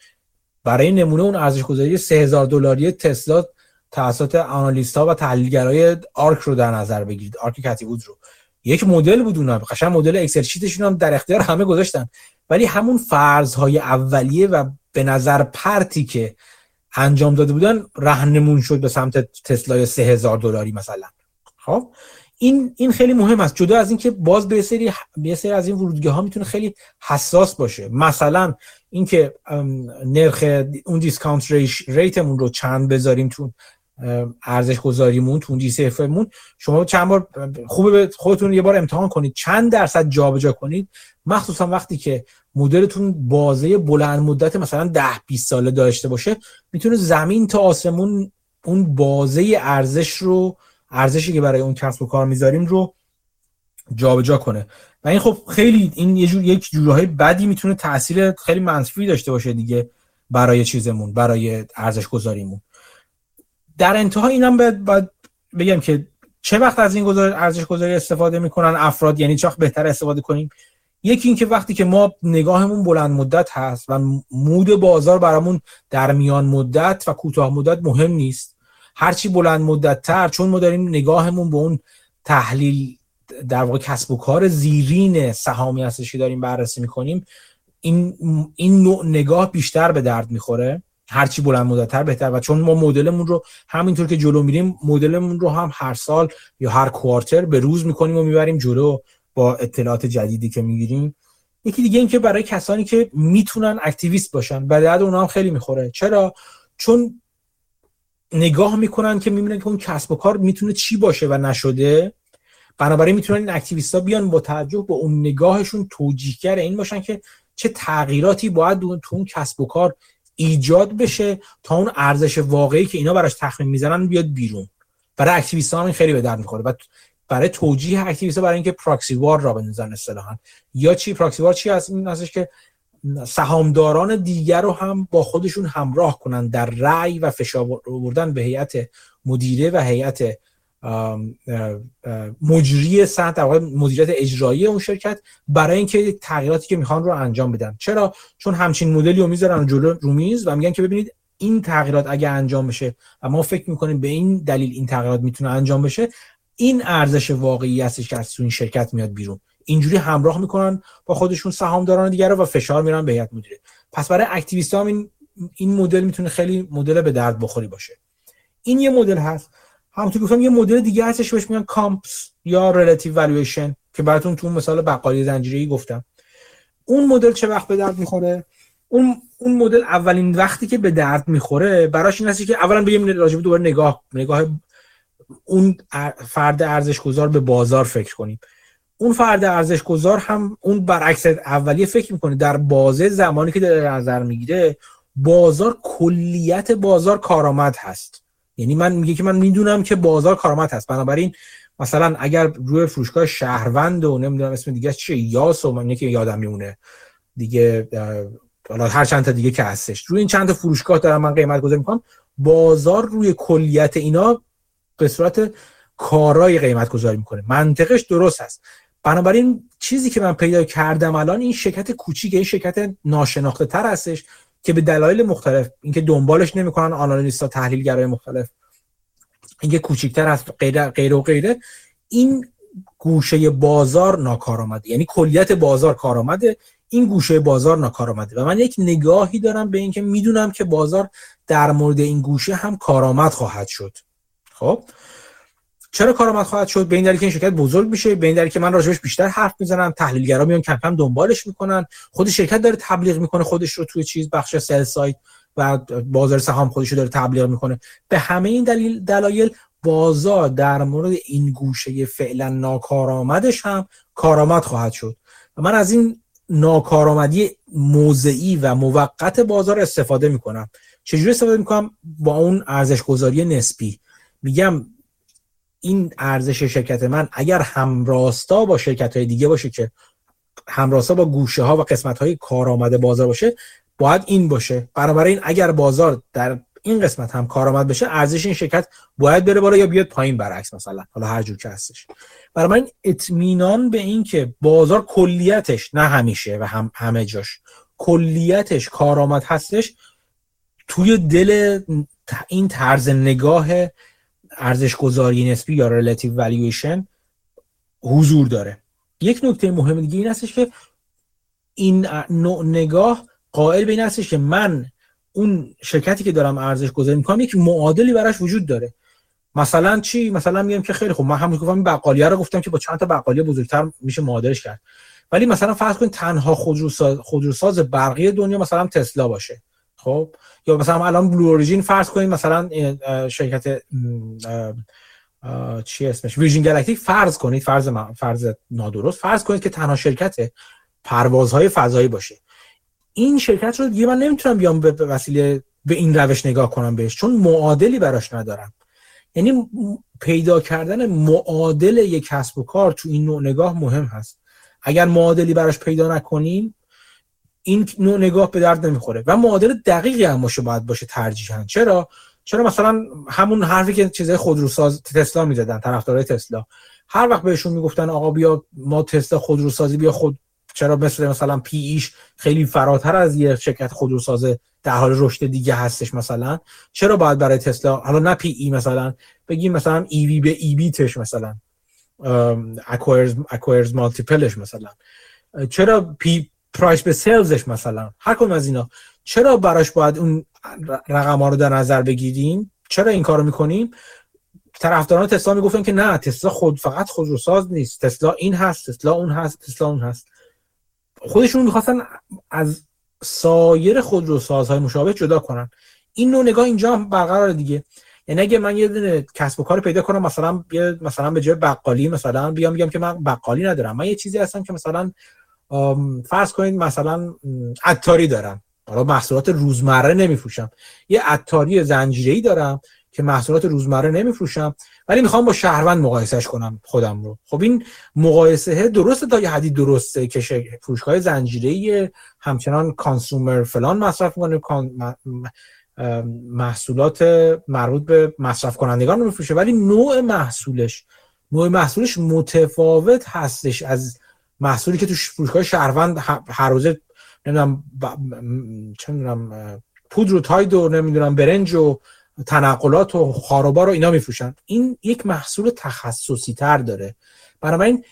برای نمونه اون ارزش گذاری 3000 دلاری تسلا توسط analyst ها و تحلیلگرای ARK رو در نظر بگیرید ARK Cathie Wood رو. یک مدل بود اونها قشنگ مدل Excel sheet شون هم در اختیار همه گذاشتن. ولی همون فرض های اولیه و به نظر پرتی که انجام داده بودن رهنمون شد به سمت تسلا 3000 دلاری مثلا. خب؟ این این خیلی مهم است. جدا از اینکه باز یه سری یه سری از این ورودی ها می‌تونه خیلی حساس باشه. مثلا اینکه نرخ اون discount rate مون رو چند بذاریم تو ارزش گذاریمون تو اون شما چند بار خوبه خودتون یه بار امتحان کنید. چند درصد جابجا کنید. مخصوصا وقتی که مدلتون بازه بلند مدت مثلا 10 20 ساله داشته باشه می‌تونه زمین تا آسمون اون بازه ارزش رو ارزشی که برای اون کسب و کار می‌ذاریم رو جابجا کنه. و این خب خیلی این یه جور یک جورهای بدی می‌تونه تاثیر خیلی منفی داشته باشه دیگه برای چیزمون برای ارزش گذاریمون در انتها اینم باید, بگم که چه وقت از این گذار ارزش گذاری استفاده می‌کنن افراد؟ یعنی چه بهتر استفاده کنیم؟ یکی اینکه وقتی که ما نگاهمون بلند مدت هست و مود بازار برامون در میان مدت و کوتاه مدت مهم نیست. هرچی بلند مدت تر چون ما داریم نگاهمون به اون تحلیل در واقع کسب و کار زیرین سهامی هستش که داریم بررسی می‌کنیم این این نوع نگاه بیشتر به درد می‌خوره. هرچی بلند مدت تر بهتر. و چون ما مدلمون رو همینطور که جلو میریم مدلمون رو هم هر سال یا هر کوارتر به روز می‌کنیم و می‌بریم جلو با اطلاعات جدیدی که می‌گیریم. یکی دیگه این که برای کسانی که می‌تونن اکتیویست باشن به درد اونها هم خیلی می‌خوره. چرا؟ چون نگاه می‌کنن که می‌بینن که اون کسب و کار می‌تونه چی باشه و نشده. بنابراین می‌تونن این اکتیویست ها بیان با توجه به اون نگاهشون توجیهگر این باشن که چه تغییراتی باید تو اون کسب و کار ایجاد بشه تا اون ارزش واقعی که اینا براش تخمین می‌زنن بیاد بیرون. برای activist هم این خیلی به درد می‌خوره. و برای توجیه activist برای اینکه proxy war راه بندازن اصطلاحا. یا چی؟ proxy war چی هست؟ این هستش که سهامداران دیگر رو هم با خودشون همراه کنن در رأی و فشار آوردن به هیئت مدیره و هیئت management در واقع مدیریت اجرایی اون شرکت برای اینکه تغییراتی که می‌خوان رو انجام بدن. چرا؟ چون همچین مدلی رو می‌ذارن جلو رو میز و میگن که ببینید این تغییرات اگه انجام بشه و ما فکر می‌کنیم به این دلیل این تغییرات می‌تونه انجام بشه این ارزش واقعی هستش که از این شرکت میاد بیرون. اینجوری همراه می‌کنن با خودشون سهامداران دیگر رو و فشار میرن به هیئت مدیره. پس برای activist هم این این مدل می‌تونه خیلی مدل به درد بخوری باشه. این یه مدل هست. همونطور گفتم یه مدل دیگه هستش بهش میگن comps یا relative valuation که براتون تو مثال بقالی زنجیره‌ای گفتم. اون مدل چه وقت به درد می‌خوره؟ اون اون مدل اولین وقتی که به درد می‌خوره براش این هستی که اولا بگیم راجع دوباره نگاه نگاه اون فرد ارزش گذار به بازار فکر کنیم. اون فرد ارزش گذار هم اون برعکس اولیه فکر می‌کنه. در بازه زمانی که در نظر می‌گیره بازار کلیت بازار کارآمد هست. یعنی من میگه که من می‌دونم که بازار کارآمد هست. بنابراین مثلا اگر روی فروشگاه شهروند و نمی‌دونم اسم دیگه چیه یاس و من که یادم میمونه. دیگه حالا هر چند تا دیگه که هستش. روی این چند تا فروشگاه دارم من قیمت گذاری می‌کنم. بازار روی کلیت اینا به صورت کارای قیمت گذاری می‌کنه. منطقش درست هست. بنابراین چیزی که من پیدا کردم الان این شرکت کوچیک این شرکت ناشناخته تر هستش. که به دلایل مختلف اینکه دنبالش نمی‌کنن آنالیست‌ها تحلیلگرای مختلف. اینکه کوچیکتر از غیر غیر و غیره این گوشه بازار ناکارآمده. یعنی کلیت بازار کارآمده. این گوشه بازار ناکارآمده. و من یک نگاهی دارم به اینکه می‌دونم که بازار در مورد این گوشه هم کارآمد خواهد شد. خب؟ چرا کارآمد خواهد شد؟ به این دلیل که این شرکت بزرگ میشه. به این دلیل که من راجبش بیشتر حرف می‌زنم. تحلیلگرا میان کم کم دنبالش می‌کنن. خود شرکت داره تبلیغ می‌کنه خودش رو توی چیز بخش سل سایت و بازار سهام خودش رو داره تبلیغ می‌کنه. به همه این دلیل دلایل بازار در مورد این گوشه فعلا ناکارآمدش هم کارآمد خواهد شد. من از این ناکارآمدی موضعی و موقت بازار استفاده می‌کنم. چجوری استفاده می‌کنم؟ با اون ارزش گذاری نسبی. میگم این ارزش شرکت من اگر همراستا با شرکت های دیگه باشه که همراستا با گوشه ها و قسمت های کارآمد بازار باشه باید این باشه. بنابراین اگر بازار در این قسمت هم کارآمد بشه ارزش این شرکت باید بره بالا یا بیاد پایین برعکس مثلا. حالا هر جور که هستش. من اطمینان به این که بازار کلیتش نه همیشه و هم همه جاش کلیتش کارآمد هستش توی دل این طرز نگاه ارزش گذاری نسبی یا relative valuation حضور داره. یک نکته مهم دیگه این هستش که این نوع نگاه قائل به این هستش که من اون شرکتی که دارم ارزش گذاری می‌کنم یک معادلی براش وجود داره. مثلا چی؟ مثلا میگم که خیلی خوب من همون گفتم بقالیه رو گفتم که با چند تا بقالیه بزرگتر میشه معادلش کرد. ولی مثلا فرض کنید تنها خودروساز خودروساز برقی دنیا مثلا تسلا باشه. خب؟ یا مثلا الان بلو اوریجین فرض کنید مثلا شرکت چی اسمش؟ ویژن گالاکتیک فرض کنید فرض فرض نادرست فرض کنید که تنها شرکت پروازهای فضایی باشه. این شرکت رو دیگه من نمی‌تونم بیام به وسیله به این روش نگاه کنم بهش چون معادلی براش ندارم. یعنی پیدا کردن معادل یک کسب و کار تو این نوع نگاه مهم هست. اگر معادلی براش پیدا نکنیم این نوع نگاه به درد نمی‌خوره. و معادل دقیقی هم باشه باید باشه ترجیحاً. چرا؟ چرا مثلا همون حرفی که چیزای خودروساز تسلا می‌زدن طرفدارای تسلا. هر وقت بهشون می‌گفتن آقا بیا ما تسلا خودروسازی بیا خود چرا مثل مثلا P/E ش خیلی فراتر از یه شرکت خودروساز در حال رشد دیگه هستش مثلا؟ چرا باید برای تسلا؟ حالا نه P/E مثلا بگیم مثلا EV به EBIT ش مثلا. acquirer's acquirer's multiple ش مثلا. چرا پی price به sales ش مثلا. هر کدوم از اینا. چرا براش باید اون رقم ها رو در نظر بگیریم؟ چرا این کارو می‌کنیم؟ طرفداران تسلا می‌گفتن که نه تسلا خود فقط خودروساز نیست. تسلا این هست تسلا اون هست تسلا اون هست. خودشون می‌خواستن از سایر خودروسازهای مشابه جدا کنن. این نوع نگاه اینجا هم برقرار دیگه. یعنی اگه من یه دونه کسب و کار پیدا کنم مثلا مثلا به جای بقالی مثلا بیام میگم که من بقالی ندارم. من یه چیزی هستم که مثلا فرض کنید مثلا عطاری دارم. حالا محصولات روزمره نمیفروشم. یه عطاری زنجیره‌ای دارم که محصولات روزمره نمیفروشم ولی می‌خوام با شهروند مقایسهش کنم خودم رو. خب این مقایسه درسته تا یه حدی درسته که فروشگاه زنجیره همچنان کانسومر فلان مصرف می‌کنه محصولات مربوط به مصرف کنندگان رو میفروشه ولی نوع محصولش نوع محصولش متفاوت هستش از محصولی که تو فروشگاه شهروند هر روزه نمی‌دونم چه می‌دونم پودر و تاید و نمی‌دونم برنج و تنقلات و خاروبا رو اینا میفروشن. این یک محصول تخصصی تر داره. بنابراین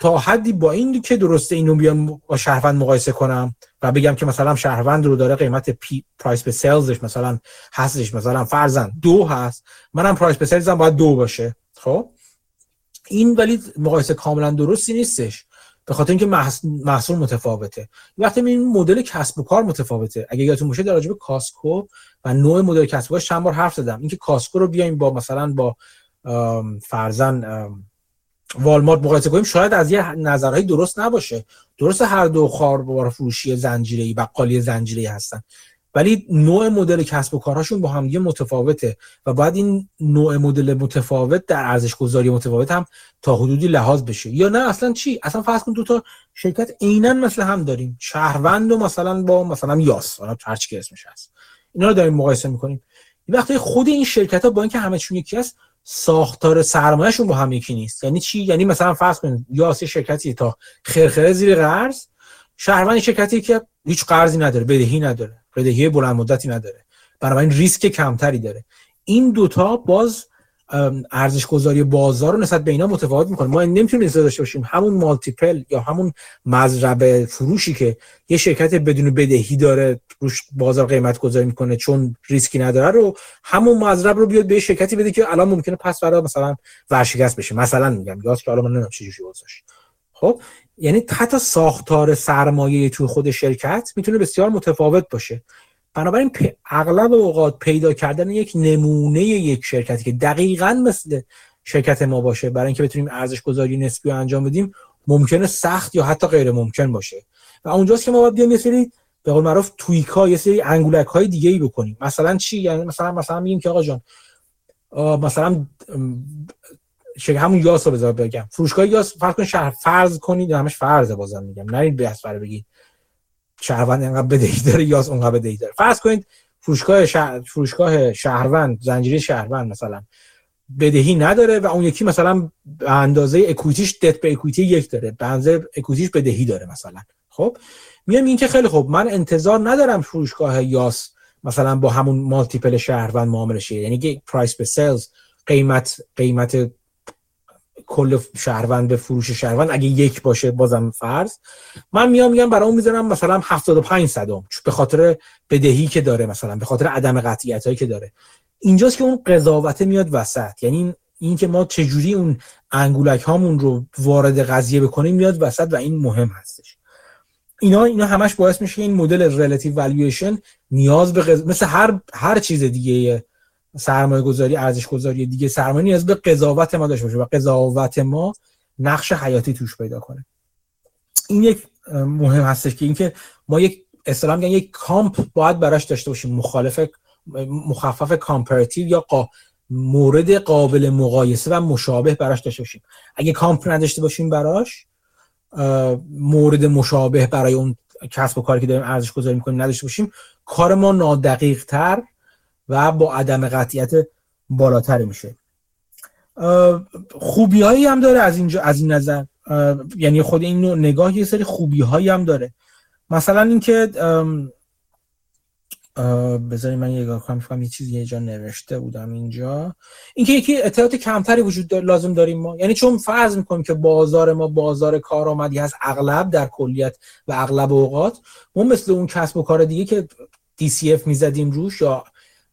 تا حدی با این که درسته اینو بیام با شهروند مقایسه کنم و بگم که مثلا شهروند رو داره قیمت پی پرایس به سیلزش مثلا هستش مثلا فرزن دو هست منم پرایس به سیلزم باید دو باشه. خب؟ این ولی مقایسه کاملا درستی نیستش. به خاطر اینکه محصول متفاوته. وقتی این مدل کسب و کار متفاوته اگه یادتون باشه در راجع کاسکو و نوع مدل کسب و کار چند بار حرف زدم. اینکه کاسکو رو بیایم با مثلا با فرزن والمارت مقایسه کنیم شاید از یه نظرهایی درست نباشه. درست هر دو خار فروشی زنجیره‌ای بقالی زنجیره‌ای هستن. ولی نوع مدل کسب و کارهاشون با هم متفاوته و باید این نوع مدل متفاوت در ارزش گذاری متفاوت هم تا حدودی لحاظ بشه. یا نه اصلا چی؟ اصلا فرض کن دو تا شرکت عینا مثل هم داریم. شهروند و مثلا با مثلا یاس حالا هر چی که اسمش هست. اینا رو داریم مقایسه می‌کنیم. وقتی خود این شرکت ها با اینکه همه چون یکی هست ساختار سرمایهشون با هم یکی نیست. یعنی چی؟ یعنی مثلا فرض کن یاس شرکتی تا خرخره زیر قرض شهروند شرکتی که هیچ قرضی نداره بدهی نداره بدهی بلند مدتی نداره. بنابراین ریسک کمتری داره. این دوتا باز ارزش گذاری بازار رو نسبت به اینا متفاوت می‌کنه. ما نمی‌تونیم داشته باشیم. همون مالتیپل یا همون مزرعه فروشی که یه شرکت بدون بدهی داره روش بازار قیمت گذاری می‌کنه چون ریسکی نداره رو همون مزرعه رو بیاد به شرکتی بده که الان ممکنه پس فردا مثلا ورشکست بشه. مثلا میگم یا که الان من نمی‌دونم چه خب؟ یعنی حتی ساختار سرمایه تو خود شرکت می‌تونه بسیار متفاوت باشه. بنابراین اغلب اوقات پیدا کردن یک نمونه یک شرکتی که دقیقا مثل شرکت ما باشه برای اینکه بتونیم ارزش گذاری نسبی انجام بدیم ممکنه سخت یا حتی غیر ممکن باشه. و اونجاست که ما باید بیام یه سری به قول معروف تویک ها یه سری انگولک های دیگه ای بکنیم. مثلا چی؟ یعنی مثلا مثلا میگیم که آقا جان مثلا شکل همون یاس رو بذار بگم. فروشگاه یاس فرض کن شهر فرض کنید همش فرضه بازم میگم. نرید به اسفر بگید شهروند اینقدر بدهی داره یاس اونقدر بدهی داره. فرض کنید فروشگاه شهر... فروشگاه شهروند زنجیره شهروند مثلا بدهی نداره و اون یکی مثلا اندازه اکویتیش دت به اکویتی یک داره اندازه اکویتیش بدهی داره مثلا. خب؟ میام این که خیلی خوب من انتظار ندارم فروشگاه یاس مثلا با همون مالتیپل شهروند معامله شه یعنی پرایس به سلز قیمت قیمت کل شهروند به فروش شهروند اگه یک باشه بازم فرض. من میام میگم اون می‌ذارم مثلا 75 صدم به خاطر بدهی که داره مثلا به خاطر عدم قطعیت که داره. اینجاست که اون قضاوت میاد وسط. یعنی این که ما چجوری اون انگولک هامون رو وارد قضیه بکنیم میاد وسط و این مهم هستش. اینا اینا همش باعث میشه این مدل relative valuation نیاز به قض... مثل هر هر چیز دیگه سرمایه گذاری ارزش گذاری دیگه سرمایه نیاز به قضاوت ما داشته باشه و قضاوت ما نقش حیاتی توش پیدا کنه. این یک مهم هستش که اینکه ما یک اصطلاح میگن یک comp باید براش داشته باشیم. مخالف مخفف comparative یا قا مورد قابل مقایسه و مشابه براش داشته باشیم. اگه comp نداشته باشیم براش مورد مشابه برای اون کسب و کاری که داریم ارزش گذاری می‌کنیم نداشته باشیم. کار ما نادقیق تر و با عدم قطعیت بالاتر میشه. خوبی هایی هم داره از اینجا از این نظر. یعنی خود این نوع نگاه یه سری خوبی هایی هم داره. مثلا اینکه بذاری من یه کنم فکرم یه چیزی یه جا نوشته بودم اینجا. اینکه یکی اطلاعات کمتری وجود دار لازم داریم ما. یعنی چون فرض می‌کنیم که بازار ما بازار کارآمدی هست اغلب در کلیت و اغلب اوقات ما مثل اون کسب و کار دیگه که DCF می‌زدیم روش یا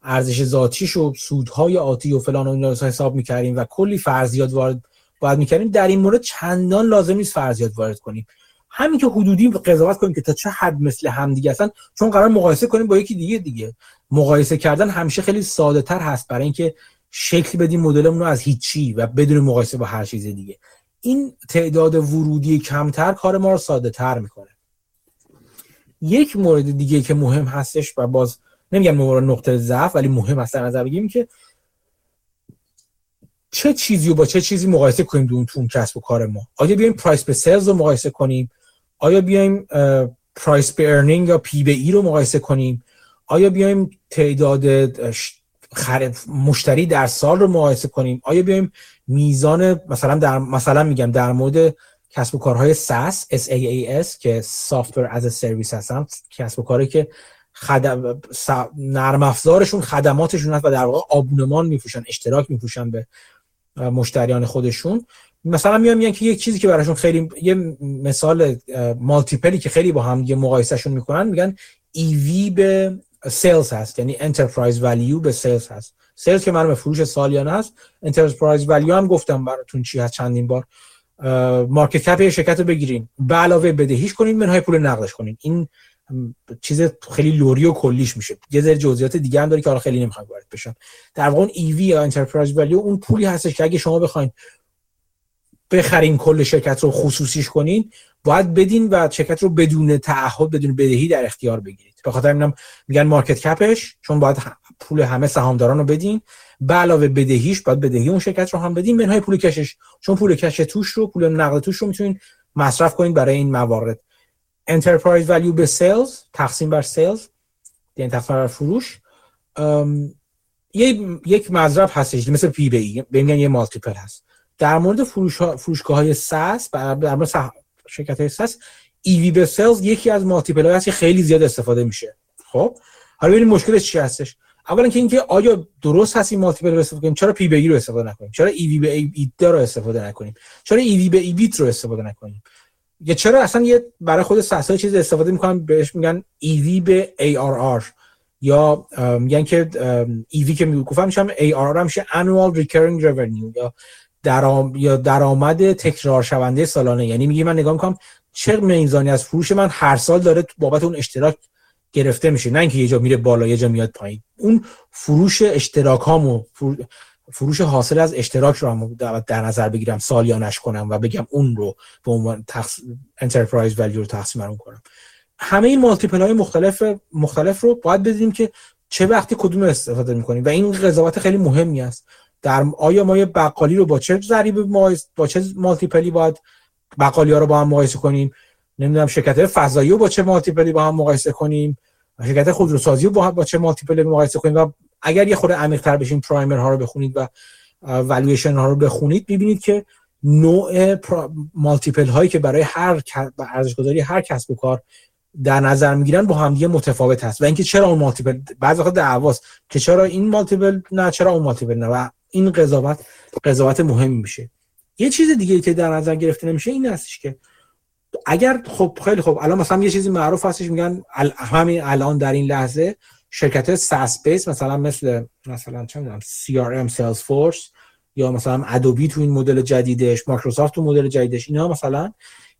ارزش ذاتیش و سودهای آتی و فلان و اینا حساب می‌کردیم و کلی فرضیات وارد باید می‌کردیم. در این مورد چندان لازم نیست فرضیات وارد کنیم. همین که حدودی قضاوت کنیم که تا چه حد مثل هم دیگه هستن چون قرار مقایسه کنیم با یکی دیگه دیگه. مقایسه کردن همیشه خیلی ساده تر هست برای اینکه شکل بدیم مدلمون رو از هیچی و بدون مقایسه با هر چیز دیگه. این تعداد ورودی کمتر کار ما رو ساده تر می‌کنه. یک مورد دیگه که مهم هستش و باز نمیگم نقطه ضعف ولی مهم است در نظر بگیریم که چه چیزی رو با چه چیزی مقایسه کنیم دون تو کسب و کار ما؟ آیا بیایم price به sales رو مقایسه کنیم؟ آیا بیایم price به earning یا P به E رو مقایسه کنیم؟ آیا بیایم تعداد مشتری در سال رو مقایسه کنیم؟ آیا بیایم میزان مثلا در مثلا میگم در مورد کسب و کارهای SaaS SaaS که Software as a Service هستن کسب و کاری که خدم نرم افزارشون خدماتشون هست و در واقع آبونمان میفروشن اشتراک میفروشن به مشتریان خودشون. مثلا میان میگن که یک چیزی که براشون خیلی یه مثال مالتیپلی که خیلی با هم یه مقایسهشون می‌کنن میگن EV به sales هست یعنی enterprise value به sales هست. sales که مرمه فروش سالیانه هست enterprise value هم گفتم براتون چی هست چندین بار. market cap شرکت رو بگیرین. به علاوه بدهیش کنین منهای پول نقدش کنین. این چیز خیلی لوری و کلیش میشه. یه ذره جزئیات دیگه هم داره که حالا خیلی نمی‌خوام وارد بشم. در واقع اون EV یا enterprise value اون پولی هستش که اگه شما بخواید بخرین کل شرکت رو خصوصیش کنین باید بدین و شرکت رو بدون تعهد بدون بدهی در اختیار بگیرید. به خاطر اینم میگن market cap ش چون باید پول همه سهامداران رو بدین. به علاوه بدهیش باید بدهی اون شرکت رو هم بدین. منهای پول cash ش چون پول cash توش رو پول نقد توش رو می‌تونین مصرف کنین برای این موارد. enterprise value به sales تقسیم بر sales یعنی تقسیم بر فروش یه یک مضرب هستش مثل P/E میگن یه multiple هست. در مورد فروش فروشگاه های SaaS در مورد شرکت های SaaS EV به sales یکی از multiple هست که خیلی زیاد استفاده میشه. خب؟ حالا ببینید مشکلش چی هستش. اولا که اینکه آیا درست هست این multiple رو استفاده کنیم؟ چرا P/E رو استفاده نکنیم؟ چرا EV به E رو استفاده نکنیم؟ چرا EV به EBIT رو استفاده نکنیم؟ یا چرا اصلا یه برای خود SaaS چیز استفاده می‌کنن بهش میگن EV به ARR یا میگن که EV که می‌گفتم ARR میشه annual recurring revenue یا درام یا درآمد تکرار شونده سالانه. یعنی میگه من نگاه می‌کنم چه میزانی از فروش من هر سال داره بابت اون اشتراک گرفته میشه. نه اینکه یه جا میره بالا یه جا میاد پایین. اون فروش اشتراک هامو فروش حاصل از اشتراک رو در نظر بگیرم سالیانش کنم و بگم اون رو به عنوان تخص... enterprise value رو تقسیم کنم. همه این multiple های مختلف مختلف رو باید بدیم که چه وقتی کدوم استفاده می‌کنیم و این قضاوت خیلی مهمی است. در آیا ما یه بقالی رو با چه ضریب با چه multiple ی باید بقالی ها رو با هم مقایسه کنیم؟ نمی‌دونم شرکت فضایی رو با چه multiple ی با هم مقایسه کنیم؟ شرکت خودروسازی رو با, با چه multiple ی مقایسه کنیم؟ و اگر یه خورده عمیق تر بشین primer ها رو بخونید و والویشن ها رو بخونید ببینید که نوع مالتیپل هایی که برای هر ارزش گذاری هر کسب و کار در نظر می‌گیرن با هم دیگه متفاوت هست و اینکه چرا اون مالتیپل بعضی وقت دعواست که چرا این مالتیپل نه چرا اون مالتیپل نه و این قضاوت قضاوت مهمی میشه. یه چیز دیگه که در نظر گرفته نمیشه این هستش که اگر خب خیلی خب الان مثلا یه چیزی معروف هستش میگن همین الان در این لحظه شرکت ساس بیس مثلا مثل مثلا چه می‌دونم CRM Salesforce یا مثلا ادوبی تو این مدل جدیدش مایکروسافت تو مدل جدیدش اینا مثلا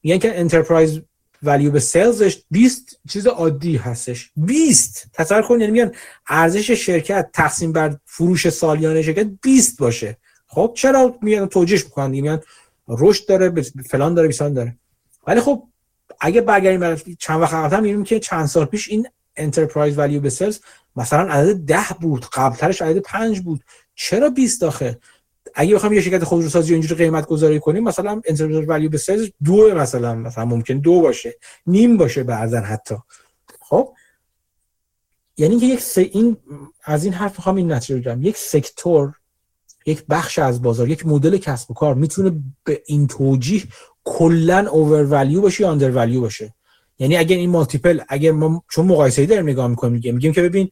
میگن که enterprise value به sales ش 20 چیز عادی هستش. 20 تصور کن یعنی میگن ارزش شرکت تقسیم بر فروش سالیانه شرکت 20 باشه. خب چرا میگن توجیهش می‌کنن؟ میگن رشد داره فلان داره بیسان داره. ولی خب اگه برگردیم چند وقت قبلتر می‌بینیم که چند سال پیش این enterprise value به sales مثلا عدد 10 بود قبلترش عدد 5 بود. چرا 20 داخل؟ اگه بخوام یه شرکت خودروسازی اینجوری قیمت گذاری کنیم مثلا انترپرایز ولیو به سلز دو مثلا مثلا ممکن دو باشه نیم باشه بعضا حتی. خب؟ یعنی که یک این از این حرف می‌خوام این نتیجه بگیرم یک سکتور یک بخش از بازار یک مدل کسب و کار می‌تونه به این توجیه کلا اوور ولیو باشه یا اندر ولیو باشه؟ یعنی اگر این multiple اگر ما چون مقایسه داریم نگاه می‌کنیم میگیم میگیم که ببین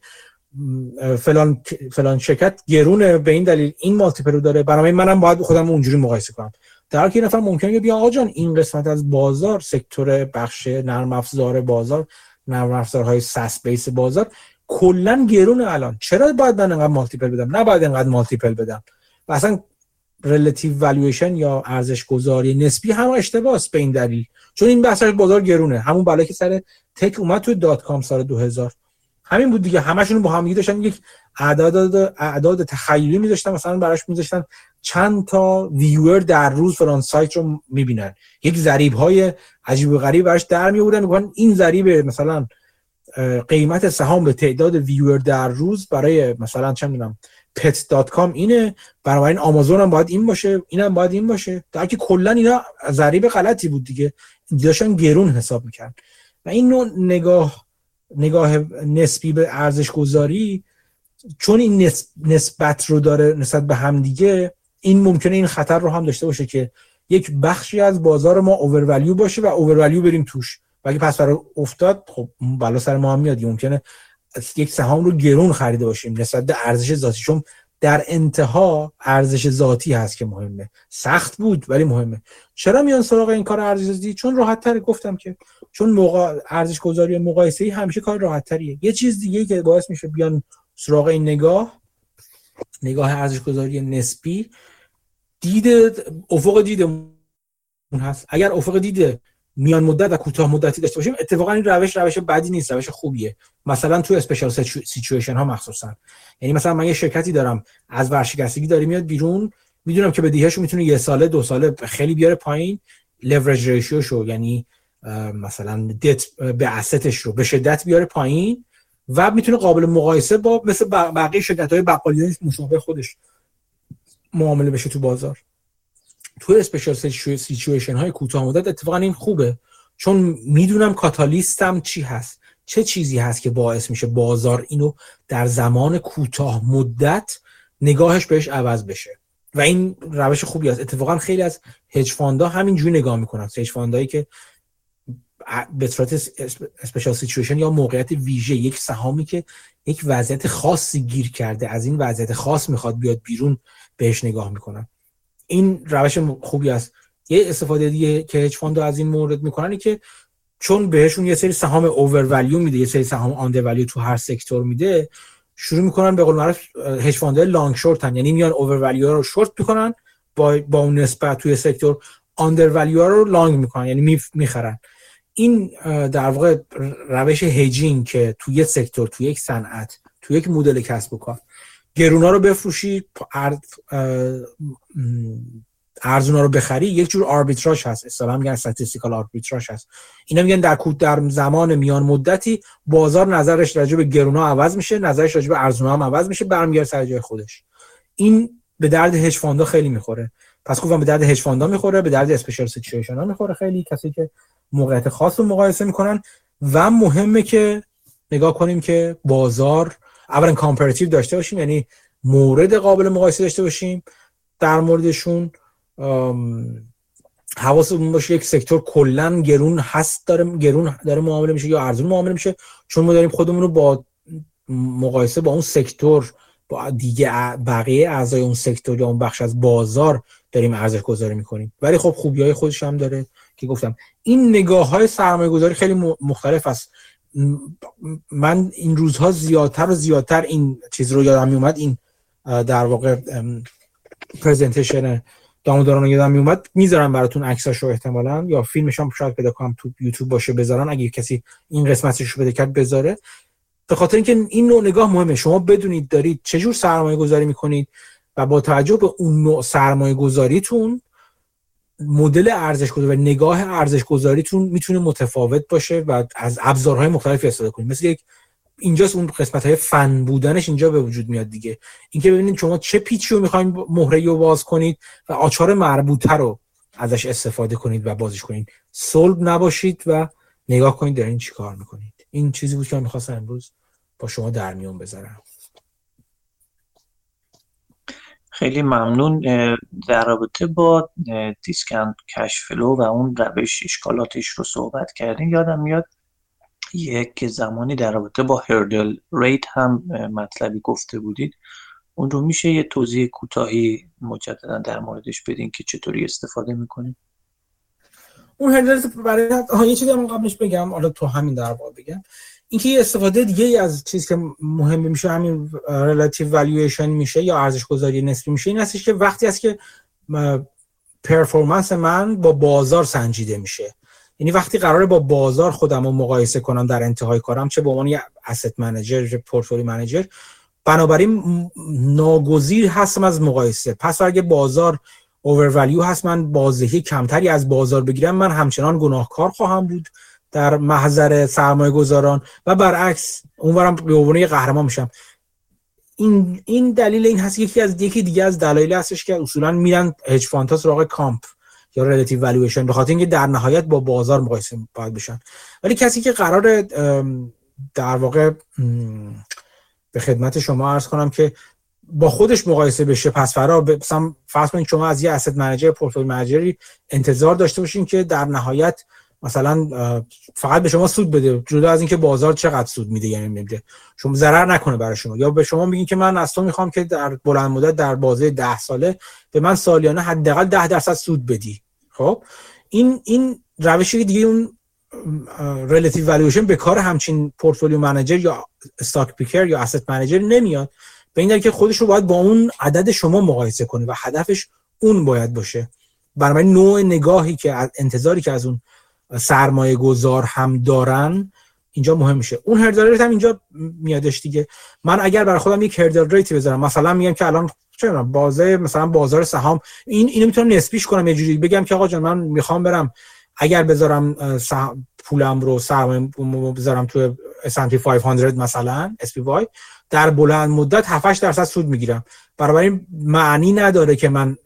فلان فلان شرکت گرونه به این دلیل این multiple رو داره. برای منم باید خودم اونجوری مقایسه کنم. در حالی که نفر ممکنه بیا آقا جان این قسمت از بازار sector بخش نرم افزار بازار نرم افزارهای SaaS base بازار کلا گرونه الان. چرا باید من انقدر multiple بدم؟ نه باید انقدر multiple بدم. و اصلا relative valuation یا ارزش گذاری نسبی هم اشتباهه به این دلیل. چون این بحث بازار گرونه. همون بالا که سر tech اومد تو dot com سال 2000 همین بود دیگه. همشون با هم داشتن. یک اعداد اعداد تخیلی میذاشتن. مثلا براش میذاشتن چند تا viewer در روز فلان سایت رو می‌بینن. یک ضریب های عجیب و غریب براش در میارن میگن این ضریب مثلا قیمت سهام به تعداد viewer در روز برای مثلا چه می‌دونم pet.com اینه. بنابراین آمازون هم باید این باشه اینم باید این باشه. در که کلا اینا ضریب غلطی بود دیگه. داشتن گرون حساب می‌کرد و این نوع نگاه نگاه نسبی به ارزش گذاری چون این نسبت رو داره نسبت به هم دیگه این ممکنه این خطر رو هم داشته باشه که یک بخشی از بازار ما اوورولیو باشه و اوورولیو بریم توش. و اگه پس برای افتاد خب بلا سر ما هم میاد ممکنه یک سهام رو گرون خریده باشیم نسبت به ارزش ذاتی چون در انتها ارزش ذاتی هست که مهمه. سخت بود ولی مهمه. چرا میان سراغ این کار ارزش ذاتی چون راحت تر گفتم که. چون موقع ارزش گذاری مقایسه ای همیشه کار راحت تریه یه چیز دیگه که باعث میشه بیان سراغ این نگاه نگاه ارزش گذاری نسبی دید افق دید هست. اگر افق دید میان مدت و کوتاه مدتی داشته باشیم اتفاقا این روش روش بدی نیست روش خوبیه. مثلا تو اسپیشال سیچویشن ها مخصوصا. یعنی مثلا من یه شرکتی دارم از ورشکستگی داره میاد بیرون می‌دونم که بدیهش می‌تونه یه ساله دو ساله خیلی بیاره پایین لورج ریشیو شو یعنی مثلا دت به اسستش رو به شدت بیاره پایین و می‌تونه قابل مقایسه با مثل بقیه شرکت های بقالی مشابه خودش معامله بشه تو بازار. تو اسپیشال سیچویشن های کوتاه مدت اتفاقا این خوبه. چون می‌دونم کاتالیستم چی هست. چه چیزی هست که باعث میشه بازار اینو در زمان کوتاه مدت نگاهش بهش عوض بشه. و این روش خوبی است. اتفاقا خیلی از hedge fund ا همینجوری نگاه می‌کنن. hedge fund ایی که به صورت special situation یا موقعیت ویژه یک سهامی که یک وضعیت خاصی گیر کرده از این وضعیت خاص می‌خواد بیاد بیرون بهش نگاه می‌کنن. این روش خوبی است. یه استفاده دیگه که hedge fund از این مورد می‌کنن که چون بهشون یه سری سهام over میده یه سری سهام undervalue تو هر sector میده شروع می‌کنن به قول معروف hedge fund long short ان یعنی میان اوور ولیو رو شورت می‌کنن با با اون نسبت توی sector undervalue رو long می‌کنن یعنی می‌خرن. این در واقع روش hedging که توی یک sector توی یک صنعت توی یک مدل کسب و کار گرونا رو بفروشی ارزونا رو بخری یک جور arbitrage هست. اصطلاحا میگن statistical arbitrage هست. اینا میگن در در زمان میان مدتی بازار نظرش راجع به گرونا عوض میشه نظرش راجع به ارزونا هم عوض میشه برمیگرده سر جای خودش. این به درد hedge fund ا خیلی می‌خوره. پس گفتم به درد hedge fund ا می‌خوره به درد special situation ها می‌خوره خیلی کسی که موقعیت خاص رو مقایسه می‌کنن. و مهمه که نگاه کنیم که بازار اولا comparative داشته باشیم یعنی مورد قابل مقایسه داشته باشیم. در موردشون حواسمون باشه یک سکتور کلا گرون هست داره گرون داره معامله میشه یا ارزون معامله میشه. چون ما داریم خودمون رو با مقایسه با اون سکتور با دیگه بقیه اعضای اون سکتور یا اون بخش از بازار داریم ارزش گذاری می‌کنیم. ولی خب خوبی های خودش هم داره که گفتم. این نگاه های سرمایه گذاری خیلی مختلف است. من این روزها زیادتر و زیادتر این چیز رو یادم میومد این در واقع پرزنتیشن داموداران یادم میومد می‌ذارم براتون عکسش رو احتمالا یا فیلمش هم شاید پیدا کنم تو یوتیوب باشه بذارن. اگه کسی این قسمتش رو بده کرد بذاره. به خاطر اینکه این نوع نگاه مهمه. شما بدونید دارید چجور سرمایه گذاری می‌کنید و با توجه به اون نوع سرمایه گذاریتون مدل ارزش گذاری و نگاه ارزش گذاریتون می‌تونه متفاوت باشه و از ابزارهای مختلفی استفاده کنید. مثل یک اینجاست اون قسمت های فن بودنش اینجا به وجود میاد دیگه. اینکه ببینید شما چه پیچی رو می‌خواین مهره رو باز کنید و آچار مربوطه رو ازش استفاده کنید و بازش کنید. صلب نباشید و نگاه کنید دارین چی کار می‌کنید. این چیزی بود که من می‌خواستم امروز با شما در میون بذارم. خیلی ممنون در رابطه با دیسکانت کشفلو و اون روش اشکالاتش رو صحبت کردیم یادم میاد یک زمانی در رابطه با hurdle rate هم مطلبی گفته بودید. اون رو میشه یه توضیح کوتاهی مجددا در موردش بدین که چطوری استفاده می‌کنیم اون hurdle برای یه چیزی قبلش بگم حالا تو همین در بگم. اینکه یه استفاده دیگه ای از چیزی که مهم میشه همین relative valuation میشه یا ارزش گذاری نسبی میشه این هستش که وقتی است که performance من با بازار سنجیده میشه. یعنی وقتی قراره با بازار خودم رو مقایسه کنم در انتهای کارم چه به عنوان یه asset منیجر پورتفولیو منیجر بنابراین ناگزیر هستم از مقایسه. پس اگه بازار اوورولیو هست من بازدهی کمتری از بازار بگیرم من همچنان گناهکار خواهم بود. در محضر سرمایه گذاران و برعکس اونورم به عنوان یه قهرمان میشم. این این دلیل این هست یکی از یکی دیگه از دلایل هستش که اصولا میرن هج فاندها سراغ کامپ یا relative valuation به خاطر اینکه در نهایت با بازار مقایسه باید بشن. ولی کسی که قرار در واقع به خدمت شما عرض کنم که با خودش مقایسه بشه پس فرا مثلا فرض کنید شما از یه asset manager portfolio manager ی انتظار داشته باشین که در نهایت مثلا فقط به شما سود بده جدا از اینکه بازار چقدر سود میده یعنی میده شما ضرر نکنه برای شما. یا به شما میگین که من از تو می‌خوام که در بلند مدت در بازه ده ساله به من سالیانه حداقل ده درصد سود بدی. خب؟ این این روشی دیگه اون relative valuation به کار همچین portfolio manager یا stock picker یا asset manager نمیاد. به این که خودش رو باید با اون عدد شما مقایسه کنه و هدفش اون باید باشه. بنابراین نوع نگاهی که انتظاری که از اون سرمایه گذار هم دارن اینجا مهم میشه. اون hurdle rate هم اینجا میادش دیگه. من اگر برای خودم یک هردل ریتی بذارم مثلا میگم که الان چه بازه مثلا بازار سهام این اینو می‌تونم نسبیش کنم یه جوری. بگم که آقا جان من می‌خوام برم اگر بذارم پولم رو سرمایه بذارم تو S&P 500 مثلا SPY در بلند مدت 7 درصد سود می‌گیرم. برای معنی نداره که من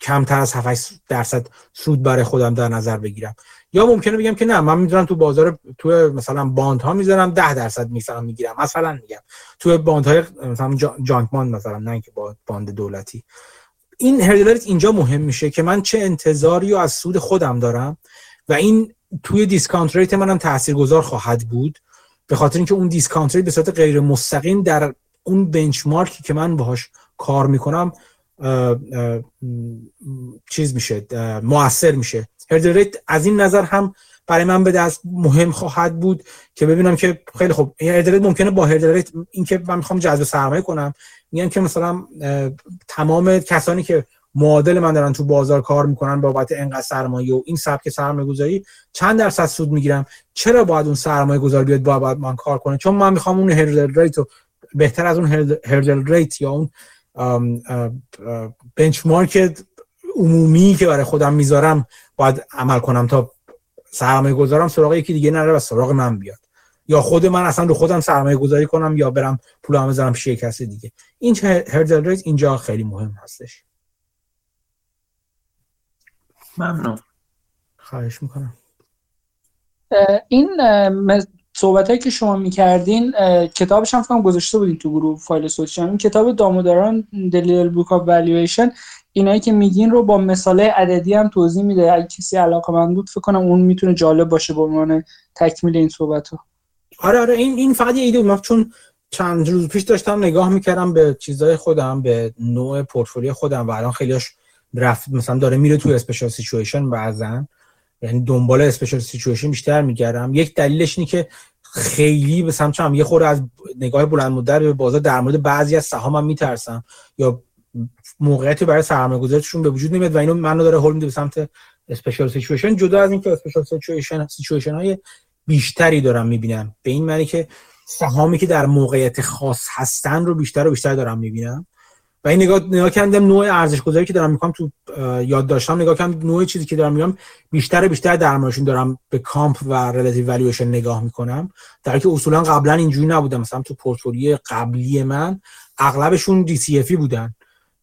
کمتر از 7 درصد سود برای خودم در نظر بگیرم. یا ممکنه بگم که نه من می‌دونم تو بازار تو مثلا bond ها می‌ذارم 10 درصد مثلا می‌گیرم. مثلا میگم. تو bond های مثلا junk bond مثلا نه که با bond دولتی. این hurdle rate اینجا مهم میشه که من چه انتظاری از سود خودم دارم و این توی discount rate منم تاثیرگذار خواهد بود به خاطر اینکه اون discount rate به صورت غیر مستقیم در اون benchmark ی که من باهاش کار می‌کنم چیز میشه موثر میشه. rate از این نظر هم برای من به دست مهم خواهد بود که ببینم که خیلی خوب hurdle rate ممکنه با hurdle rate اینکه من می‌خوام جذب سرمایه کنم میگن که مثلا تمام کسانی که معادل من دارن تو بازار کار می‌کنن بابت انقدر سرمایه و این سبک سرمایه گذاری چند درصد سود می‌گیرم؟ چرا باید اون سرمایه گذار بیاد با من کار کنه؟ چون من می‌خوام اون hurdle rate رو بهتر از اون hurdle rate یا اون benchmark عمومی که برای خودم می‌ذارم باید عمل کنم تا سرمایه گذارم سراغ یکی دیگه نره و سراغ من بیاد. یا خود من اصلا رو خودم سرمایه گذاری کنم یا برم پولم بذارم پیش کسی دیگه. این hurdle rate اینجا خیلی مهم هستش. ممنون. خواهش می‌کنم. این صحبت که شما می‌کردین کتابش هم فکرم گذاشته بودین تو گروه فایل صوتی این کتاب داموداران The Little Book of Valuation اینایی که میگین رو با مثال عددی هم توضیح میده. اگه کسی علاقه‌مند بود فکر کنم اون می‌تونه جالب باشه به عنوان تکمیل این صحبت ها آره آره این این فقط یه ایده بود. چون چند روز پیش داشتم نگاه می‌کردم به چیزای خودم به نوع پورتفولیو خودم و الان خیلیش رفت مثلا داره میره تو special situation بعضن یعنی دنبال special situation بیشتر میگردم. یک دلیلش اینه که خیلی به سمت یه خورده از نگاه بلند مدت به بازار در مورد بعضی از سهامم میترسم. یا موقعیتی برای سرمایه به وجود نمیاد و اینو منو داره هول میده به سمت special situation جدا از اینکه special situation situation های بیشتری دارم می‌بینم. به این معنی که سهامی که در موقعیت خاص هستن رو بیشتر و بیشتر دارم می‌بینم. و این نگاه نگاه کردم نوع ارزش گذاری که دارم می‌کنم تو یاد داشتم. نگاه کردم نوع چیزی که دارم میگم بیشتر بیشتر در موردشون دارم به comp و relative valuation نگاه می‌کنم. در که اصولا قبلا اینجوری نبودم. مثلا تو پورتفولیو قبلی من اغلبشون DCF بودن.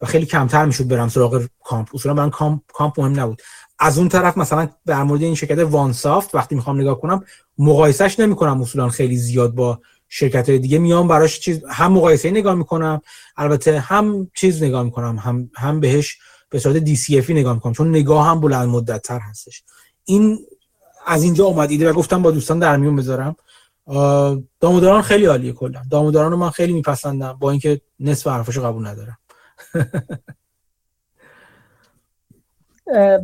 و خیلی کمتر می‌شد برم سراغ comp. اصولا من comp comp مهم نبود. از اون طرف مثلا در مورد این شرکت OneSoft وقتی می‌خوام نگاه کنم مقایسهش نمی‌کنم اصولا خیلی زیاد با شرکت های دیگه. میام براش چیز هم مقایسه نگاه می‌کنم البته هم چیز نگاه می‌کنم هم هم بهش به صورت DCF ی نگاه می‌کنم چون نگاه هم بلند مدت تر هستش. این از اینجا اومد ایده و گفتم با دوستان در میون بذارم. داموداران خیلی عالیه کلا. داموداران رو من خیلی میپسندم با اینکه نصف حرفاشو قبول ندارم.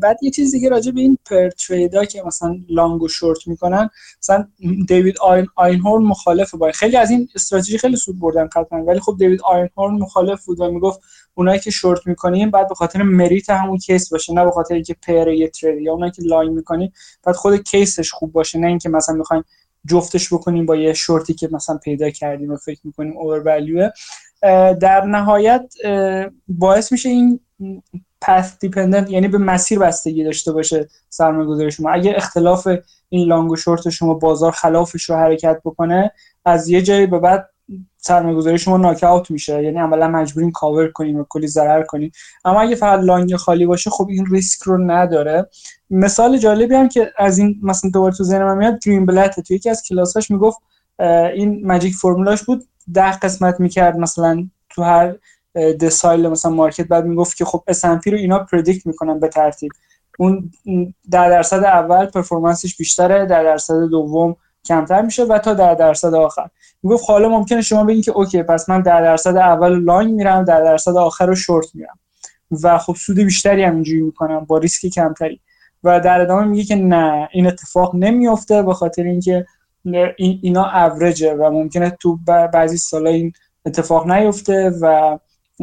بعد یه چیز دیگه راجع به این pair trade ا که مثلا long و شورت می‌کنن مثلا دیوید آین آینهورن مخالف با خیلی از این استراتژی خیلی سود بردن قطعا ولی خب دیوید آینهورن مخالف بود و می‌گفت اونایی که شورت می‌کنیم بعد به خاطر merit همون case باشه نه به خاطر اینکه pair یه trade یا اونایی که long می‌کنیم بعد خود case ش خوب باشه نه اینکه مثلا می‌خوایم جفتش بکنیم با یه شورتی که مثلا پیدا کردیم و فکر می‌کنیم over در نهایت باعث میشه این path dependent یعنی به مسیر بستگی داشته باشه سرمایه گذاری شما. اگه اختلاف این long و شورت شما بازار خلافش رو حرکت بکنه از یه جایی به بعد سرمایه‌گذاری شما knock out میشه. یعنی عملا مجبورین کاور کنیم و کلی ضرر کنیم اما اگه فقط long خالی باشه خب این ریسک رو نداره. مثال جالبی هم که از این مثلا دوباره تو ذهنم میاد گرینبلت تو یکی از کلاساش می‌گفت این magic formula ش بود ده قسمت می‌کرد مثلا تو هر decile مثلا market. بعد می‌گفت که خب S&P رو اینا predict می‌کنن به ترتیب. اون در درصد اول performance ش بیشتره در درصد دوم کمتر میشه و تا در درصد آخر. می‌گفت حالا ممکنه شما بگین که okay پس من در درصد اول long میرم در درصد آخر رو شورت میرم. و خب سود بیشتری هم اینجوری می‌کنم با ریسک کمتری. و در ادامه میگه که نه این اتفاق نمیافته به خاطر اینکه اینا اوریجه و ممکنه تو بعضی سالا این اتفاق نیفته و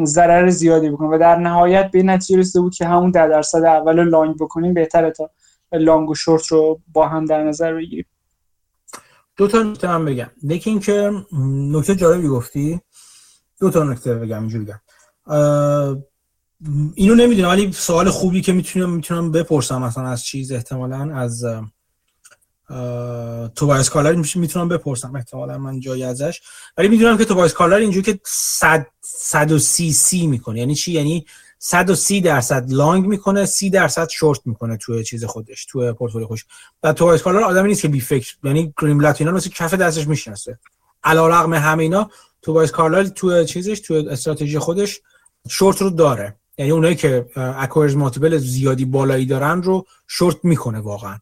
ضرر زیادی بکنه. و در نهایت به نتیجه رسیده بود که همون در درصد اول لانگ بکنیم بهتره تا لانگ و شورت رو با هم در نظر بگیریم. دو تا نکته من بگم. یکی اینکه نکته جالبی گفتی. دو تا نکته بگم اینجوری بگم. اینو نمی‌دونم ولی سوال خوبی که می‌تونم می‌تونم بپرسم مثلا از چیز احتمالا از توبایس کارلایل می‌تونم بپرسم احتمالا من جایی ازش. ولی می‌دونم که توبایس کارلایل اینجوری که 100 130 سی می‌کنه. یعنی چی؟ یعنی 130 درصد long می‌کنه 30 درصد شورت می‌کنه توی چیز خودش توی پورتفولیو خودش. و توبایس کارلایل آدمی نیست که بی فکر یعنی گرینبلات اینا مثل کف دستش می‌شناسه. علیرغم همه اینا توبایس کارلایل توی چیزش توی استراتژی خودش شورت رو داره. یعنی اونایی که acquirer's multiple زیادی بالایی دارن رو شورت می‌کنه واقعا.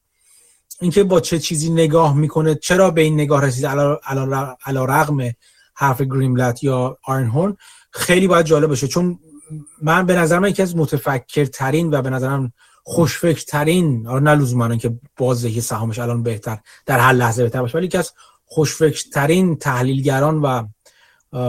اینکه با چه چیزی نگاه می‌کنه چرا به این نگاه رسید؟ علا رغم حرف گرینبلت آینهورن خیلی باید جالب باشه. چون من به نظر من یکی از متفکرترین و به نظرم خوشفکرترین آره نه که بازدهی سهامش الان بهتر در هر لحظه بهتر باشه ولی یکی از خوشفکرترین تحلیلگران و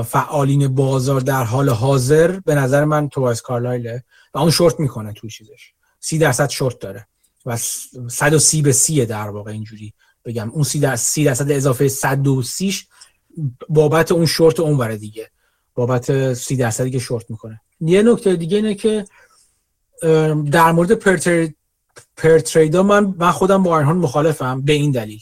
فعالین بازار در حال حاضر به نظر من توایس کارلایله و اون شورت می‌کنه توی چیزش. سی درصد شورت داره. و 130 به 30 در واقع اینجوری بگم. اون 30 درصد 30 درصد اضافه 130 بابت اون شورت اون بره دیگه. بابت 30 درصدی که شورت می‌کنه. یه نکته دیگه اینه که در مورد pair pair trade ا من من خودم با آینهورن مخالفم به این دلیل.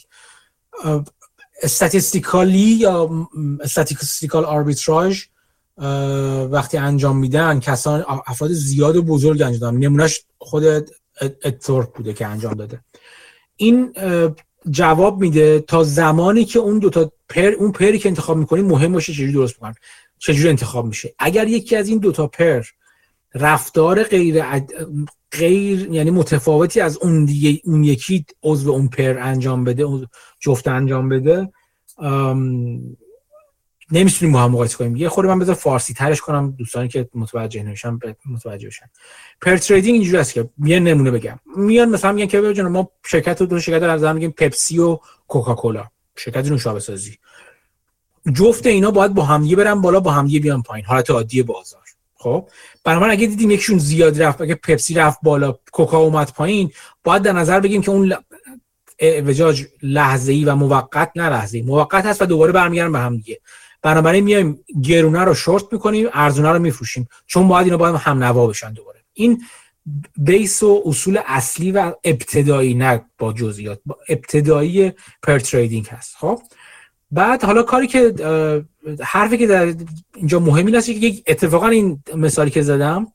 statistically یا statistical arbitrage وقتی انجام میدن کسان افراد زیاد و بزرگ انجام دادن نمونهش خود ادتورپ بوده که انجام داده. این جواب میده تا زمانی که اون دوتا pair اون pair ی که انتخاب می‌کنی مهم باشه چجوری درست بکنن چجوری انتخاب میشه. اگر یکی از این دوتا پر رفتار غیر غیر یعنی متفاوتی از اون دیگه اون یکی عضو اون پر انجام بده جفت انجام بده نمی‌تونیم با هم مقایسه کنیم. یه خورده من بذار فارسی ترش کنم دوستانی که متوجه نمیشن متوجه بشن. پر تریدینگ اینجوری است که یه نمونه بگم. میان مثلا میگن که ببین ما شرکت دو شرکت رو از میگیم پپسی و کوکاکولا شرکت نوشابه سازی. جفت اینا باید با همدیگه برن بالا با همدیگه بیان پایین. حالت عادی بازار. خب؟ من اگه دیدیم یکشون زیاد رفت اگه پپسی رفت بالا کوکا اومد پایین باید در نظر بگیم که اون لحظه ای و موقت نه لحظه موقت هست و دوباره برمیگردن به هم دیگه. بنابراین میایم گرونه رو شورت می‌کنیم ارزونه رو میفروشیم. چون باید اینا باید هم نوا بشن دوباره. این بیس و اصول اصلی و ابتدایی نه با جزئیات با ابتدایی پر تریدینگ هست. خب؟ بعد حالا کاری که حرفی که در اینجا مهمی است که یک اتفاقا این مثالی که زدم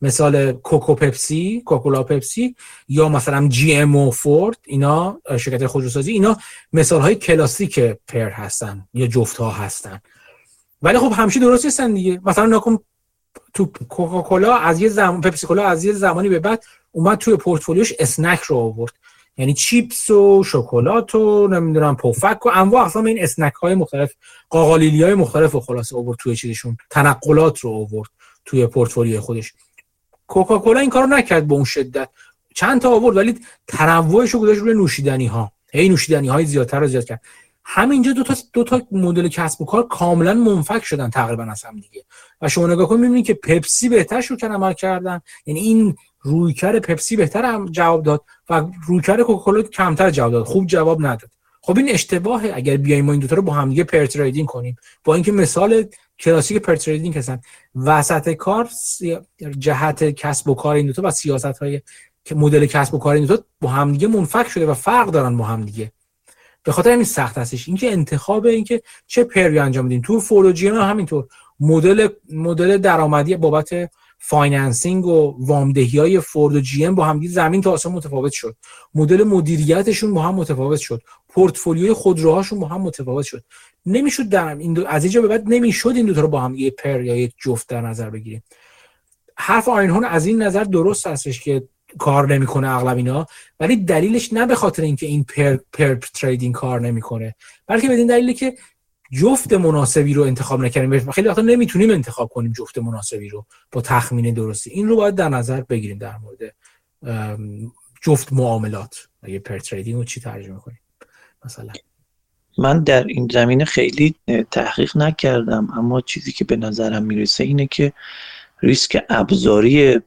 مثال کوکو پپسی کوکولا پپسی یا مثلا GM و فورد اینا شرکت خودروسازی اینا مثال های کلاسیک pair هستن یا جفت ها هستن. ولی خب همیشه درست نیستن دیگه. مثلا نکن تو کوکاکولا از یه زمان پپسی کولا از یه زمانی به بعد اومد توی portfolio ش snack رو آورد. یعنی چیپس و شکلات و نمی‌دونم پفک و انواع اقسام این snack های مختلف قاقالیلی های مختلف و خلاصه آورد توی چیزشون. تنقلات رو آورد توی پورتفولیوی خودش. کوکاکولا این کارو نکرد به اون شدت. چند تا آورد ولی تنوعش رو گذاشت روی نوشیدنی ها هی نوشیدنی های زیادتر رو زیاد کرد. همینجا دو تا دو تا مدل کسب و کار کاملا منفک شدن تقریبا از هم دیگه. و شما نگاه کنید می‌بینید که پپسی بهتر شروع کردن عمل کردن. یعنی این رویکر پپسی بهتر هم جواب داد و رویکر کوکاکولا کمتر جواب داد. خوب جواب نداد. خب این اشتباهه. اگر بیایم ما این دو تا رو با هم دیگه pair کنیم. با اینکه مثال کلاسیک pair trading هستن. وسط کار جهت کسب و کار این دو تا و سیاست های مدل کسب و کار این دو تا با هم دیگه منفک شده و فرق دارن با هم دیگه به خاطر همین سخت هستش. اینکه انتخاب اینکه چه pair ی انجام بدیم. تو فورد و GM همینطور. مدل مدل درآمدی بابت financing و وامدهی های فورد و GM با هم زمین تا آسمان متفاوت شد. مدل مدیریتشون با هم متفاوت شد. پورتفولیوی خودروهاشون با هم متفاوت شد. نمی‌شد در این دو از اینجا به بعد نمی‌شد این دو رو با هم یه پر یا یک جفت در نظر بگیریم. حرف هون از این نظر درست هستش که کار نمی‌کنه اغلب اینا ولی دلیلش نه به خاطر اینکه این پر پر تریدینگ کار نمی‌کنه بلکه بدین دلیلی که جفت مناسبی رو انتخاب نکردیم. خیلی وقتا نمی‌تونیم انتخاب کنیم جفت مناسبی رو با تخمین درستی. این رو باید در نظر بگیریم در مورد جفت معاملات. اگه پر تریدینگ رو چی ترجمه کنیم؟ مثلا. من در این زمینه خیلی تحقیق نکردم اما چیزی که به نظرم می‌رسه اینه که ریسک ابزاری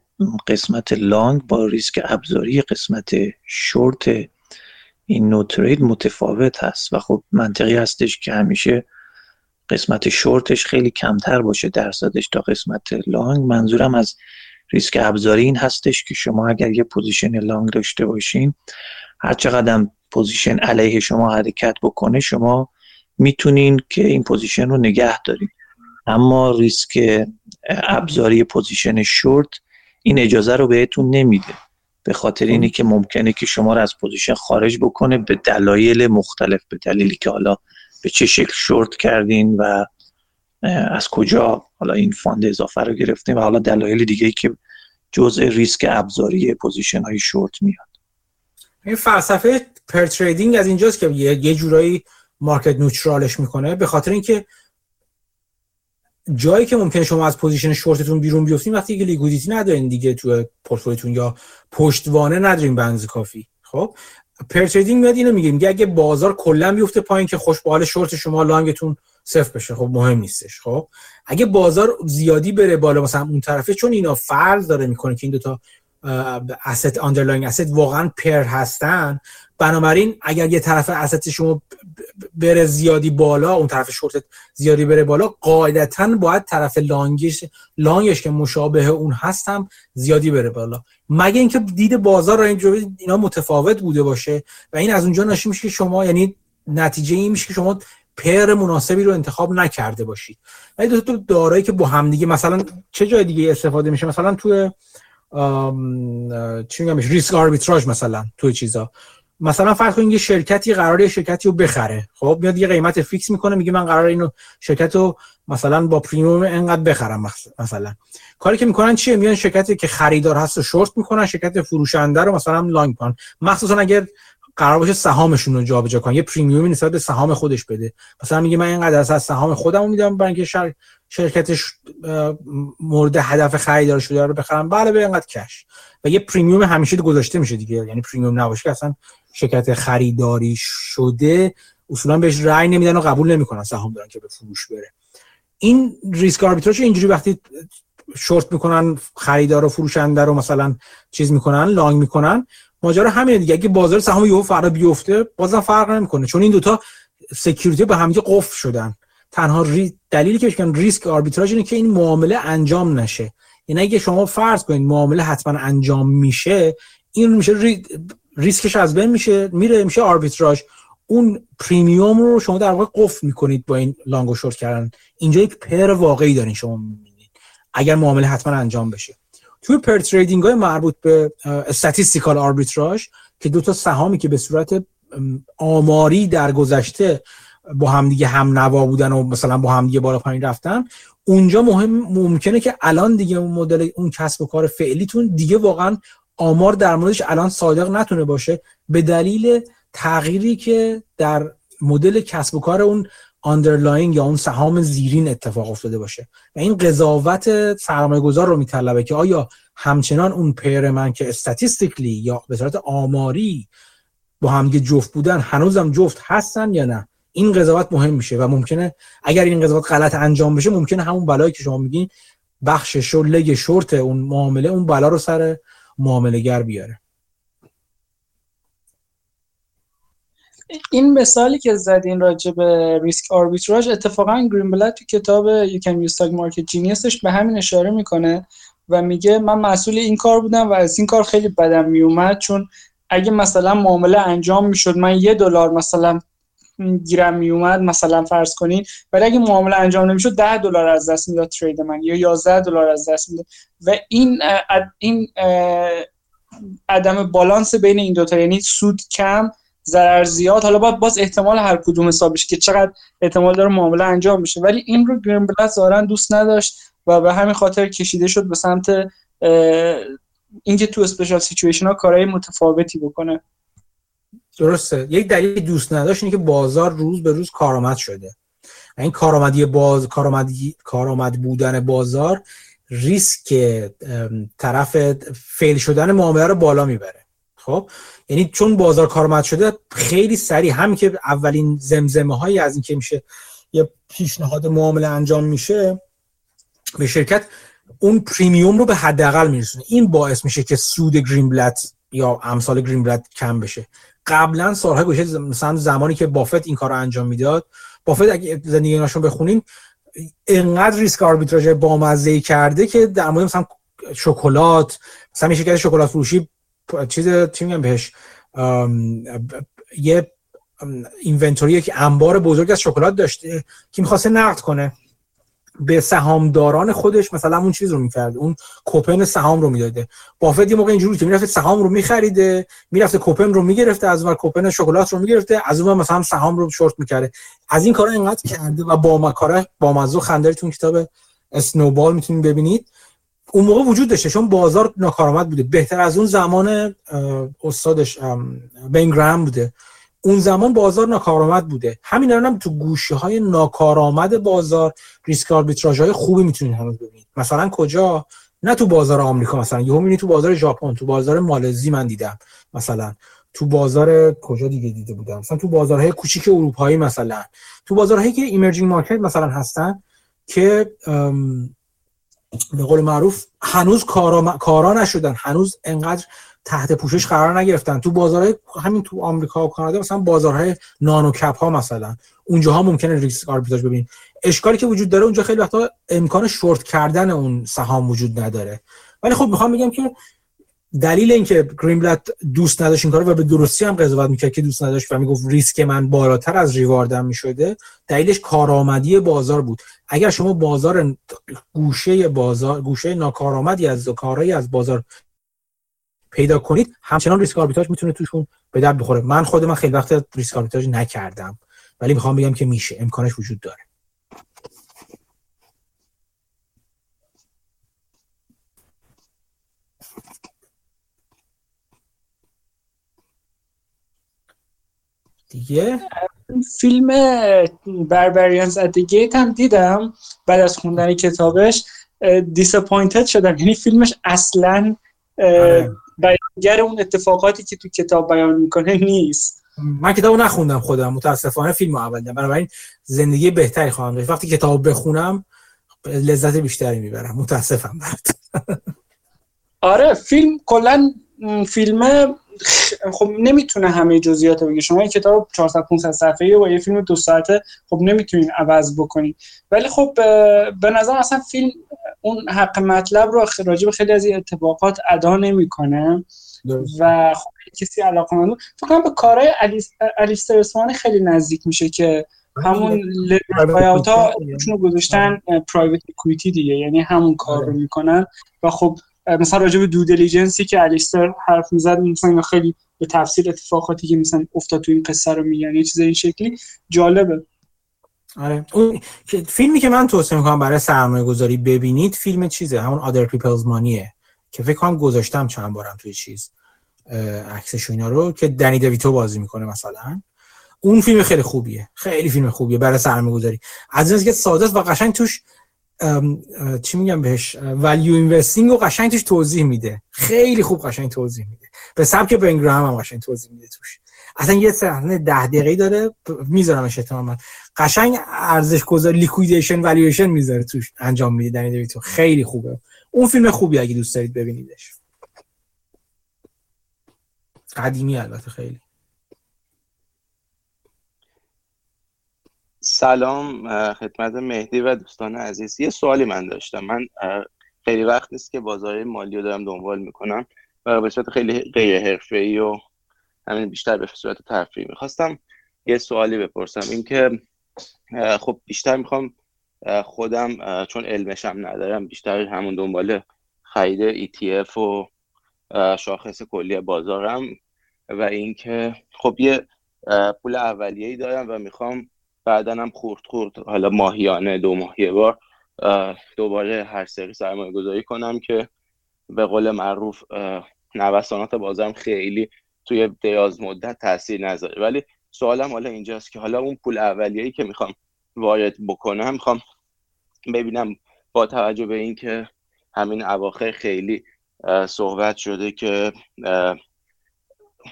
قسمت لانگ با ریسک ابزاری قسمت شورت این نو ترید متفاوت هست و خب منطقی هستش که همیشه قسمت شورتش خیلی کمتر باشه درصدش تا قسمت لانگ. منظورم از ریسک ابزاری این هستش که شما اگر یه position long داشته باشین هر چقدر position علیه شما حرکت بکنه شما می‌تونین که این position رو نگه دارین. اما ریسک ابزاری position short این اجازه رو بهتون نمیده. به خاطر اینه که ممکنه که شما رو از position خارج بکنه به دلایل مختلف به دلیلی که حالا به چه شکل شورت کردین و از کجا حالا این fund اضافه رو گرفتین و حالا دلایل دیگه که جزء ریسک ابزاری position های شورت میاد. این فلسفه pair trading از اینجاست که یه جورایی market neutral ش می‌کنه. به خاطر اینکه جایی که ممکنه شما از position short تون بیرون بیفتین وقتی که liquidity ندارین دیگه تو پورتفولیوتون یا پشتوانه ندارین بنز کافی. خب؟ pair trading میاد اینو میگه اگه بازار کلا بیفته پایین که خوش حال شورت شما long تون صفر بشه. خب مهم نیستش. خب؟ اگه بازار زیادی بره بالا مثلا اون طرفه چون اینا فرض داره می‌کنه که این دوتا asset underlying asset واقعا پر هستن بنابراین اگر یه طرف asset شما بره زیادی بالا اون طرف شورت زیادی بره بالا قاعدتا باید طرف لانگش لانگش که مشابه اون هست هم زیادی بره بالا. مگه اینکه دید بازار را اینجوری اینا متفاوت بوده باشه و این از اونجا ناشی میشه که شما یعنی نتیجه این میشه که شما pair مناسبی رو انتخاب نکرده باشید. ولی دو تا دارایی که با هم دیگه مثلا چه جای دیگه استفاده میشه؟ مثلا توی چی میگم ریسک آربیتراژ مثلا توی چیزا. مثلا فرض کنید یه شرکتی قراره شرکتی رو بخره. خب میاد یه قیمت fix می‌کنه میگه من قرار اینو شرکت رو مثلا با premium انقدر بخرم مثلا. کاری که می‌کنن چیه؟ میان شرکتی که خریدار هست رو شورت می‌کنن شرکت فروشنده رو مثلا long کنن مخصوصا اگر قرار باشه سهامشون رو جابجا کنن. یه premium ی نسبت به سهام خودش بده. مثلا میگه من اینقدر از سهام خودم میدم برای اینکه شر... شرکتش مورد هدف خریدار شده رو بخرم. بله به اینقدر cash و یه premium همیشه گذاشته میشه دیگه. یعنی premium نباشه که اصلا شرکت خریداری شده اصولا بهش رأی نمیدن و قبول نمی‌کنن سهام دارن که به فروش بره. این ریسک آربیتراژ اینجوری وقتی شورت می‌کنن خریدار و فروشنده رو مثلا چیز می‌کنن long می‌کنن ماجرا همینه دیگه. اگه بازار سهام یهو فردا بیفته بازم فرق نمی‌کنه. چون این دوتا security به هم قفل شدن. تنها ری... دلیلی که میگن ریسک آربیتراژ اینه که این معامله انجام نشه. یعنی اگه شما فرض کنید معامله حتما انجام میشه این میشه ری... ریسکش از بین میشه میره میشه آربیتراژ. اون premium رو شما در واقع قفل می‌کنید با این long و شورت کردن. اینجا یک pair واقعی دارین شما می‌بینید. اگر معامله حتما انجام بشه. توی pair trading های مربوط به statistical arbitrage که دو تا سهامی که به صورت آماری در گذشته با همدیگه هم نوا بودن و مثلا با همدیگه بالا پایین رفتن اونجا مهم ممکنه که الان دیگه اون مدل اون کسب و کار فعلیتون دیگه واقعا آمار در موردش الان صادق نتونه باشه به دلیل تغییری که در مدل کسب و کار اون underlying یا اون سهام زیرین اتفاق افتاده باشه. و این قضاوت سرمایه گذار رو میطلبه که آیا همچنان اون pair من که statistically یا به صورت آماری با همگه جفت بودن هنوزم جفت هستن یا نه؟ این قضاوت مهم میشه و ممکنه اگر این قضاوت غلط انجام بشه ممکنه همون بلایی که شما میگین بخش شو leg short اون معامله اون بلا رو سر معامله گر بیاره. این مثالی که زدین راجع به ریسک آربیتراژ اتفاقا گرین بلد تو کتاب You Can Use Stock Market Geniusش به همین اشاره می‌کنه و میگه من مسئول این کار بودم و از این کار خیلی بدم میومد چون اگه مثلا معامله انجام می‌شد من یه دلار مثلا گیرم میومد مثلا فرض کنین ولی اگه معامله انجام نمی‌شد 10 دلار از دست می‌داد ترید من یا 11 دلار از دست می‌داد. و این این عدم بالانس بین این دوتا یعنی سود کم ضرر زیاد حالا باید باز احتمال هر کدوم حساب بشه که چقدر احتمال داره معامله انجام بشه. ولی این رو گرین بلد ظاهرا دوست نداشت و به همین خاطر کشیده شد به سمت اینکه تو اسپیشال سیچویشن ها کارهای متفاوتی بکنه. درسته. یک دلیل دوست نداشت که بازار روز به روز کارآمد شده. این کارآمدی باز کارآمدی کارآمد بودن بازار ریسک طرف فیل شدن معامله رو بالا می‌بره. خب؟ یعنی چون بازار کارآمد شده خیلی سریع هم که اولین زمزمه هایی از اینکه میشه یه پیشنهاد معامله انجام میشه به شرکت اون پریمیوم رو به حداقل میرسونه. این باعث میشه که سود گرین بلت یا امثال گرین بلت کم بشه. قبلا سالهای گذشته مثلا زمانی که بافت این کار رو انجام می‌داد بافت اگه زندگی ناشون بخونین انقدر ریسک آربیتراژ بامزه کرده که در مورد مثلا شکلات مثلا شرکت شکلات فروشی چیز چی میگم بهش؟ یه اینونتوری که انبار بزرگ از شکلات داشته که می‌خواسته نقد کنه. به سهامداران خودش مثلا اون چیز رو می‌کرد. اون کوپن سهام رو می‌داده. بافت یه موقع اینجوری که می‌رفته سهام رو میخریده می‌رفته کوپن رو می‌گرفته از اون کوپن شکلات رو می‌گرفته از اون مثلا سهام رو شورت می‌کرده. از این کارا اینقدر کرده و با مکاره با مزو خندری تو کتاب اسنوبال می‌تونید ببینید. اون موقع وجود داشته چون بازار ناکارآمد بوده. بهتر از اون زمان استادش بینگرام بوده. اون زمان بازار ناکارآمد بوده. همین الان هم تو گوشه های ناکارآمد بازار ریسک آربیتراژ های خوبی می‌تونید هنوز ببینید. مثلا کجا؟ نه تو بازار آمریکا مثلا. یهو می‌بینید تو بازار ژاپن تو بازار مالزی من دیدم مثلا. تو بازار کجا دیگه دیده بودم؟ مثلا تو بازارهای کوچیک اروپایی مثلا. تو بازارهایی که emerging market مثلا هستن که به قول معروف هنوز کارا, کارا نشدن. هنوز انقدر تحت پوشش قرار نگرفتن. تو بازارهای همین تو آمریکا و کانادا مثلا بازارهای nano cap ها مثلا. اونجاها ممکنه ریسک آربیتراژ ببین اشکالی که وجود داره اونجا خیلی وقتا امکان شورت کردن اون سهام وجود نداره. ولی خب می‌خوام بگم که دلیل اینکه برد دوست نداشت این کارو و به درستی هم قضاوت می‌کرد که دوست نداشت و می‌گفت ریسک من بالاتر از reward م می‌شده دلیلش کارآمدی بازار بود. اگر شما بازار گوشه بازار گوشه ناکارآمدی از کارهایی از بازار پیدا کنید همچنان ریسک آربیتراژ می‌تونه توشون به درد بخوره. من خود من خیلی وقت ریسک آربیتراژ نکردم ولی می‌خوام بگم که میشه امکانش وجود داره. دیگه؟ فیلم Barbarians at هم دیدم بعد از خوندن کتابش disappointed شدم. یعنی فیلمش اصلا. بیانگر اون اتفاقاتی که تو کتاب بیان می‌کنه نیست. من کتابو نخوندم خودم متاسفانه فیلم اول دیدم بنابراین زندگی بهتری خواهم داشت. وقتی کتاب بخونم لذت بیشتری می‌برم. متاسفم. برد آره فیلم کلا فیلم خب نمی‌تونه همه جزئیات بگه. شما این کتاب 400 500 صفحه‌ای و یه فیلم دو ساعته خب نمی‌تونین عوض بکنید ولی خب به نظر اصلا فیلم اون حق مطلب رو راجع به خیلی از این اتفاقات ادا نمی‌کنه. و خب کسی علاقه مندو فکر به کارهای الیستر اسمان خیلی نزدیک میشه که همون لایاوت ها رو گذاشتن پرایوت اکویتی دیگه. یعنی همون کار رو می‌کنن. و خب مثلا راجع به due diligence ی که الیستر حرف می‌زد مثلا خیلی به تفسیر اتفاقاتی که مثلا افتاد تو این قصه رو میگن یه چیز این شکلی جالبه. آره. اون فیلمی که من توصیه می‌کنم برای سرمایه گذاری ببینید فیلم چیزه؟ همون Other People's Money ه که فکر کنم گذاشتم چند بارم توی چیز عکسش اینا رو که دنی دویتو بازی می‌کنه مثلا. اون فیلم خیلی خوبیه. خیلی فیلم خوبیه برای سرمایه گذاری از اینکه ساده و قشنگ توش چی میگم بهش؟ value investing رو قشنگ توش توضیح میده. خیلی خوب قشنگ توضیح میده. به سبک بن گراهام هم قشنگ توضیح میده توش. اصلا یه صحنه ده دقیقه داره میذارمش احتمالاً قشنگ ارزش گذار liquidation valuation می‌ذاره توش. انجام میده دنی دیویتو خیلی خوبه. اون فیلم خوبی اگه دوست دارید ببینیدش. قدیمی البته خیلی. سلام خدمت مهدی و دوستان عزیز. یه سوالی من داشتم. من خیلی وقت نیست که بازار مالی رو دارم دنبال می‌کنم و به صورت خیلی غیر حرفه‌ای و همین بیشتر به صورت تفریحی می‌خواستم یه سوالی بپرسم. اینکه خب بیشتر می‌خوام خودم چون علمشم ندارم بیشتر همون دنبال خرید ETF و شاخص کلی بازارم و اینکه خب یه پول اولیه ای دارم و می‌خوام بعدا هم خورد خورد. حالا ماهیانه دو ماهیه بار دوباره هر سری سرمایه گذاری کنم که به قول معروف نوسانات بازارم خیلی توی دراز مدت تاثیر نذاره. ولی سوالم حالا اینجاست که حالا اون پول اولیه‌ای که می‌خوام وارد بکنم می‌خوام ببینم با توجه به اینکه همین اواخر خیلی صحبت شده که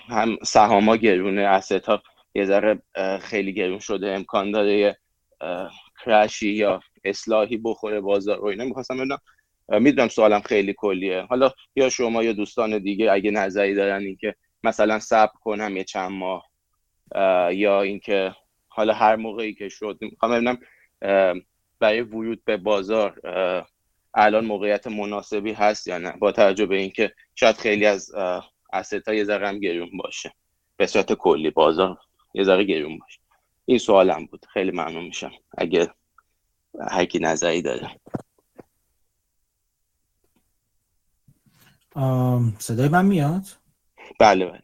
هم سهاما گرونه اسست ها یه ذره خیلی گرون شده امکان داره یه کرشی یا اصلاحی بخوره بازار و اینا. می‌خواستم بدونم می‌دونم سوالم خیلی کلیه. حالا یا شما یا دوستان دیگه اگه نظری دارن اینکه مثلا صبر کنم یه چند ماه یا اینکه حالا هر موقعی که شد می‌خوام ببینم برای ورود به بازار الان موقعیت مناسبی هست یا نه؟ با توجه به اینکه شاید خیلی از یه ذره هم گرون باشه. به صورت کلی بازار. یه ذره گرون باشه این سوالم بود. خیلی ممنون میشم. اگه هر کی نظری داره. صدای من میاد؟ بله بله.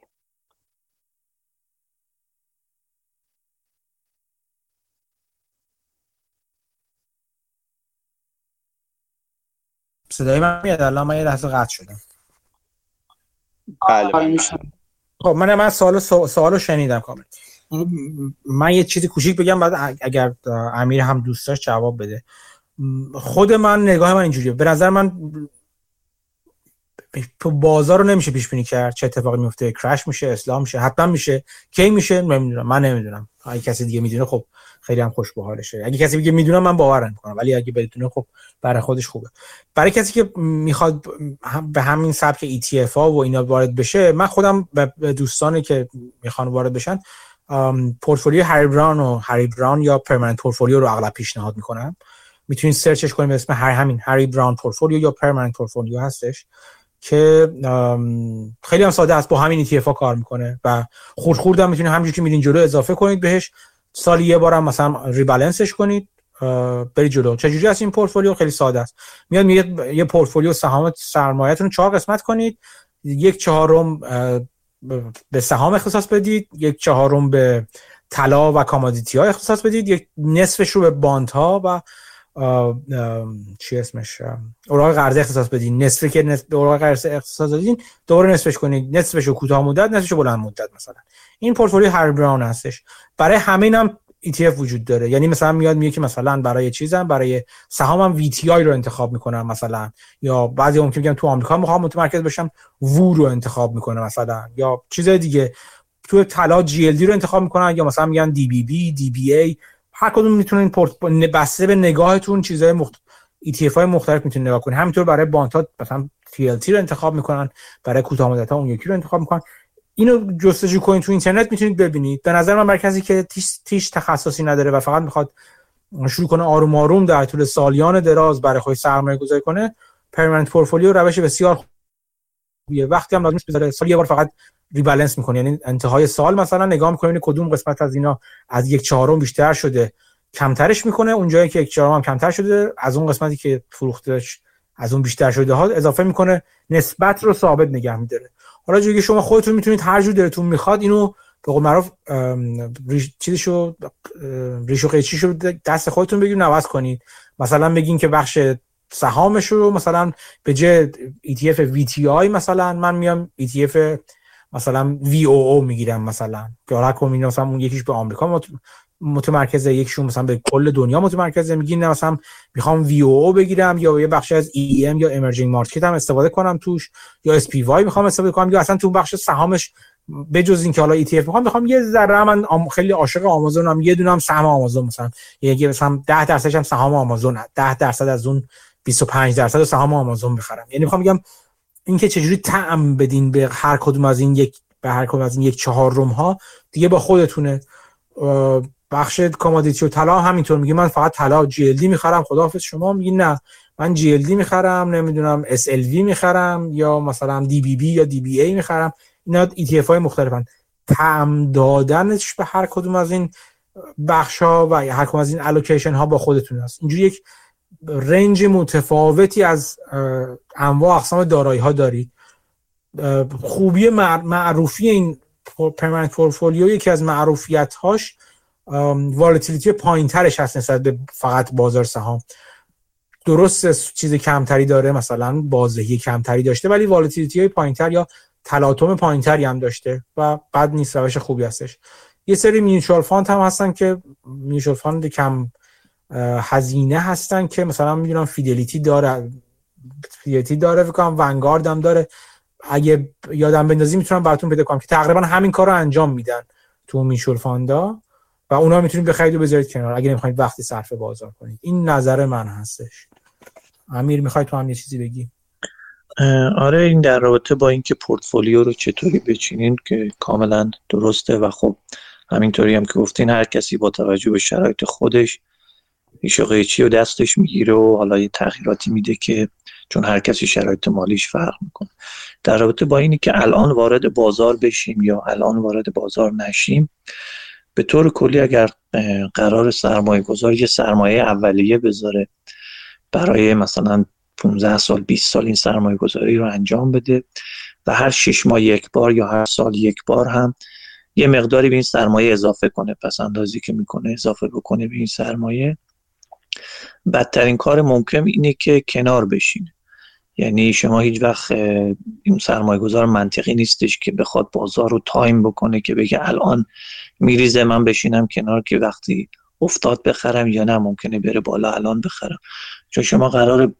صدای من میاد؟ الان من یه لحظه قطع شدم. بله, بله. خب من من سوال سوالو شنیدم کامل. من یه چیزی کوچیک بگم بعد اگر امیر هم دوست جواب بده. خود من نگاه من اینجوریه. به نظر من بازار رو نمیشه پیش بینی کرد چه اتفاقی میفته. کرش میشه اسلام میشه حتما میشه. کی میشه نمی‌دونم. من نمی‌دونم. اگه کسی دیگه می‌دونه خب خیلی هم خوش اگه کسی بگه می‌دونم من باور نمی‌کنم ولی اگه بدونه خب برای خودش خوبه. برای کسی که می‌خواد به همین سبک ETF ها و اینا وارد بشه من خودم به دوستانی که می‌خوان وارد بشن پورتفولیو هری براون و هری براون یا permanent portfolio رو اغلب پیشنهاد می‌کنم. می‌تونید search ش کنید به اسم هر همین هری براون پورتفولیو یا permanent portfolio هستش که خیلی هم ساده است با همین ETF کار می‌کنه و خورد خورد هم می‌تونید همینجوری که میرین جلو اضافه کنید بهش. سالی یه بارم مثلا rebalance ش کنید برید جلو. چجوری از این پورتفولیو؟ خیلی ساده است. میاد میگه یه پورتفولیو سهام سرمایه‌تون چهار قسمت کنید. یک چهارم به سهام اختصاص بدید یک چهارم به طلا و commodity ها اختصاص بدید یک نصفش رو به bond ها و چی اسمش اوراق قرضه اختصاص بدید. نصفی که نصف اوراق قرضه اختصاص دادین دوباره نصفش کنید. نصفش رو کوتاه مدت نصفش رو بلند مدت مثلا. این پورتفولیو هر براون هستش. برای همه هم ETF وجود داره. یعنی مثلا میاد میگه که مثلا برای چیزم برای سهامم VTI رو انتخاب می‌کنم مثلا. یا بعضی ممکن میگن تو آمریکا می‌خوام متمرکز بشم وو رو انتخاب می‌کنه مثلا. یا چیز دیگه. تو طلا GLD رو انتخاب می‌کنن یا مثلا میگن DBB DBA هر کدوم می‌تونین پورت بسته به نگاهتون چیزهای مخت... ETF های مختلف می‌تونین نگاه کنین همینطور برای بانت ها مثلا TLT رو انتخاب می‌کنن برای کوتاه مدت اون یکی رو انتخاب می‌کنن. اینو جستجو کنید تو اینترنت می‌تونید ببینید. به نظر من کسی که تیش, تیش تخصصی نداره و فقط می‌خواد شروع کنه آروم آروم در طول سالیان دراز برای خودش سرمایه گذاری کنه پرمننت پورتفولیو روش بسیار خوبیه. وقتی هم لازم بذاره سال یه بار فقط ریبالانس می‌کنه. یعنی انتهای سال مثلا نگاه می‌کنه کدوم قسمت از اینا از یک چهارم بیشتر شده. کمترش می‌کنه اونجایی که یک چهارم هم کمتر شده از اون قسمتی که فروختش از اون بیشتر شده ها اضافه می‌کنه. نسبت رو ثابت نگه میداره. حالا جوری شما خودتون می‌تونید هر جور دلتون می‌خواد اینو به قول معروف چیزشو ریش و قیچیشو دست خودتون بگیرید عوض کنید. مثلا بگین که بخش سهامش رو مثلا به جای ETF VTI مثلا من میام ETF مثلا VOO می‌گیرم مثلا. که حالا مثلا اون یکیش به آمریکا متمرکزه یکشون مثلا به کل دنیا متمرکزه میگین نه مثلا می‌خوام VOO بگیرم یا یه بخش از EM یا emerging market هم استفاده کنم توش یا SPY می‌خوام استفاده کنم یا اصلا تو بخش سهامش بجز اینکه حالا ETF می‌خوام می‌خوام یه ذره من خیلی عاشق آمازونم یه دونم سهم آمازون مثلا. یه مثلا 10 درصدش هم سهام آمازون 10 درصد از اون 25 درصد سهام آمازون می‌خرم. یعنی می‌خوام بگم اینکه چجوری طعم بدین به هر کدوم از این یک به هر کدوم از این یک چهارم ها دیگه با خودتونه. بخش commodity و طلا همینطور میگه. من فقط طلا GLD می‌خرم. خداحافظ شما میگی نه. من GLD می‌خرم نمی‌دونم SLV می‌خرم یا مثلا DBB یا DBA می‌خرم. اینا ETF های مختلفن. تعم دادنش به هر کدوم از این بخش ها و هر کدوم از این allocation ها با خودتون هست. اینجوری یک range متفاوتی از انواع اقسام دارایی ها دارید خوبی معروفی این permanent portfolio یکی از معروفیت هاش volatility پایین ترش هست نسبت به فقط بازار سهام. درست چیز کمتری داره مثلا بازدهی کمتری داشته ولی volatility های پایینتر یا تلاطم پایینتری هم داشته و بعد نیست روش خوبی هستش. یه سری mutual fund هم هستن که mutual fund کم هزینه هستن که مثلا می‌دونم Fidelity داره Fidelity داره فکر Vanguard هم داره. اگه یادم بندازی می‌تونم براتون پیدا کنم که تقریبا همین کار رو انجام میدن تو mutual fund ا اونا می‌تونید بخرید و بذارید کنار اگه نمی‌خواید وقتی صرف بازار کنید. این نظر من هستش. امیر می‌خوای تو هم یه چیزی بگی؟ آره این در رابطه با اینکه پورتفولیو رو چطوری بچینین که کاملا درسته و خب همینطوری هم که گفتین هر کسی با توجه به شرایط خودش هیچ قیچی و دستش می‌گیره و حالا یه تغییراتی میده که چون هر کسی شرایط مالیش فرق می‌کنه. در رابطه با اینی که الان وارد بازار بشیم یا الان وارد بازار نشیم به طور کلی اگر قرار سرمایه گذار یه سرمایه اولیه بذاره برای مثلا 15 سال 20 سال این سرمایه گذاری رو انجام بده و هر 6 ماه یک بار یا هر سال یک بار هم یه مقداری به این سرمایه اضافه کنه پس اندازی که می‌کنه اضافه بکنه به این سرمایه. بدترین کار ممکن اینه که کنار بشین یعنی شما هیچ وقت این سرمایه گذار منطقی نیستش که بخواد بازار رو تایم بکنه که بگه الان میریزه من بشینم کنار که وقتی افتاد بخرم یا نه ممکنه بره بالا الان بخرم. چون شما قرار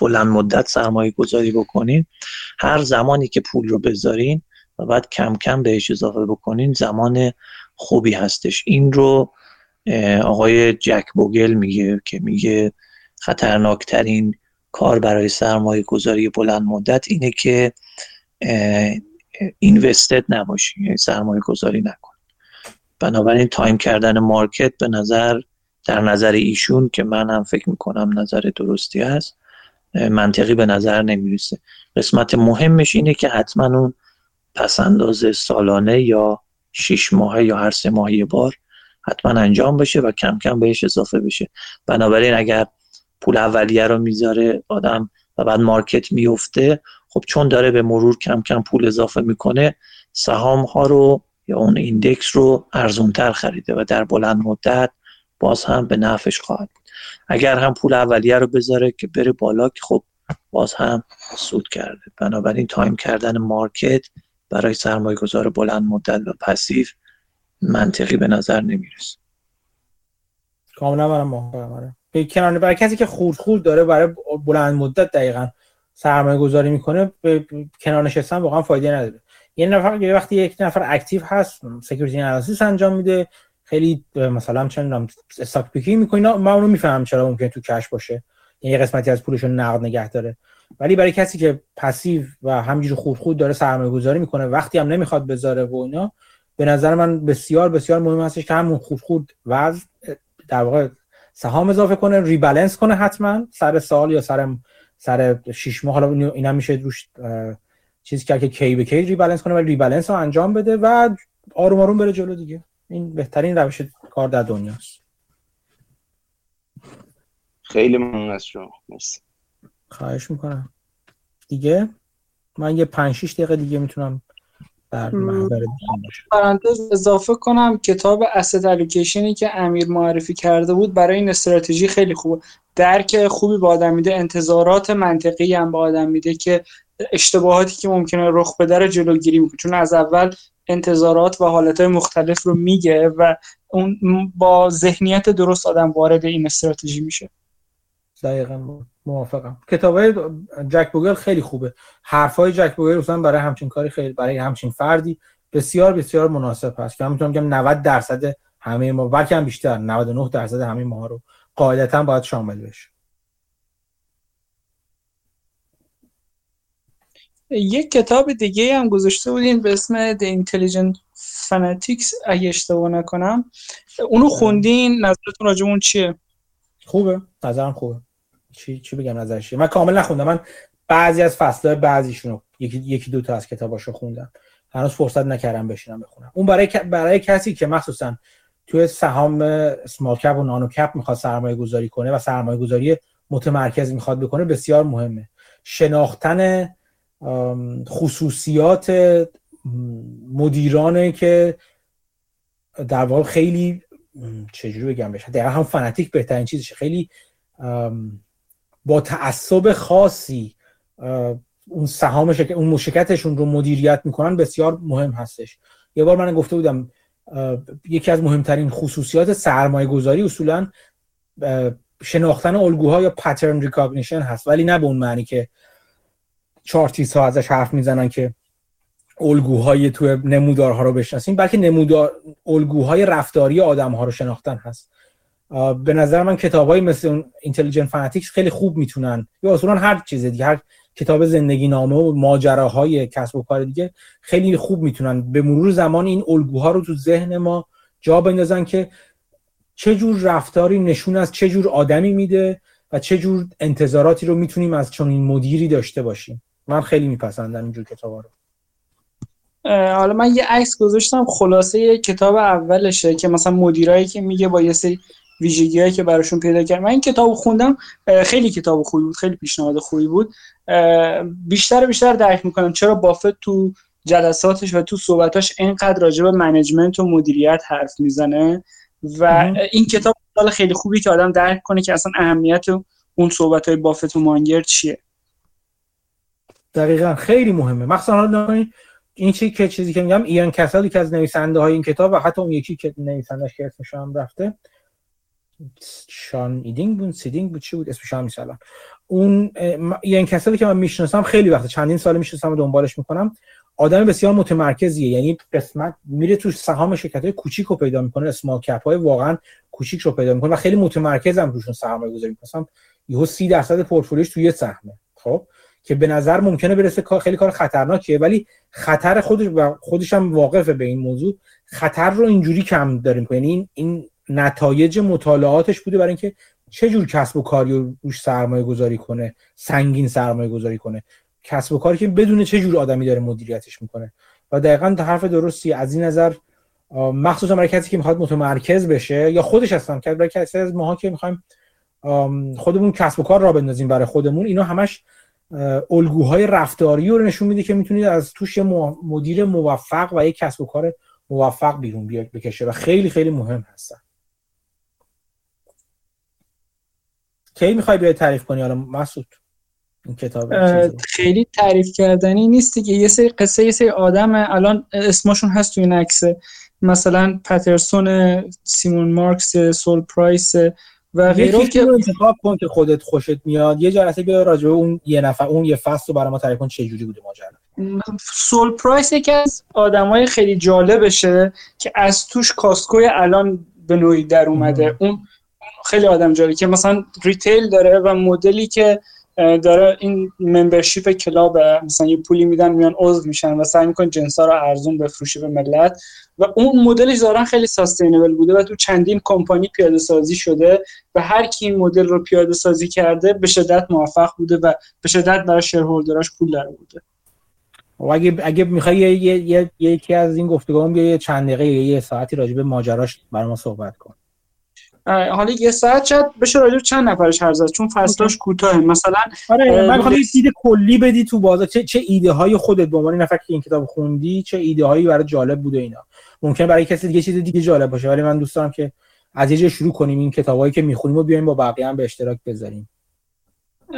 بلند مدت سرمایه گذاری بکنین هر زمانی که پول رو بذارین و بعد کم کم بهش اضافه بکنین زمان خوبی هستش. این رو آقای جک بوگل میگه که میگه خطرناکترین کار برای سرمایه گذاری بلند مدت اینه که invested نباشی یعنی سرمایه گذاری نکن. بنابراین time کردن market به نظر در نظر ایشون که من هم فکر می‌کنم نظر درستی هست منطقی به نظر نمی‌رسه. قسمت مهمش اینه که حتما اون پسنداز سالانه یا شیش ماهه یا هر سه ماهی بار حتما انجام بشه و کم کم بهش اضافه بشه. بنابراین اگر پول اولیه رو می‌ذاره آدم و بعد market میفته خب چون داره به مرور کم کم پول اضافه می‌کنه سهام ها رو یا اون index رو ارزونتر خریده و در بلند مدت باز هم به نفعش خواهد اگر هم پول اولیه رو بذاره که بره بالا که خب باز هم سود کرده. بنابراین time کردن market برای سرمایه گذار بلند مدت و passive منطقی به نظر نمی‌رسه. کاملا موافقم به کنار برای کسی که خورد خورد داره برای بلند مدت دقیقا سرمایه گذاری می‌کنه به کنار نشستن واقعا فایده نداره. یه نفر یه وقتی یک نفر active هست security analysis انجام میده خیلی مثلا می‌دونم استاک پیکی می‌کنه من اونو می‌فهمم چرا ممکنه تو کش باشه. یعنی یه قسمتی از پولش رو نقد نگه داره. ولی برای کسی که پسیو و همینجوری خود خود داره سرمایه گذاری می‌کنه وقتی هم نمی‌خواد بذاره و اینا به نظر من بسیار بسیار مهم هستش که همون خود خود وضع در واقع سهام اضافه کنه ریبالانس کنه حتما سر سال یا سر سر 6 ماه. حالا اینا میشه روش چیزی که کی به کی ریبالانس کنه ولی ریبالانس رو انجام بده و آروم آروم بره جلو دیگه. این بهترین روش کار در دنیاست. خیلی ممنون از شما. مرسی. خواهش می‌کنم. دیگه؟ من یه 5 6 دقیقه دیگه می‌تونم در پرانتز اضافه کنم کتاب اسید الوکیشنی که امیر معرفی کرده بود برای این استراتژی خیلی خوبه. درک خوبی به آدم میده انتظارات منطقی هم به آدم میده که اشتباهاتی که ممکنه رخ بده رو جلوگیری می‌کنه. چون از اول انتظارات و حالتهای مختلف رو میگه و اون با ذهنیت درست آدم وارد این استراتژی میشه. دقیقا. موافقم. کتاب های جک بوگل خیلی خوبه. حرف های جک بوگل اصلا برای همچین کاری خیلی برای همچین فردی بسیار بسیار مناسب هست که من می‌تونم بگم 90 درصد همه ما بلکه هم بیشتر 99 درصد همه ما رو قاعدتا باید شامل بشه. یک کتاب دیگه هم گذاشته بودین به اسم The Intelligent Fanatics اگه اشتباه نکنم. اونو خوندین؟ نظرتون راجع اون چیه؟ خوبه. نظرم خوبه. چی چی بگم نظرش من کامل نخوندم. من بعضی از فصلهای بعضیشونو یکی یکی دو تا از کتاباشو خوندم. هنوز فرصت نکردم بشینم بخونم. اون برای برای کسی که مخصوصا توی سهام سمال کپ و نانو کپ می‌خواد سرمایه گذاری کنه و سرمایه گذاری متمرکز می‌خواد بکنه بسیار مهمه. شناختن خصوصیات مدیرانه که در واقع خیلی چجوری بگم بشه در هم فنتیک بهترین چیزشه. خیلی با تعصب خاصی اون سهام اون مشکتشون رو مدیریت می‌کنن بسیار مهم هستش. یه بار من گفته بودم یکی از مهمترین خصوصیات سرمایه گذاری اصولا شناختن الگوها یا pattern recognition هست. ولی نه به اون معنی که chartist ها ازش حرف می‌زنن که الگوهای توی نمودارها رو بشناسیم بلکه نمودار الگوهای رفتاری آدم ها رو شناختن هست. به نظر من کتاب های مثل Intelligent Fanatics خیلی خوب می‌تونن. یا اصولا هر چیز دیگه هر کتاب زندگی نامه و ماجراهای کسب و کار دیگه خیلی خوب می‌تونن. به مرور زمان این الگوها رو تو ذهن ما جا بندازن که چه جور رفتاری نشون از چه جور آدمی میده و چه جور انتظاراتی رو می‌تونیم از چون این مدیری داشته باشیم. من خیلی میپسندم اینجور کتابا رو. حالا من یه عکس گذاشتم خلاصه یه کتاب اولشه که مثلا مدیرایی که میگه با یه سری ویژگی که براشون پیدا کرد من این کتاب خوندم خیلی کتاب خوبی بود خیلی پیشنهاد خوبی بود. بیشتر بیشتر درک می‌کنم چرا بافت تو جلساتش و تو صحبتاش اینقدر راجع به management و مدیریت حرف می‌زنه و این کتاب خیلی خوبی که آدم درک کنه که اصلا اهمیت اون صحبت های بافت و مانگر چیه. دقیقا. خیلی مهمه. مخصوصا این چی که چیزی که میگم ایان کسل که از نویسنده های این کتاب و حتی اون یکی که نویسندش که اسمش هم رفته شان ایدینگ بود سیدینگ بود چی بود؟ اسمش هم میسالم اون ایان کسالی که من می‌شناسم خیلی وقت چندین سال می‌شناسم و دنبالش می‌کنم آدم بسیار متمرکزیه. یعنی قسمت میره تو سهام شرکت های کوچیک رو پیدا می‌کنه اسمال کپ های واقعا کوچیک رو پیدا می‌کنه و خیلی متمرکزم روشون سرمایه گذاری می‌کنم. یهو 30 درصد پورتفولیوش توی یه سهمه خب؟ که به نظر ممکنه برسه خیلی کار خطرناکیه ولی خطر خودش و خودش هم واقفه به این موضوع. خطر رو اینجوری کم داریم. یعنی این, این نتایج مطالعاتش بوده برای اینکه چه جور کسب و کاری رو روش سرمایه گذاری کنه سنگین سرمایه گذاری کنه. کسب و کاری که بدون چه جور آدمی داره مدیریتش می‌کنه. و دقیقا حرف درستی از این نظر مخصوصا برای کسی که می‌خواد متمرکز بشه یا خودش هستن که برای کسی از ماها که می‌خوایم خودمون کسب و کار را بندازیم برای خودمون اینا همش الگوهای رفتاری رو نشون میده که می‌تونید از توش مدیر موفق و یک کسب و کار موفق بیرون بیاد بکشه و خیلی خیلی مهم هستن. کی می‌خوای بیای تعریف کنی؟ حالا مسعود این کتاب خیلی تعریف کردنی نیستی که یه سری قصه یه سری آدم الان اسمشون هست تو این عکسه مثلا پترسون سیمون مارکس سول پرایس و غیره که انتخاب کن که خودت خوشت میاد. یه جلسه بیا راجع اون یه نفر اون یه فصل رو برای ما تعریف کن چه جوری بوده ماجرا. سول پرایس یکی از آدمای خیلی جالبشه که از توش کاسکوی الان به نوعی در اومده. اون خیلی آدم جالبه که مثلا retail داره و مدلی که داره این membership club مثلا یه پولی میدن میان عضو میشن و سعی میکن جنسا رو ارزون بفروشه به ملت و اون مدلش ظاهرا خیلی sustainable بوده و تو چندین کمپانی پیاده سازی شده و هر کی این مدل رو پیاده سازی کرده به شدت موفق بوده و به شدت برای shareholder اش پول در آورده و اگه اگه می‌خوای یه, یکی از این گفتگوام یه چند دقیقه یه ساعتی راجع به ماجراش برای ما صحبت کن. حالا یه ساعت شاید بشه راجع چند نفرش حرف زد چون فصلاش کوتاه مثلا آره من یه دید کلی بدی تو بازار. چه چه ایده های خودت به عنوان نفر که این کتاب خوندی چه ایده هایی برای جالب بوده اینا. ممکن برای کسی دیگه چیز دیگه جالب باشه ولی من دوست دارم که از یه شروع کنیم این کتابایی که می‌خونیم و بیایم با بقیه هم به اشتراک بذاریم.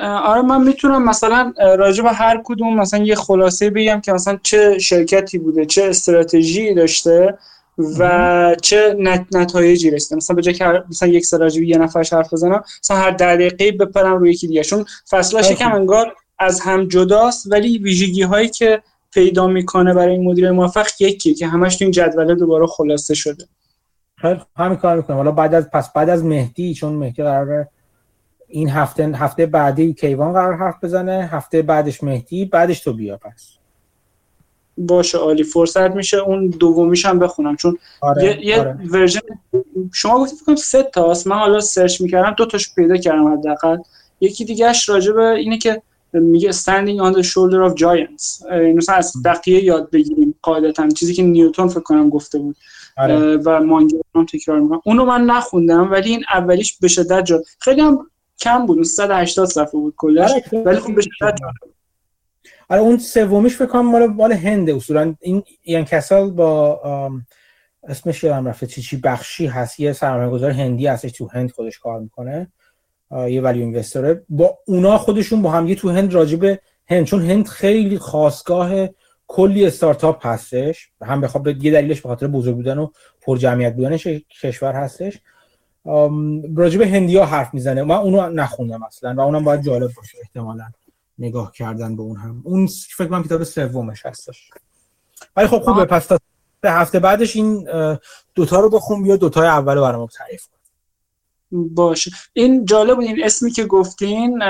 آره من می‌تونم مثلا راجع به هر کدوم مثلا یه خلاصه بگم که مثلا چه شرکتی بوده چه استراتژی داشته. و چه نتایجی رسیده. مثلا به جای که مثلا یک سال راجع یه نفر حرف بزنم مثلا هر دقیقه بپرم روی یکی دیگه. چون فصلاش یکم انگار از هم جداست ولی ویژگی هایی که پیدا می‌کنه برای این مدیر موفق یکیه که همش تو این جدوله دوباره خلاصه شده. خیلی همین کار می‌کنم. حالا بعد از پس بعد از مهدی چون مهدی قراره این هفته هفته بعدی کیوان قرار حرف بزنه هفته بعدش مهدی بعدش تو بیا پس. باشه عالی. فرصت میشه اون دومیش هم بخونم. چون آره، یه, یه آره. version شما گفتید فکر سه تاست من حالا search می‌کردم دو تاش پیدا کردم حداقل. یکی دیگهش راجع به اینه که میگه standing on the shoulder of giants. مثلا از بقیه یاد بگیریم قاعدتا. چیزی که نیوتن فکر کنم گفته بود. آره. و مانگرام تکرار می‌کنم. اونو من نخوندم ولی این اولیش به شدت جالب خیلی هم کم بود. 180 صفحه بود کلش آره، ولی خب به شدت جا آره اون سومیش فکر کنم مال مال هند اصولا. این یان کسال با اسمش یادم رفته چی چی بخشی هست. یه سرمایه‌گذار هندی هستش تو هند خودش کار می‌کنه. یه ولی اینوستوره با اونا خودشون با هم یه تو هند راجب هند. چون هند خیلی خواستگاه کلی استارتاپ هستش. هم بخواد یه دلیلش به خاطر بزرگ بودن و پر جمعیت بودن ش- کشور هستش. راجب هندی ها حرف می‌زنه. من اونو نخوندم اصلا و اونم باید جالب باشه احتمالاً. نگاه کردن به اون هم. اون فکر کنم کتاب سومش هستش. ولی خب خوبه. پس تا به هفته بعدش این دوتا رو بخون بیا دوتای اول رو برام تعریف کن. باشه. این جالب بود. این اسمی که گفتین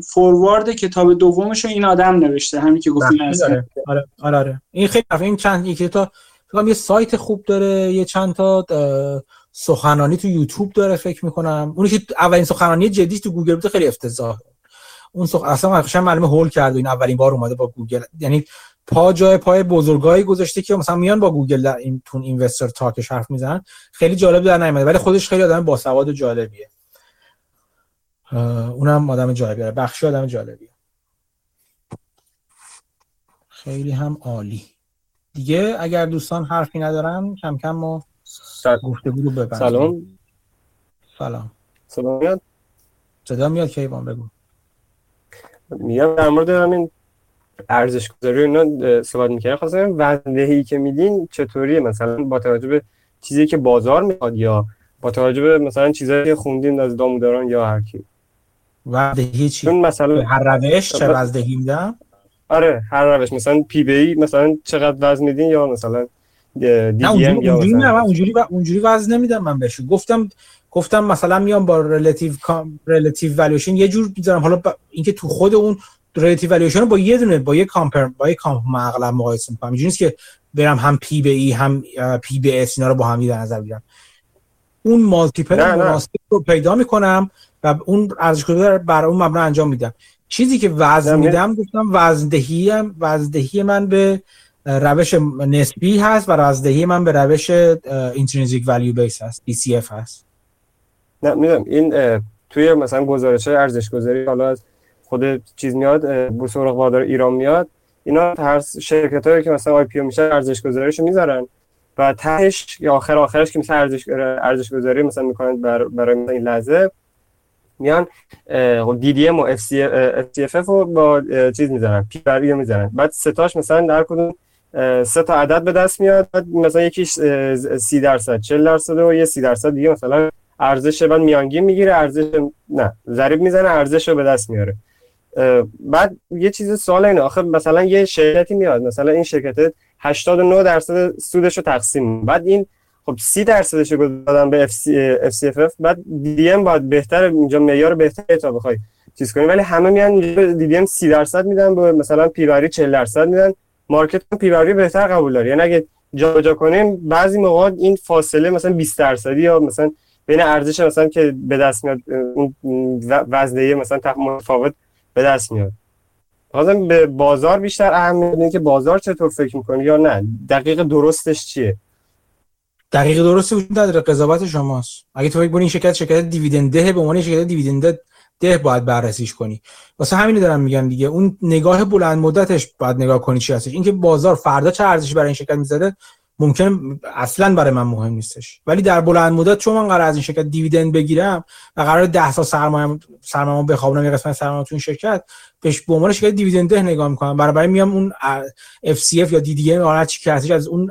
فوروارد کتاب دومش رو این آدم نوشته. همین که گفتین آره آره آره, آره. این خیلی. این چند یکی تا فکر یه سایت خوب داره یه چند تا اه، سخنرانی تو یوتیوب داره فکر می‌کنم. اونی که اولین سخنرانی جدیش تو گوگل بوده خیلی افتضاح اون سخ... اصلا قشنگ معلومه هول کرد و این اولین بار اومده با گوگل. یعنی پا جای پای بزرگایی گذاشته که مثلا میان با گوگل در این تون اینوستر تاکش حرف می‌زنن. خیلی جالب در نیومده. ولی خودش خیلی آدم باسواد و جالبیه. اونم آدم جالبیه. بخشی آدم جالبیه. خیلی هم عالی. دیگه اگر دوستان حرفی ندارن کم کم ما گفتگو رو ببندیم. سلام. سلام. سلام میاد؟ صدا میاد کیوان بگو. میگم در مورد همین ارزش گذاری اینا صحبت می‌کنم خواستم وزندهی که میدین چطوریه؟ مثلا با توجه به چیزی که بازار می‌خواد یا با توجه به مثلا چیزایی که خوندین از داموداران یا هر کی؟ وعدهی چی؟ چون مثلا هر روش چه وعدهی میدم؟ آره هر روش. مثلا پی بی ای مثلا چقدر وزن میدین یا مثلا D نه DM اونجوری یا نه من اونجوری و- اونجوری وزن نمیدم من بهش. گفتم گفتم مثلا میام با relative relative valuation یه جور می‌ذارم. حالا با اینکه تو خود اون relative valuation رو با یه دونه با یه compare با یه comp اغلب مقایسه می‌کنم. اینجوری نیست که برم هم P به E هم P به S اینا رو با هم در نظر بگیرم. اون multiple. مناسب رو پیدا می‌کنم و اون ارزش گذار بر اون مبنا انجام میدم. چیزی که وزن میدم گفتم وزندهی وزندهی من به روش نسبی هست و وزندهی من به روش intrinsic value base هست DCF هست. نه می‌دونم این توی مثلا گزارش های ارزش گذاری حالا از خود چیز میاد بورس اوراق بهادار ایران میاد اینا هر شرکت هایی که مثلا IPO میشه ارزش گذاریشو می‌ذارن و تهش یا آخر آخرش که مثلا ارزش ارزش گذاری مثلا می‌کنن بر برای مثلا این لحظه میان دی دی ام و اف سی اف رو با چیز می‌ذارن P بر می‌ذارن. بعد ستاش مثلا در کدوم سه تا عدد به دست میاد بعد مثلا یکیش سی درصد 40 درصد و یه سی درصد دیگه مثلا ارزش بعد میانگین می‌گیره ارزش نه. ضریب می‌زنه ارزش رو به دست میاره. بعد یه چیز سوال اینه. آخه مثلا یه شرکتی میاد مثلا این شرکت 89 درصد سودش رو تقسیم. بعد این خب 30 درصدش رو دادن به اف بعد دی ام باید بهتر اینجا معیار بهتری تا بخوای چیز کنی. ولی همه میان دی ام 30 درصد میدن به مثلا پیوری 40 درصد میدن. مارکت پیوری بهتر قبول داره. یعنی اگه جابجا کنیم بعضی موقع این فاصله مثلا 20 درصدی یا مثلا بین ارزش مثلا که به دست میاد اون وزنه مثلا متفاوت به دست میاد. لازم به بازار بیشتر اهمیت بدیم که بازار چطور فکر می‌کنه یا نه؟ دقیق درستش چیه؟ دقیق درستی وجود نداره قضاوت شماست. اگه تو فکر این شرکت شرکت دیویدند ده به عنوان شرکت دیویدند ده باید بررسیش کنی. واسه همین دارم میگم دیگه. اون نگاه بلند مدتش باید نگاه کنی چی هستش. اینکه بازار فردا چه ارزشی برای این شرکت می‌ذاره ممکن اصلا برای من مهم نیستش. ولی در بلند مدت چون من قرار از این شرکت دیویدند بگیرم و قرار 10 سال سرمایه سرمایه بخوابونم یه قسمت سرمایه تو این شرکت بهش به عنوان شرکت دیویدند ده نگاه می‌کنم. برای برای میام اون اف یا ام هر چی که هستش از اون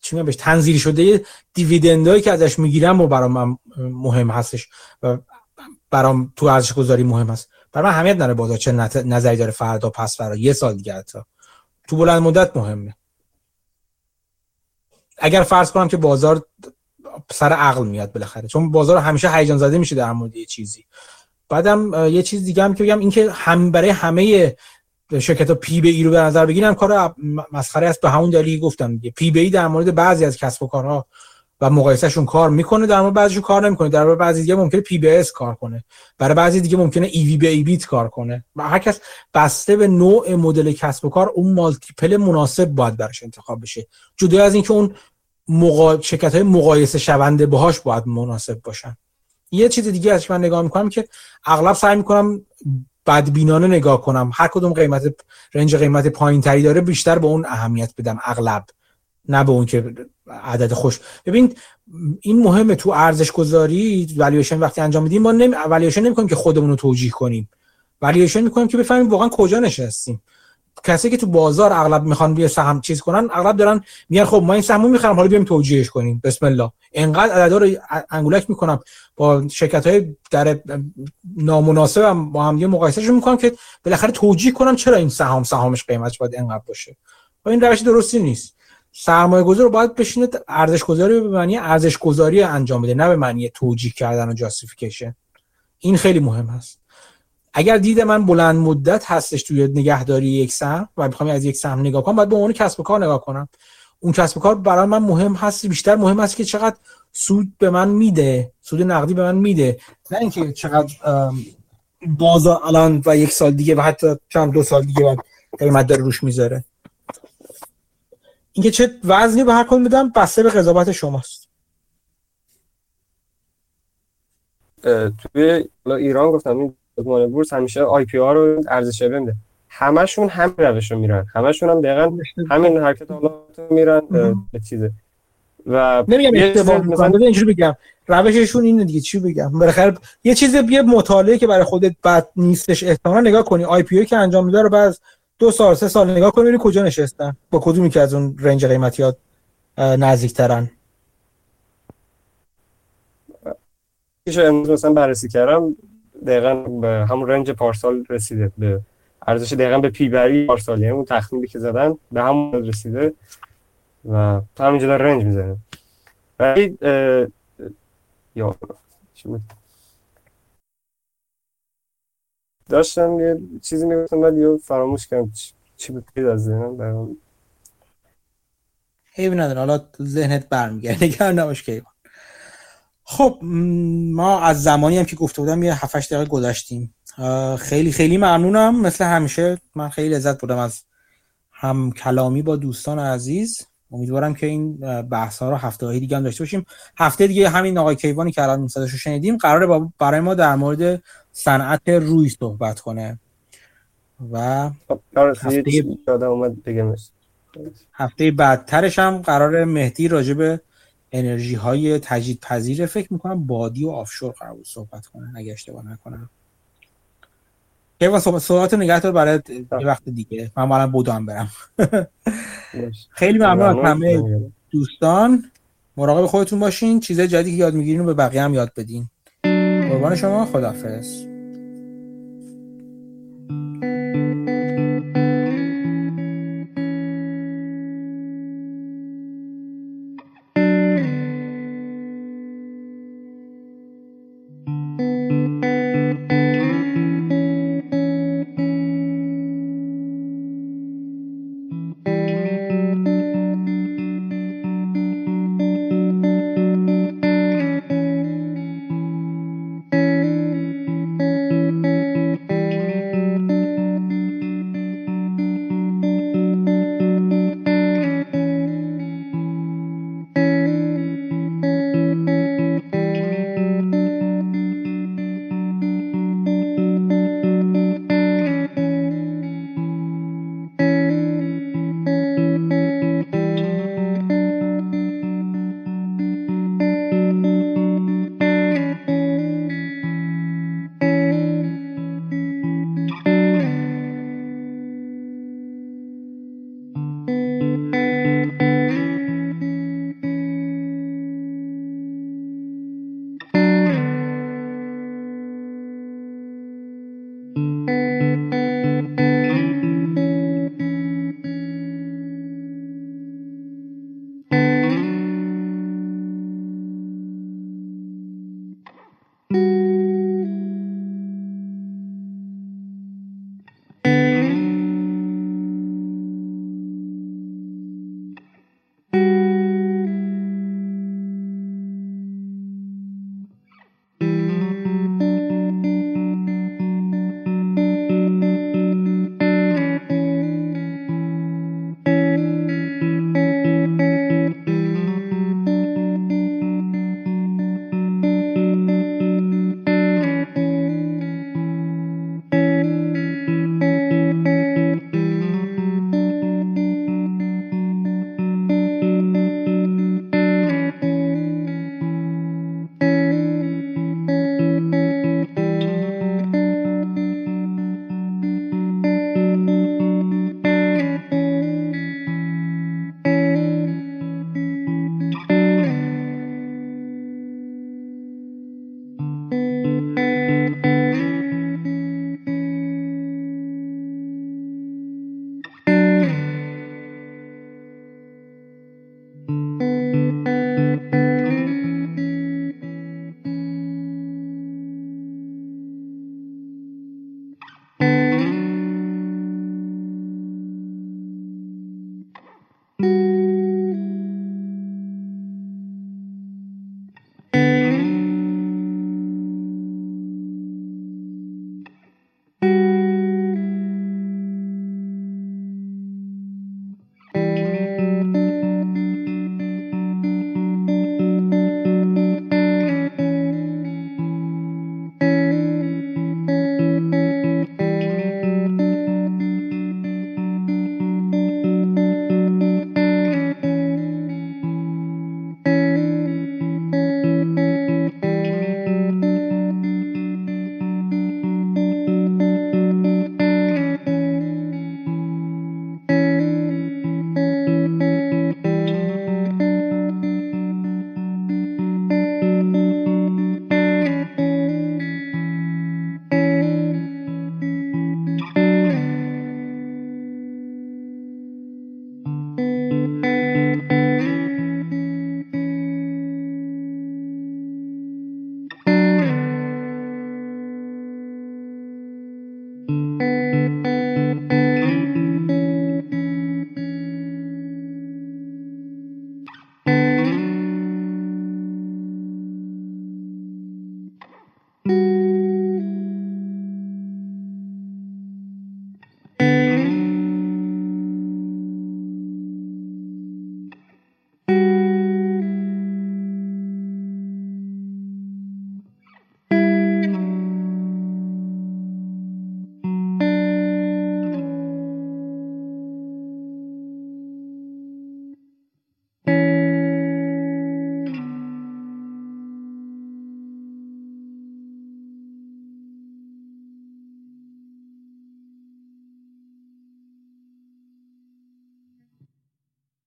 چی بهش تنزیل شده دیویدندایی که ازش می‌گیرم و برام من مهم هستش و برام تو ارزش گذاری مهم هست. برای من اهمیت نداره بازار چه نظری داره فردا پس فردا یه سال دیگه حتی. تو بلند مدت مهمه. اگر فرض کنم که بازار سر عقل میاد بالاخره چون بازار همیشه هیجان زده میشه در مورد یه چیزی. بعدم یه چیز دیگه هم که بگم اینکه هم برای همه شرکت ها P به E رو به نظر بگیرم کار مسخره است به همون دلیل گفتم دیگه. P به E در مورد بعضی از کسب و کارها و مقایسهشون کار می‌کنه در مورد بعضیشون کار نمی‌کنه. در مورد بعضی دیگه ممکنه P به S کار کنه. برای بعضی دیگه ممکنه EV به EBIT کار کنه. و هر کس بسته به نوع مدل کسب و کار اون multiple مناسب باید براش انتخاب بشه. جدا از اینکه اون مقا... شرکت های مقایسه شونده باهاش باید مناسب باشن. یه چیز دیگه از که من نگاه می‌کنم که اغلب سعی می‌کنم بدبینانه نگاه کنم. هر کدوم قیمت range قیمت پایین تری داره بیشتر به اون اهمیت بدم. اغلب. نه به اون که عدد خوش. ببین این مهمه تو ارزش گذاری والویشن وقتی انجام میدیم ما نمی والویشن نمی‌کنیم که خودمون رو توجیه کنیم. والویشن می‌کنیم که بفهمیم واقعا کجا نشستیم. کسی که تو بازار اغلب می‌خوان بیا سهم چیز کنن اغلب دارن میگن خب ما این سهمو می‌خرم حالا بیایم توجیهش کنیم. بسم الله. انقدر عددا رو انگولک می‌کنم. با شرکت های در نامناسب هم با هم مقایسهشون می‌کنم که بالاخره توجیه کنم چرا این سهام سهامش قیمتش باید انقدر باشه. و این روش درستی نیست. سرمایه گذار باید بشینه ارزش گذاری به معنی ارزش گذاری انجام بده نه به معنی توجیه کردن و جاستیفیکیشن. این خیلی مهم هست. اگر دید من بلند مدت هستش توی نگهداری یک سهم و می‌خوام از یک سهم نگاه کنم باید به اون کسب و کار نگاه کنم. اون کسب و کار برای من مهم هست بیشتر مهم هست که چقدر سود به من میده سود نقدی به من میده. نه اینکه چقدر بازار الان و یک سال دیگه و حتی چند دو سال دیگه بعد قیمت داره روش می‌ذاره. اینکه چه وزنی به هر کدوم بدم بسته به قضاوت شماست. توی ایران گفتم این سازمان بورس همیشه آی پی آر رو ارزش بنده همشون هم روش رو میرن. همشون هم دقیقا همین حرکت حالا میرن به چیزه. و نمیگم اشتباه می‌کنم. اینجوری بگم. روششون اینه دیگه. چی بگم؟ بالاخره یه چیز یه مطالعه که برای خودت بد نیستش احتمالاً نگاه کنی. آی پی که انجام میده رو بعد دو سال سه سال نگاه کنی ببینی کجا نشستن. با کدومی که از اون رنج قیمتیات نزدیکترن؟ که امروز مثلا بررسی کردم دقیقا به همون رنج پارسال رسیده به ارزش دقیقا به پی بری پارسال یعنی اون تخمینی که زدن به همون رسیده و همینجا رنج می‌زنه. ولی یا داشتم یه چیزی می‌گفتم ولی یه فراموش کردم چی بود از ذهنم برام حیب نداره حالا ذهنت برمیگرده نگران نباش که خب ما از زمانی هم که گفته بودم یه 7 دقیقه گذشتیم. خیلی خیلی ممنونم. مثل همیشه من خیلی لذت بردم از هم کلامی با دوستان عزیز. امیدوارم که این بحث ها رو هفته هایی دیگه هم داشته باشیم. هفته دیگه همین آقای کیوانی که الان صداش رو شنیدیم قراره برای ما در مورد صنعت روی صحبت کنه. و خب، هفته, هفته بعدترش هم قرار مهدی راجع به انرژی های تجدید پذیر فکر می‌کنم بادی و آفشور قرار صحبت کنه اگه اشتباه نکنم. کیوان صحبت نگهدار برای یه وقت دیگه. من الان بودم برم. خیلی ممنون از همه دوستان. مراقب خودتون باشین. چیزای جدیدی که یاد می‌گیرین رو به بقیه هم یاد بدین. قربان شما خدافظ